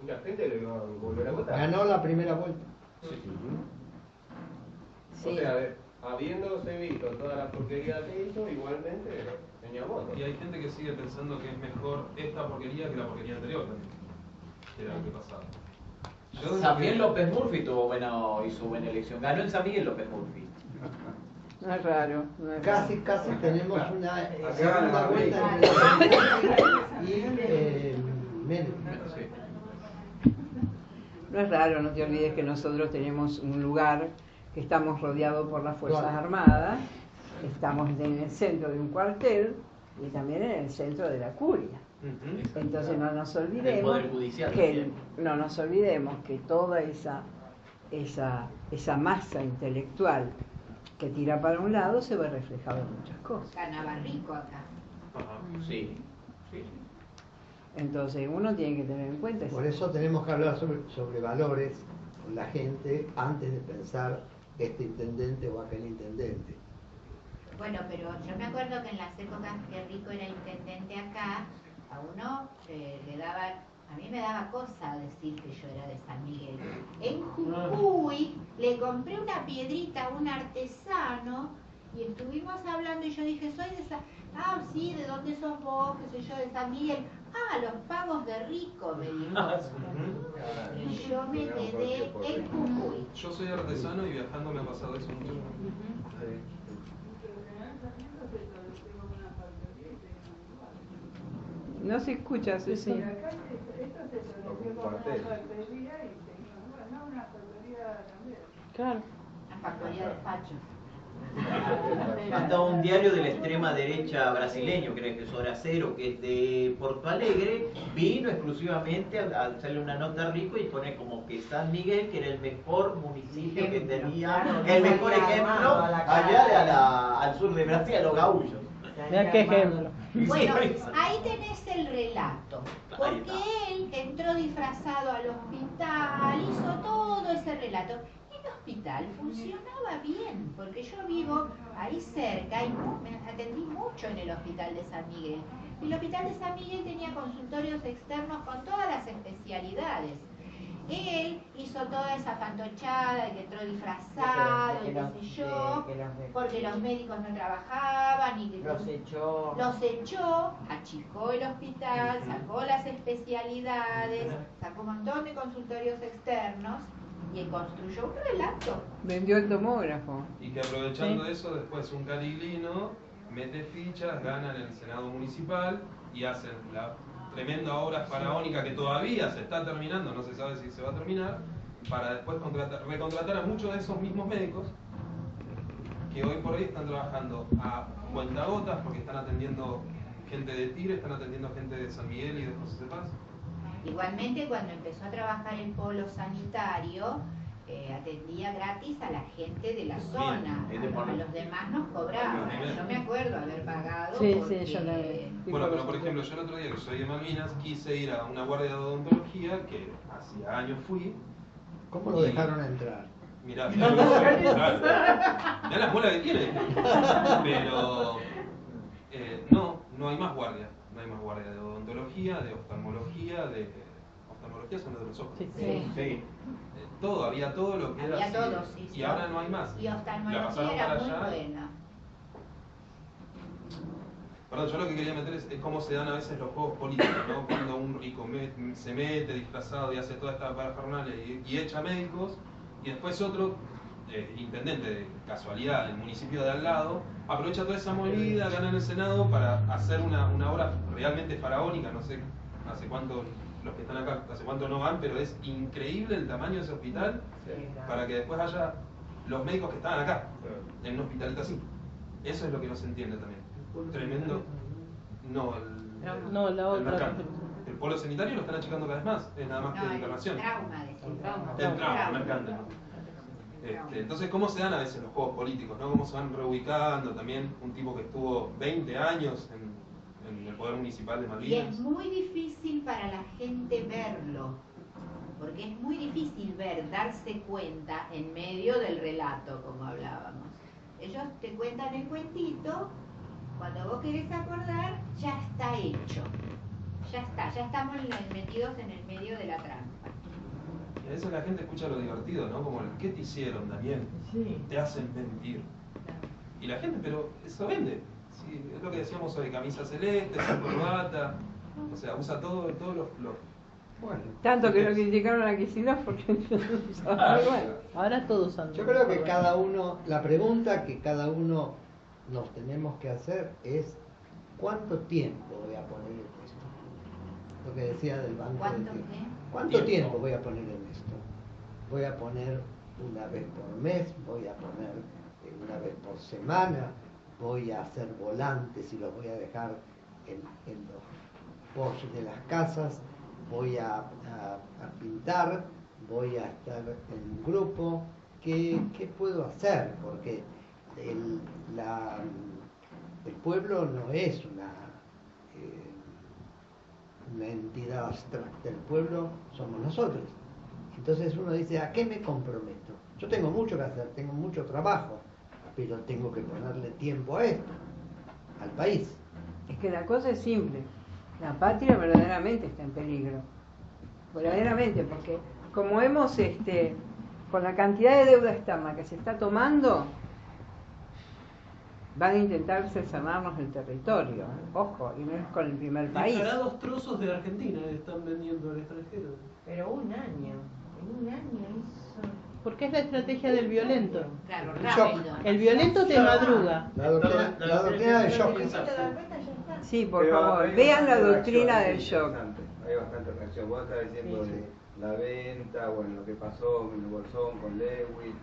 mucha gente lo iba a volver a votar. Ganó la primera vuelta. Sí. O sea, habiéndose visto toda la porquería que hizo, igualmente tenía votos. Y hay gente que sigue pensando que es mejor esta porquería que la porquería anterior también. Que era lo que pasaba. También que- López Murphy tuvo buena, hizo buena elección. Ganó en San Miguel López Murphy. No es raro. No es Casi, raro. casi tenemos una eh, Acá segunda la vuelta y eh, Menem. Sí. No es raro, no te olvides que nosotros tenemos un lugar estamos rodeados por las Fuerzas Claro. Armadas, estamos en el centro de un cuartel y también en el centro de la curia. Entonces no nos olvidemos Judicial que no nos olvidemos que toda esa esa esa masa intelectual que tira para un lado se ve reflejado en muchas cosas. Ganaba rico acá. Sí. sí. Entonces uno tiene que tener en cuenta Por eso. tenemos que hablar sobre, sobre valores la gente antes de pensar este intendente o aquel intendente. Bueno, pero yo me acuerdo que en las épocas que Rico era intendente acá, a uno eh, le daba, a mí me daba cosa decir que yo era de San Miguel. En Jujuy le compré una piedrita a un artesano y estuvimos hablando y yo dije, soy de San... Ah, sí, ¿de dónde sos vos? ¿Qué sé yo? De San Miguel. Ah, los pagos de Rico, me dijo. Y yo me quedé en Jujuy. Yo soy artesano y viajando me ha pasado eso mucho. No se escucha, Susi. Por acá esto esto se conoció como una factoría y tenía, bueno, una factoría también. Claro. La factoría de despachos. Hasta un diario de la extrema derecha brasileño, creo que es Hora Cero, que es de Porto Alegre, vino exclusivamente a, hacerle una nota Rico y pone como que San Miguel, que era el mejor municipio que tenía, claro, el mejor ejemplo allá de a la- al sur de Brasil, a los gaullos. Mira qué ejemplo. Bueno, ahí tenés el relato, porque él entró disfrazado al hospital, hizo todo ese relato. Hospital funcionaba bien, porque yo vivo ahí cerca y me atendí mucho en el hospital de San Miguel. El hospital de San Miguel tenía consultorios externos con todas las especialidades. Él hizo toda esa fantochada que entró disfrazado y que sé yo, que los porque los médicos no trabajaban y que Los echó. los echó, achicó el hospital, sacó las especialidades, sacó un montón de consultorios externos y construyó un relato. Vendió el tomógrafo. Y que aprovechando eso, después un cariglino mete fichas, gana en el Senado Municipal y hacen la tremenda obra faraónica que todavía se está terminando, no se sabe si se va a terminar, para después contratar, recontratar a muchos de esos mismos médicos que hoy por hoy están trabajando a cuentagotas porque están atendiendo gente de Tigre, están atendiendo gente de San Miguel y de José de Paz. Igualmente cuando empezó a trabajar el polo sanitario, eh, atendía gratis a la gente de la zona, de a, por- a los demás nos cobraban. Yo me acuerdo haber pagado Sí, porque sí, yo la vi. Bueno, pero por ejemplo, yo el otro día que soy de Malvinas quise ir a una guardia de odontología que hacía años fui. ¿Cómo lo y- dejaron entrar? Mirá, *laughs* mirá, mirá, mirá la muela que tiene. Pero eh, no, no hay más guardia. No hay más guardia de odontología, de oftalmología, de oftalmología son los de los ojos. Sí. Eh, Todo, había todo lo que era Había así. todo, sí, Y sí. ahora no hay más. Y La oftalmología pasaron era para muy allá. buena. Perdón, yo lo que quería meter es, es cómo se dan a veces los juegos políticos, ¿no? Cuando un rico me- se mete disfrazado y hace toda esta parafernalia y, y echa médicos, y después otro, eh, intendente de casualidad del municipio de al lado, aprovecha toda esa movida, gana en el Senado para hacer una, una obra realmente faraónica, no sé hace cuánto los que están acá, hace cuánto no van, pero es increíble el tamaño de ese hospital para que después haya los médicos que estaban acá, en un hospital así. Eso es lo que no se entiende también. Tremendo. No, el, No, la el otra. El polo sanitario lo están achicando cada vez más, es nada más que No, de el trauma, decía. Trauma. El trauma, el mercante. Este, entonces, ¿cómo se dan a veces los juegos políticos? ¿no? ¿Cómo se van reubicando? También un tipo que estuvo 20 años en, el poder municipal de Y Malvinas. es muy difícil para la gente verlo, porque es muy difícil ver, darse cuenta en medio del relato, como hablábamos. Ellos te cuentan el cuentito, cuando vos querés acordar, ya está hecho. Ya está, ya estamos metidos en el medio de la trampa. A veces la gente escucha lo divertido, ¿no? Como el ¿qué te hicieron, Daniel? Te hacen mentir. Y la gente, pero eso vende. Sí, es lo que decíamos hoy, camisa celeste, *coughs* corbata. O sea, usa todo, todos los, los Bueno, Tanto que lo criticaron a Kicillof porque no usaba igual. Ahora todos andan. Yo creo que cada uno, la pregunta que cada uno nos tenemos que hacer es ¿cuánto tiempo voy a poner en esto? Lo que decía del banco de ¿Cuánto tiempo. ¿Cuánto Tiempo. tiempo voy a poner en esto? Voy a poner una vez por mes, voy a poner eh, una vez por semana, voy a hacer volantes y los voy a dejar en, en los porches de las casas, voy a, a- a pintar, voy a estar en un grupo. ¿Qué, qué puedo hacer? Porque el, la- el pueblo no es una... una entidad abstracta. El pueblo somos nosotros. Entonces uno dice, ¿a qué me comprometo? Yo tengo mucho que hacer, tengo mucho trabajo, pero tengo que ponerle tiempo a esto, al país. Es que la cosa es simple. La patria verdaderamente está en peligro. Verdaderamente, porque como hemos, este, con la cantidad de deuda externa que se está tomando, van a intentar cercenarnos el territorio. ¿eh? Ojo, y no es con el primer país. Disparados trozos de Argentina están vendiendo al extranjero. Pero un año, en un año hizo... Porque es la estrategia del violento. Claro, El rápido. El violento te madruga. La doctrina, la doctrina del shock. Sí, por favor, vean la doctrina del shock. Hay bastante reacción. Vos estás diciendo la venta, bueno, lo que pasó en el Bolsón con Lewis,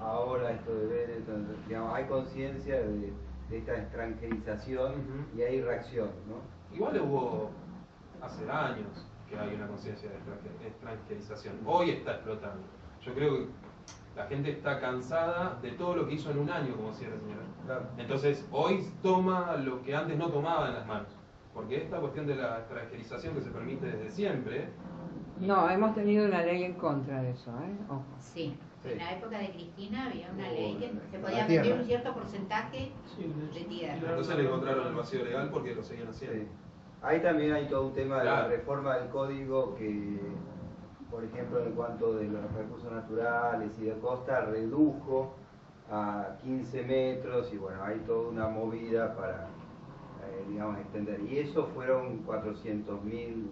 ahora esto de digamos, hay conciencia de, de esta extranjerización y hay reacción, ¿no? Igual hubo hace años que hay una conciencia de extranje- extranjerización. Hoy está explotando. Yo creo que la gente está cansada de todo lo que hizo en un año, como decía la señora. Claro. Entonces, hoy toma lo que antes no tomaba en las manos. Porque esta cuestión de la extranjerización que se permite desde siempre, No, hemos tenido una ley en contra de eso, ¿eh? Ojo. Sí. Sí. En la época de Cristina había una ley que se podía vender un cierto porcentaje Sí, de tierra. entonces le encontraron el vacío legal porque lo seguían haciendo. Sí. Ahí también hay todo un tema de la reforma del código que, por ejemplo, en cuanto de los recursos naturales y de costa, redujo a 15 metros y bueno, hay toda una movida para, eh, digamos, extender. Y eso fueron 400.000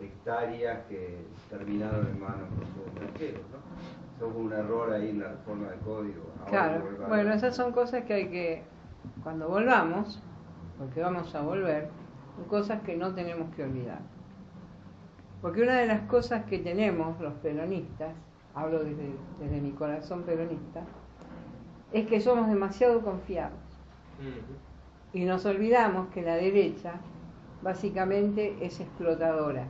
hectáreas que terminaron en manos de los extranjeros, ¿no? Eso fue un error ahí en la reforma del código. Ahora Claro, bueno, esas son cosas que hay que, cuando volvamos, porque vamos a volver, son cosas que no tenemos que olvidar. Porque una de las cosas que tenemos los peronistas, hablo desde, desde mi corazón peronista, es que somos demasiado confiados. Y nos olvidamos que la derecha básicamente es explotadora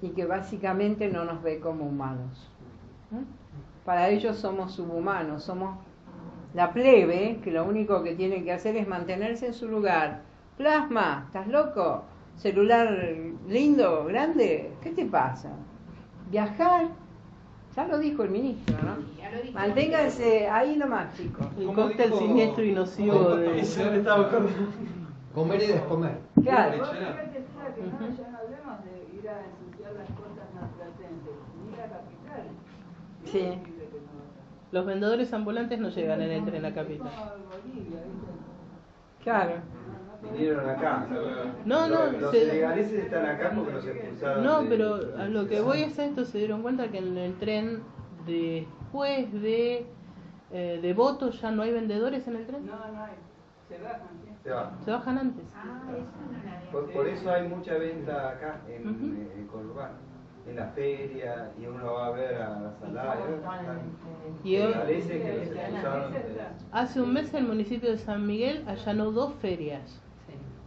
y que básicamente no nos ve como humanos. Para ellos somos subhumanos, somos la plebe que lo único que tiene que hacer es mantenerse en su lugar. Plasma, ¿estás loco? Celular lindo, grande, ¿qué te pasa? Viajar, ya lo dijo el ministro, ¿no? Manténganse ahí nomás, chicos. El ¿Cómo cóctel dijo- siniestro y nocivo de... Comer y descomer. Claro. Vos fíjate, Sara, que no, ya no hablemos de ir a ensuciar las costas marplatenses, ni la capital. Es Sí. Los vendedores ambulantes no llegan en el tren a capital. Claro. Vinieron acá. No, no, Los se- senegaleses están acá porque los expulsaron. No, de- pero a lo que voy es a esto, se dieron cuenta que en el tren después de eh, de voto ya no hay vendedores en el tren. No, no hay. Se bajan. Se bajan antes. Ah, eso no la había Por, por eso hay mucha venta acá en, Conurbano. En la feria, y uno va a ver a la salada. Y hoy- Senegaleses que los expulsaron. de- Hace un mes el municipio de San Miguel allanó dos ferias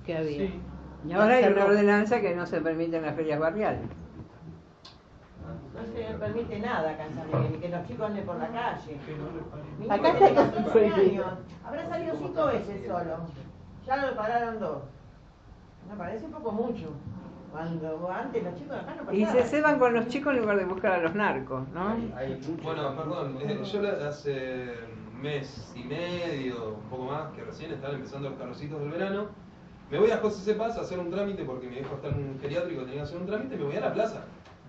que había. Sí. Y ahora hay una ordenanza que no se permite en las ferias barriales. No se permite nada acá en San Miguel, ni que los chicos anden por la calle. Mi Acá tiene está 14 prohibido. años, habrá salido cinco veces solo. Ya lo pararon dos. Me parece un poco mucho. Cuando antes los chicos acá no pasaban. Y se ceban con los chicos en lugar de buscar a los narcos, ¿no? Hay mucho Bueno, perdón, eh, yo la- hace un mes y medio, un poco más, que recién están empezando los calorcitos del verano, me voy a José Cepaz a hacer un trámite porque mi hijo está en un geriátrico, tenía que hacer un trámite, me voy a la plaza.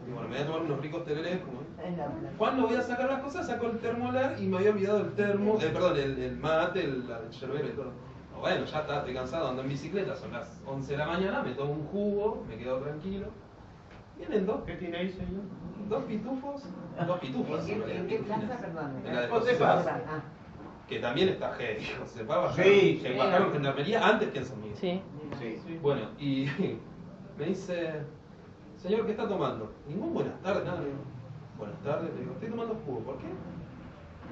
Y bueno, me voy a tomar unos ricos tererés, como plaza. Cuando voy a sacar las cosas, saco el termolar y me había olvidado el termo, eh, perdón, el, el mate, el, el yerbero y todo. Bueno, ya está, estoy cansado, ando en bicicleta, son las 11 de la mañana, me tomo un jugo, me quedo tranquilo. Vienen dos, ¿Qué tiene ahí, señor? dos pitufos, dos pitufos. ¿En en qué, plaza, perdón? En la de José Paz. Ah, que también está heavy. José Paz bajaron, Sí, que sí. bajaron gendarmería antes que en San Miguel. Sí. Sí. Bueno, y *laughs* me dice, señor, ¿qué está tomando? Ningún buenas tardes, nada. Buenas tardes, le digo, estoy tomando jugo, ¿por qué?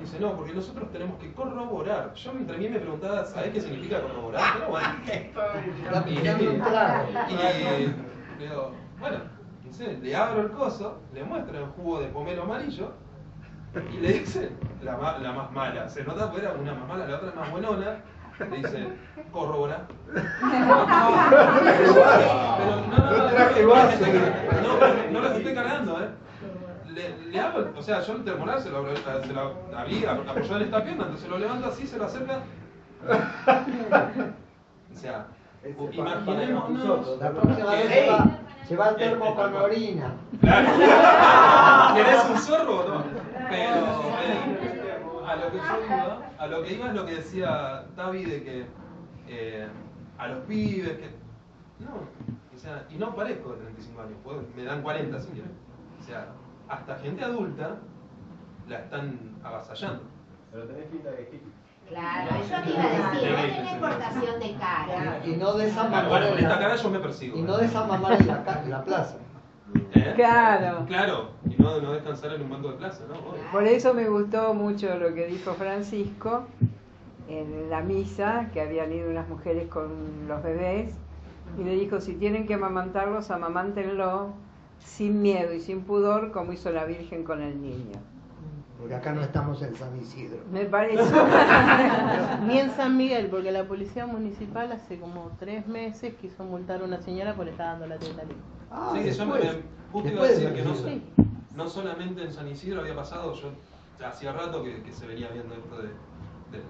Dice, no, porque nosotros tenemos que corroborar. Yo entre mí me preguntaba, ¿sabés qué significa corroborar? Pero bueno. Y, y digo, bueno, dice, le abro el coso, le muestro el jugo de pomelo amarillo y le dice, la, ma- la más mala, se nota que era una más mala, la otra más buenona, le dice, corrobora. Pero no, no, no, No traje no, vaso. no, no, no los estoy cargando, ¿eh? Le, le hago, o sea, yo el termolar se lo, se lo había apoyado en esta pierna, entonces lo levanto así, se lo acerca. O sea, imaginémonos. La próxima vez se va, se va al termo con orina. Claro. *laughs* ¿Querés un sorbo o no? Pero eh, a lo que yo iba, a lo que iba es lo que decía David de que eh, a los pibes que. No, o sea, y no parezco de 35 años, puedo- me dan 40 si quieren. O sea, hasta gente adulta la están avasallando. Pero tenés pinta de hippie. Claro, eso te iba a decir, no tenés portación de cara. Y no de esa Bueno, mamá bueno, con en esta la- cara yo me persigo. Y no de esa mamá en la, en la plaza. ¿Eh? Claro. Claro, y no, no descansar en un banco de plaza, ¿no? Obvio. Por eso me gustó mucho lo que dijo Francisco en la misa, que habían ido unas mujeres con los bebés, y le dijo, si tienen que amamantarlos, amamántenlo sin miedo y sin pudor, como hizo la Virgen con el niño. Porque acá no estamos en San Isidro. Me pareció... *laughs* Ni en San Miguel, porque la policía municipal hace como tres meses quiso multar a una señora por estar dando la teta al hijo. Ah, sí, que yo me, después. justo iba a decir que no, solamente en San Isidro había pasado, yo hacía rato que, que se venía viendo esto de, de-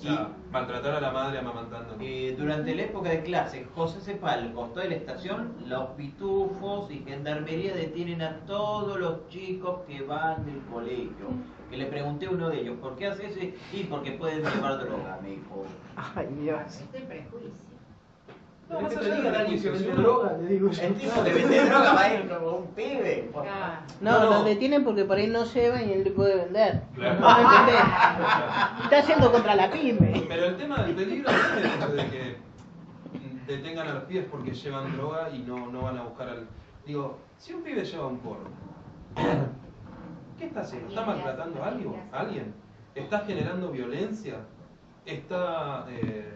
o sea, maltratar a la madre amamantando. Eh, durante la época de clase, José Cepal, al costado de la estación, los pitufos y gendarmería detienen a todos los chicos que van del colegio. Que le pregunté a uno de ellos, ¿por qué hace eso? Y porque pueden llevar droga, me dijo. *laughs* Ay, Dios. Este prejuicio. No, más Es allá te de diga la alguien que discusión, vende droga, le digo yo. El tipo que vende droga va a ir como un pibe. por- No, No, no. los detienen porque por ahí no llevan y él le puede vender. Claro. ¿No? Está yendo contra la pyme. Pero el tema del peligro no es el hecho de que detengan a los pibes porque llevan droga y no, no van a buscar al... Digo, si un pibe lleva un porro, ¿qué está haciendo? ¿Está maltratando a algo? ¿A alguien? ¿Está generando violencia? ¿Está eh,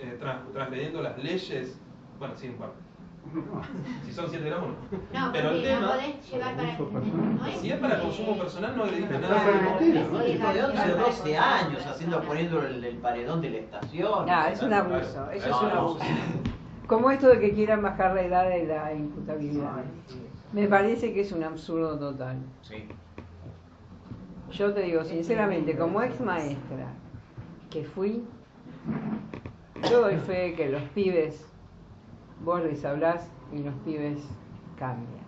eh, tras- transgrediendo las leyes? Bueno, sí, en parte. *laughs* Si son 7 gramos, no. No, Pero el tema, podés llevar para... No es si es para consumo personal, no agrediste a Está nadie. permitido, Un tipo de 11 o 12 años haciendo, poniendo el, el paredón de la estación. No, es un abuso, eso es un abuso. *laughs* Como esto de que quieran bajar la edad de la imputabilidad. Me parece que es un absurdo total. Sí. Yo te digo sinceramente, como ex maestra que fui, yo doy fe que los pibes, vos les hablás y los pibes cambian.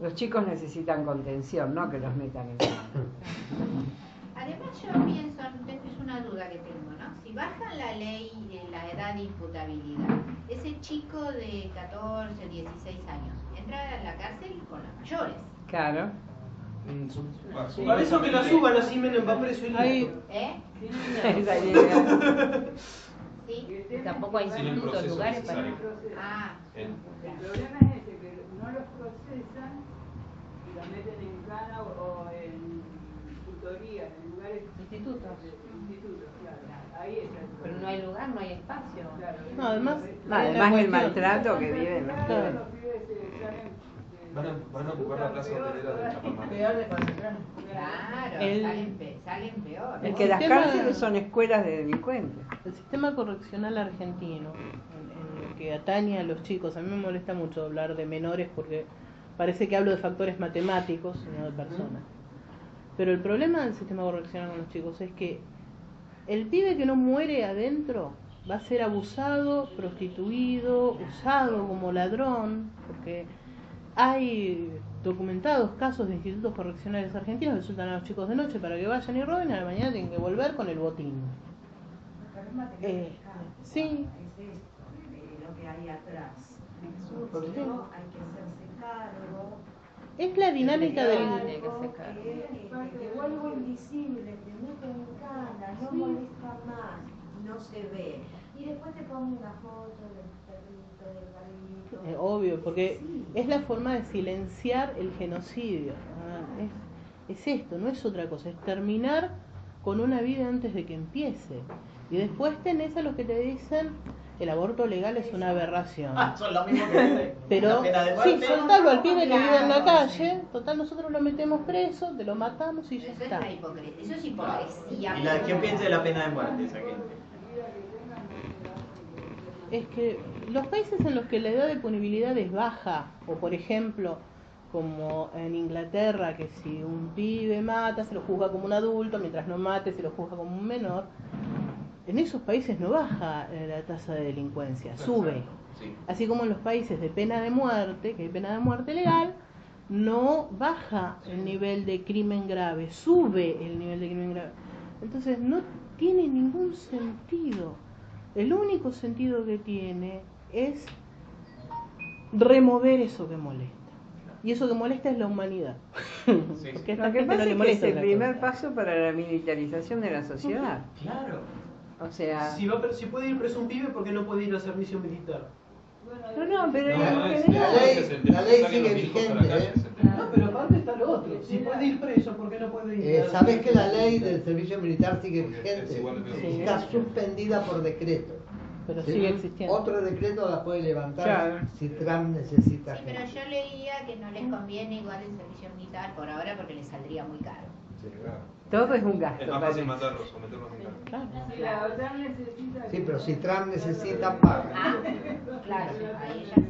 Los chicos necesitan contención, no que los metan en. Además yo pienso, es una duda que tengo, ¿no? Si bajan la ley de la edad de imputabilidad, ese chico de 14 o 16 años entra a la cárcel con los mayores, Claro. Por eso que lo suban así menos va preso listo. ¿eh? *laughs* Esa idea. ¿Sí? Tampoco hay institutos, lugares para... Ah, El- El problema es ese, que no los procesan y los meten en cana o, o en tutorías, en lugares... Institutos. Institutos, claro. Ahí está el Pero no hay lugar, no hay espacio. Claro. No, además, además el maltrato que viven los pibes. Van a, van a ocupar la plaza hotelera de Chapalmalal. Peor de claro, El- salen, pe- salen peor. Es El que las cárceles son escuelas de delincuentes. El sistema correccional argentino, en, en lo que atañe a los chicos, a mí me molesta mucho hablar de menores porque parece que hablo de factores matemáticos y no de personas. Pero el problema del sistema correccional con los chicos es que el pibe que no muere adentro va a ser abusado, prostituido, usado como ladrón, porque hay documentados casos de institutos correccionales argentinos que sueltan a los chicos de noche para que vayan y roben y a la mañana tienen que volver con el botín. Eh, sí, es esto, de lo que hay atrás. Es ¿Por qué? sucio, hay que hacerse cargo. es la dinámica del... Algo que, eh, que te vuelvo invisible, te meto en cana, no molesta más, no se ve. Y después te pongo una foto gatito. Eh, obvio, porque es la forma de silenciar el genocidio. ¿no? Es, es esto, no es otra cosa, es terminar con una vida antes de que empiece. Y después tenés a los que te dicen el aborto legal es una aberración. Ah, son lo mismo que dicen. Pero La pena de sí, muerte. soltarlo al pibe que vive en la calle, total nosotros lo metemos preso, te lo matamos y ya Eso es está. la hipocresía. Eso es hipocresía. ¿Y la, quién piensa de la pena de muerte esa gente? Es que los países en los que la edad de punibilidad es baja, o por ejemplo, como en Inglaterra, que si un pibe mata, se lo juzga como un adulto, mientras no mate, se lo juzga como un menor. En esos países no baja la tasa de delincuencia, sube. Así como en los países de pena de muerte, que hay pena de muerte legal, no baja el nivel de crimen grave, sube el nivel de crimen grave. Entonces no tiene ningún sentido. El único sentido que tiene es remover eso que molesta. Y eso que molesta es la humanidad. Porque a esta Lo que pasa no es que es molesta el primer cosa. paso para la militarización de la sociedad. Claro. O sea, Si, va, si puede ir preso un pibe, ¿por qué no puede ir a servicio militar? no, no, pero No, en general- la ley- la ley sigue vigente, ¿eh? Aparte está lo otro. Si puede ir preso, ¿por qué no puede ir? Eh, ¿Sabés que la ley del servicio militar sigue vigente? de Sí. Está suspendida por decreto. Pero ¿Sí? sigue existiendo. Otro decreto la puede levantar Claro. si Trump necesita Sí, pero gente. yo leía que no les conviene igual el servicio militar por ahora porque les saldría muy caro. todo es un gasto. Es más fácil matarlos o meterlos en cárcel. Si la OTAN necesita. Sí, pero si Trump necesita, paga. Ah, claro, ahí ya cosa.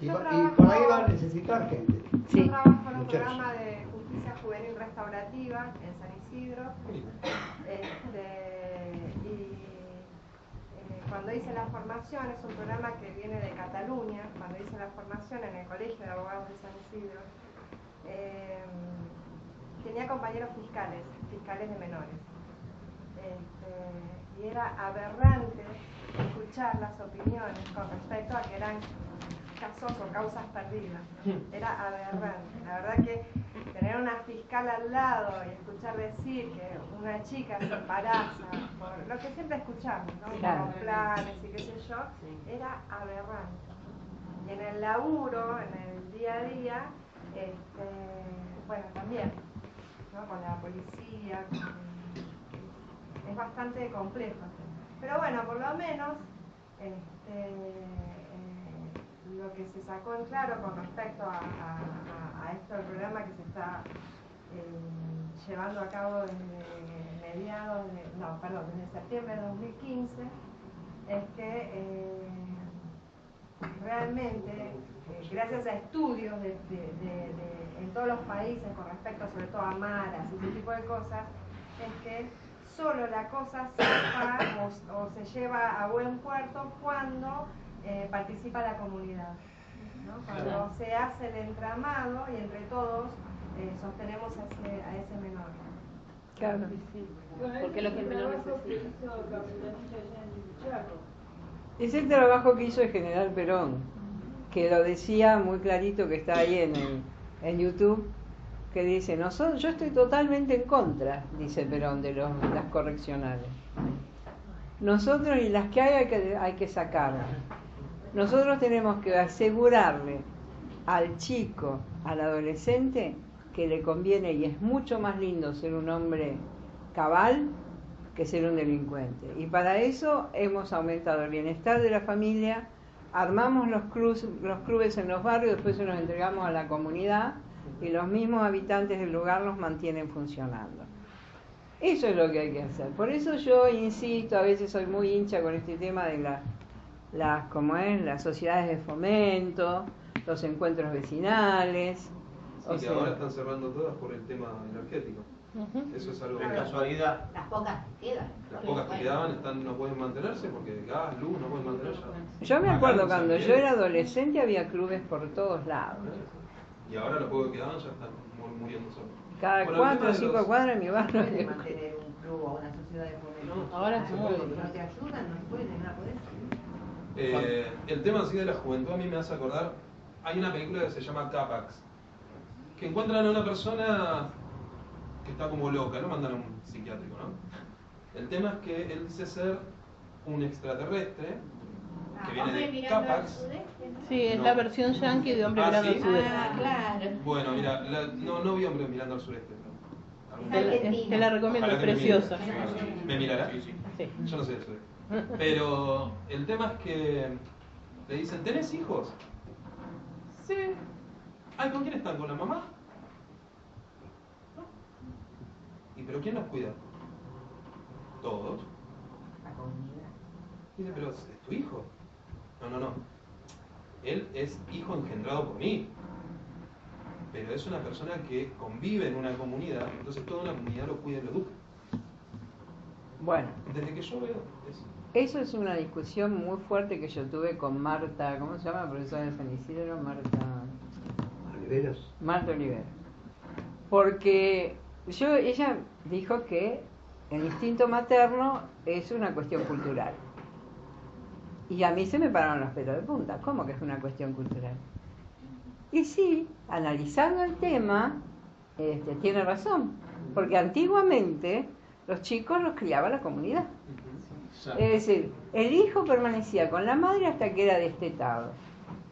Y, y por ahí va a necesitar gente. Sí. Yo trabajo en un programa de justicia juvenil restaurativa en San Isidro. Este, y eh, cuando hice la formación, es un programa que viene de Cataluña, cuando hice la formación en el Colegio de Abogados de San Isidro, eh, tenía compañeros fiscales, fiscales de menores. Este, y era aberrante escuchar las opiniones con respecto a que eran casos o causas perdidas. Era aberrante. La verdad que tener una fiscal al lado y escuchar decir que una chica se embaraza, lo que siempre escuchamos, ¿no? Los planes y qué sé yo, era aberrante. Y en el laburo, en el día a día, este, bueno, también, ¿no? Con la policía, con- es bastante complejo. Pero bueno, por lo menos este, lo que se sacó en claro con respecto a, a- a- esto del programa que se está eh, llevando a cabo desde mediados de, no, perdón, desde septiembre de 2015, es que eh, realmente, eh, gracias a estudios de- de- en todos los países con respecto sobre todo a maras y ese tipo de cosas, es que solo la cosa se o, o se lleva a buen puerto cuando eh, participa la comunidad. ¿no? Cuando Claro. se hace el entramado y entre todos eh, sostenemos a ese, a ese menor. Claro. Porque lo que el menor necesita. Es el trabajo que hizo el general Perón, que lo decía muy clarito que está ahí en, el- en YouTube, que dice, nosotros, yo estoy totalmente en contra, dice Perón, de los, las correccionales. Nosotros y las que hay hay que, hay que sacarlas. Nosotros tenemos que asegurarle al chico, al adolescente, que le conviene y es mucho más lindo ser un hombre cabal que ser un delincuente. Y para eso hemos aumentado el bienestar de la familia, armamos los, clubes en los barrios, después se los entregamos a la comunidad y los mismos habitantes del lugar los mantienen funcionando. Eso es lo que hay que hacer. Por eso yo insisto, a veces soy muy hincha con este tema de la- las, como es, las sociedades de fomento, los encuentros vecinales. Sí, o que sea, ahora están cerrando todas por el tema energético. Eso es algo De que casualidad. Las pocas que quedan. las pocas que quedaban están, no pueden mantenerse porque gas, luz, no pueden mantener ya. Yo me Acá acuerdo San cuando yo era adolescente había clubes por todos lados. Y ahora los pocos que quedaban ya están mu- muriendo solos. Cada Bueno, cuatro o cinco los- cuadras en mi barrio. puede mantener un club o una sociedad de fomento. ahora es muy no te ayudan, no pueden, no podés. Eh, el tema así de la juventud a mí me hace acordar, hay una película que se llama Capax, que encuentran a una persona que está como loca, lo mandan a un psiquiátrico, ¿no? El tema es que él dice ser un extraterrestre que viene Hombre de Capax. Sí, es No. la versión yankee de Hombre Ah, Mirando ¿sí? al Sudeste. Ah, claro. Bueno, mira, la- no, no vi hombres mirando al sureste. Te la, te la recomiendo, es me preciosa. mire. ¿Me mirará? Sí. Yo no sé eso. Pero el tema es que le dicen, ¿tenés hijos? Sí. Ay, ¿con quién están? ¿Con la mamá? ¿No? ¿Y pero quién los cuida? Todos. La comunidad. Dice, pero es tu hijo. No, no, no. Él es hijo engendrado por mí. pero es una persona que convive en una comunidad, entonces toda una comunidad lo cuida y lo educa. Bueno, Desde que yo veo, es- eso es una discusión muy fuerte que yo tuve con Marta, ¿cómo se llama? Profesora de San Isidro, Marta. Oliveros. Marta Olivera. Porque yo, ella dijo que el instinto materno es una cuestión cultural. Y a mí se me pararon los pelos de punta. ¿Cómo que es una cuestión cultural? Y sí, analizando el tema, este, tiene razón. Porque antiguamente los chicos los criaba la comunidad. Es decir, el hijo permanecía con la madre hasta que era destetado.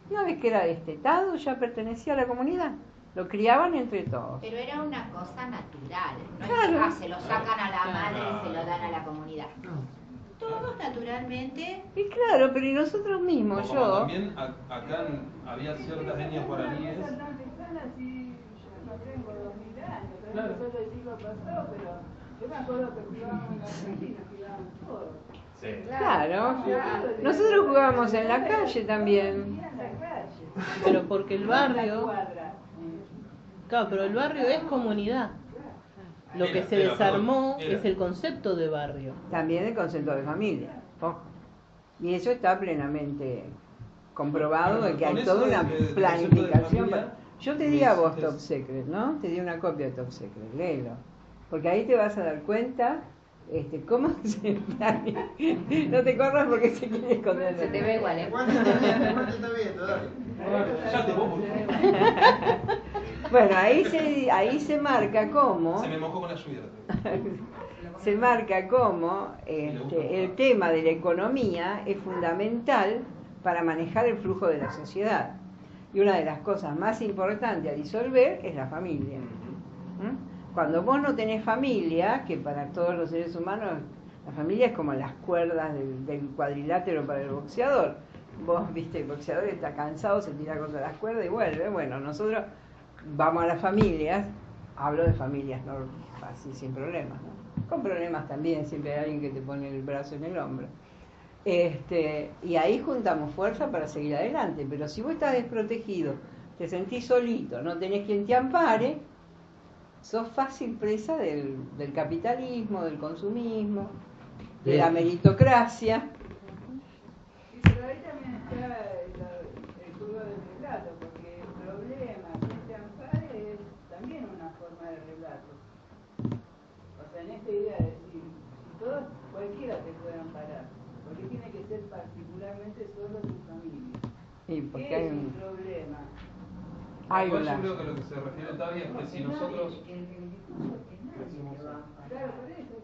Una vez que era destetado ya pertenecía a la comunidad. Lo criaban entre todos. Pero era una cosa natural, no es Claro. que ah, se lo sacan a la madre y se lo dan a la comunidad. Todos naturalmente Y claro, pero y nosotros mismos, como yo, también acá había ciertas etnias guaraníes Claro. yo me acuerdo que jugábamos en Argentina, jugábamos todos. Sí. claro, nosotros jugábamos en la calle también. Pero porque el barrio, claro, pero el barrio es comunidad. Lo que se desarmó es el concepto de barrio. También el concepto de familia. ojo. Y eso está plenamente comprobado de que hay toda una planificación. Yo te di a vos es- Top Secret, ¿no? Te di una copia de Top Secret, léelo. Porque ahí te vas a dar cuenta este, cómo *laughs* se. No te corras porque se quiere esconder. se te ve igual, ¿eh? Por favor. *laughs* Bueno, ahí se, ahí se marca cómo. Se me mojó con la lluvia. *laughs* se marca como este, el tema de la economía es fundamental para manejar el flujo de la sociedad. Y una de las cosas más importantes a disolver es la familia. ¿Mm? Cuando vos no tenés familia, que para todos los seres humanos la familia es como las cuerdas del, cuadrilátero para el boxeador. Vos, viste, el boxeador está cansado, se tira contra las cuerdas y vuelve. Bueno, nosotros vamos a las familias, hablo de familias no, así sin problemas, ¿no? con problemas también, siempre hay alguien que te pone el brazo en el hombro. Este, y ahí juntamos fuerza para seguir adelante, pero si vos estás desprotegido, te sentís solito, no tenés quien te ampare, sos fácil presa del, del capitalismo, del consumismo, de la meritocracia. Y pero ahí también está el, el juego del relato, porque el problema, quien te ampare, es también una forma de relato. O sea, en esta idea de decir, si todos, cualquiera te puede amparar, porque tiene que ser particularmente solo tu familia. Y porque ¿Qué hay es un- problema? Una- yo creo que lo que se refiere Tavi es que si nosotros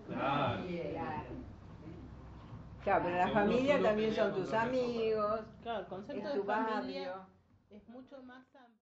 Claro. Claro. Claro, pero la familia también son tus amigos, Claro, el concepto es de tu familia barrio. es mucho más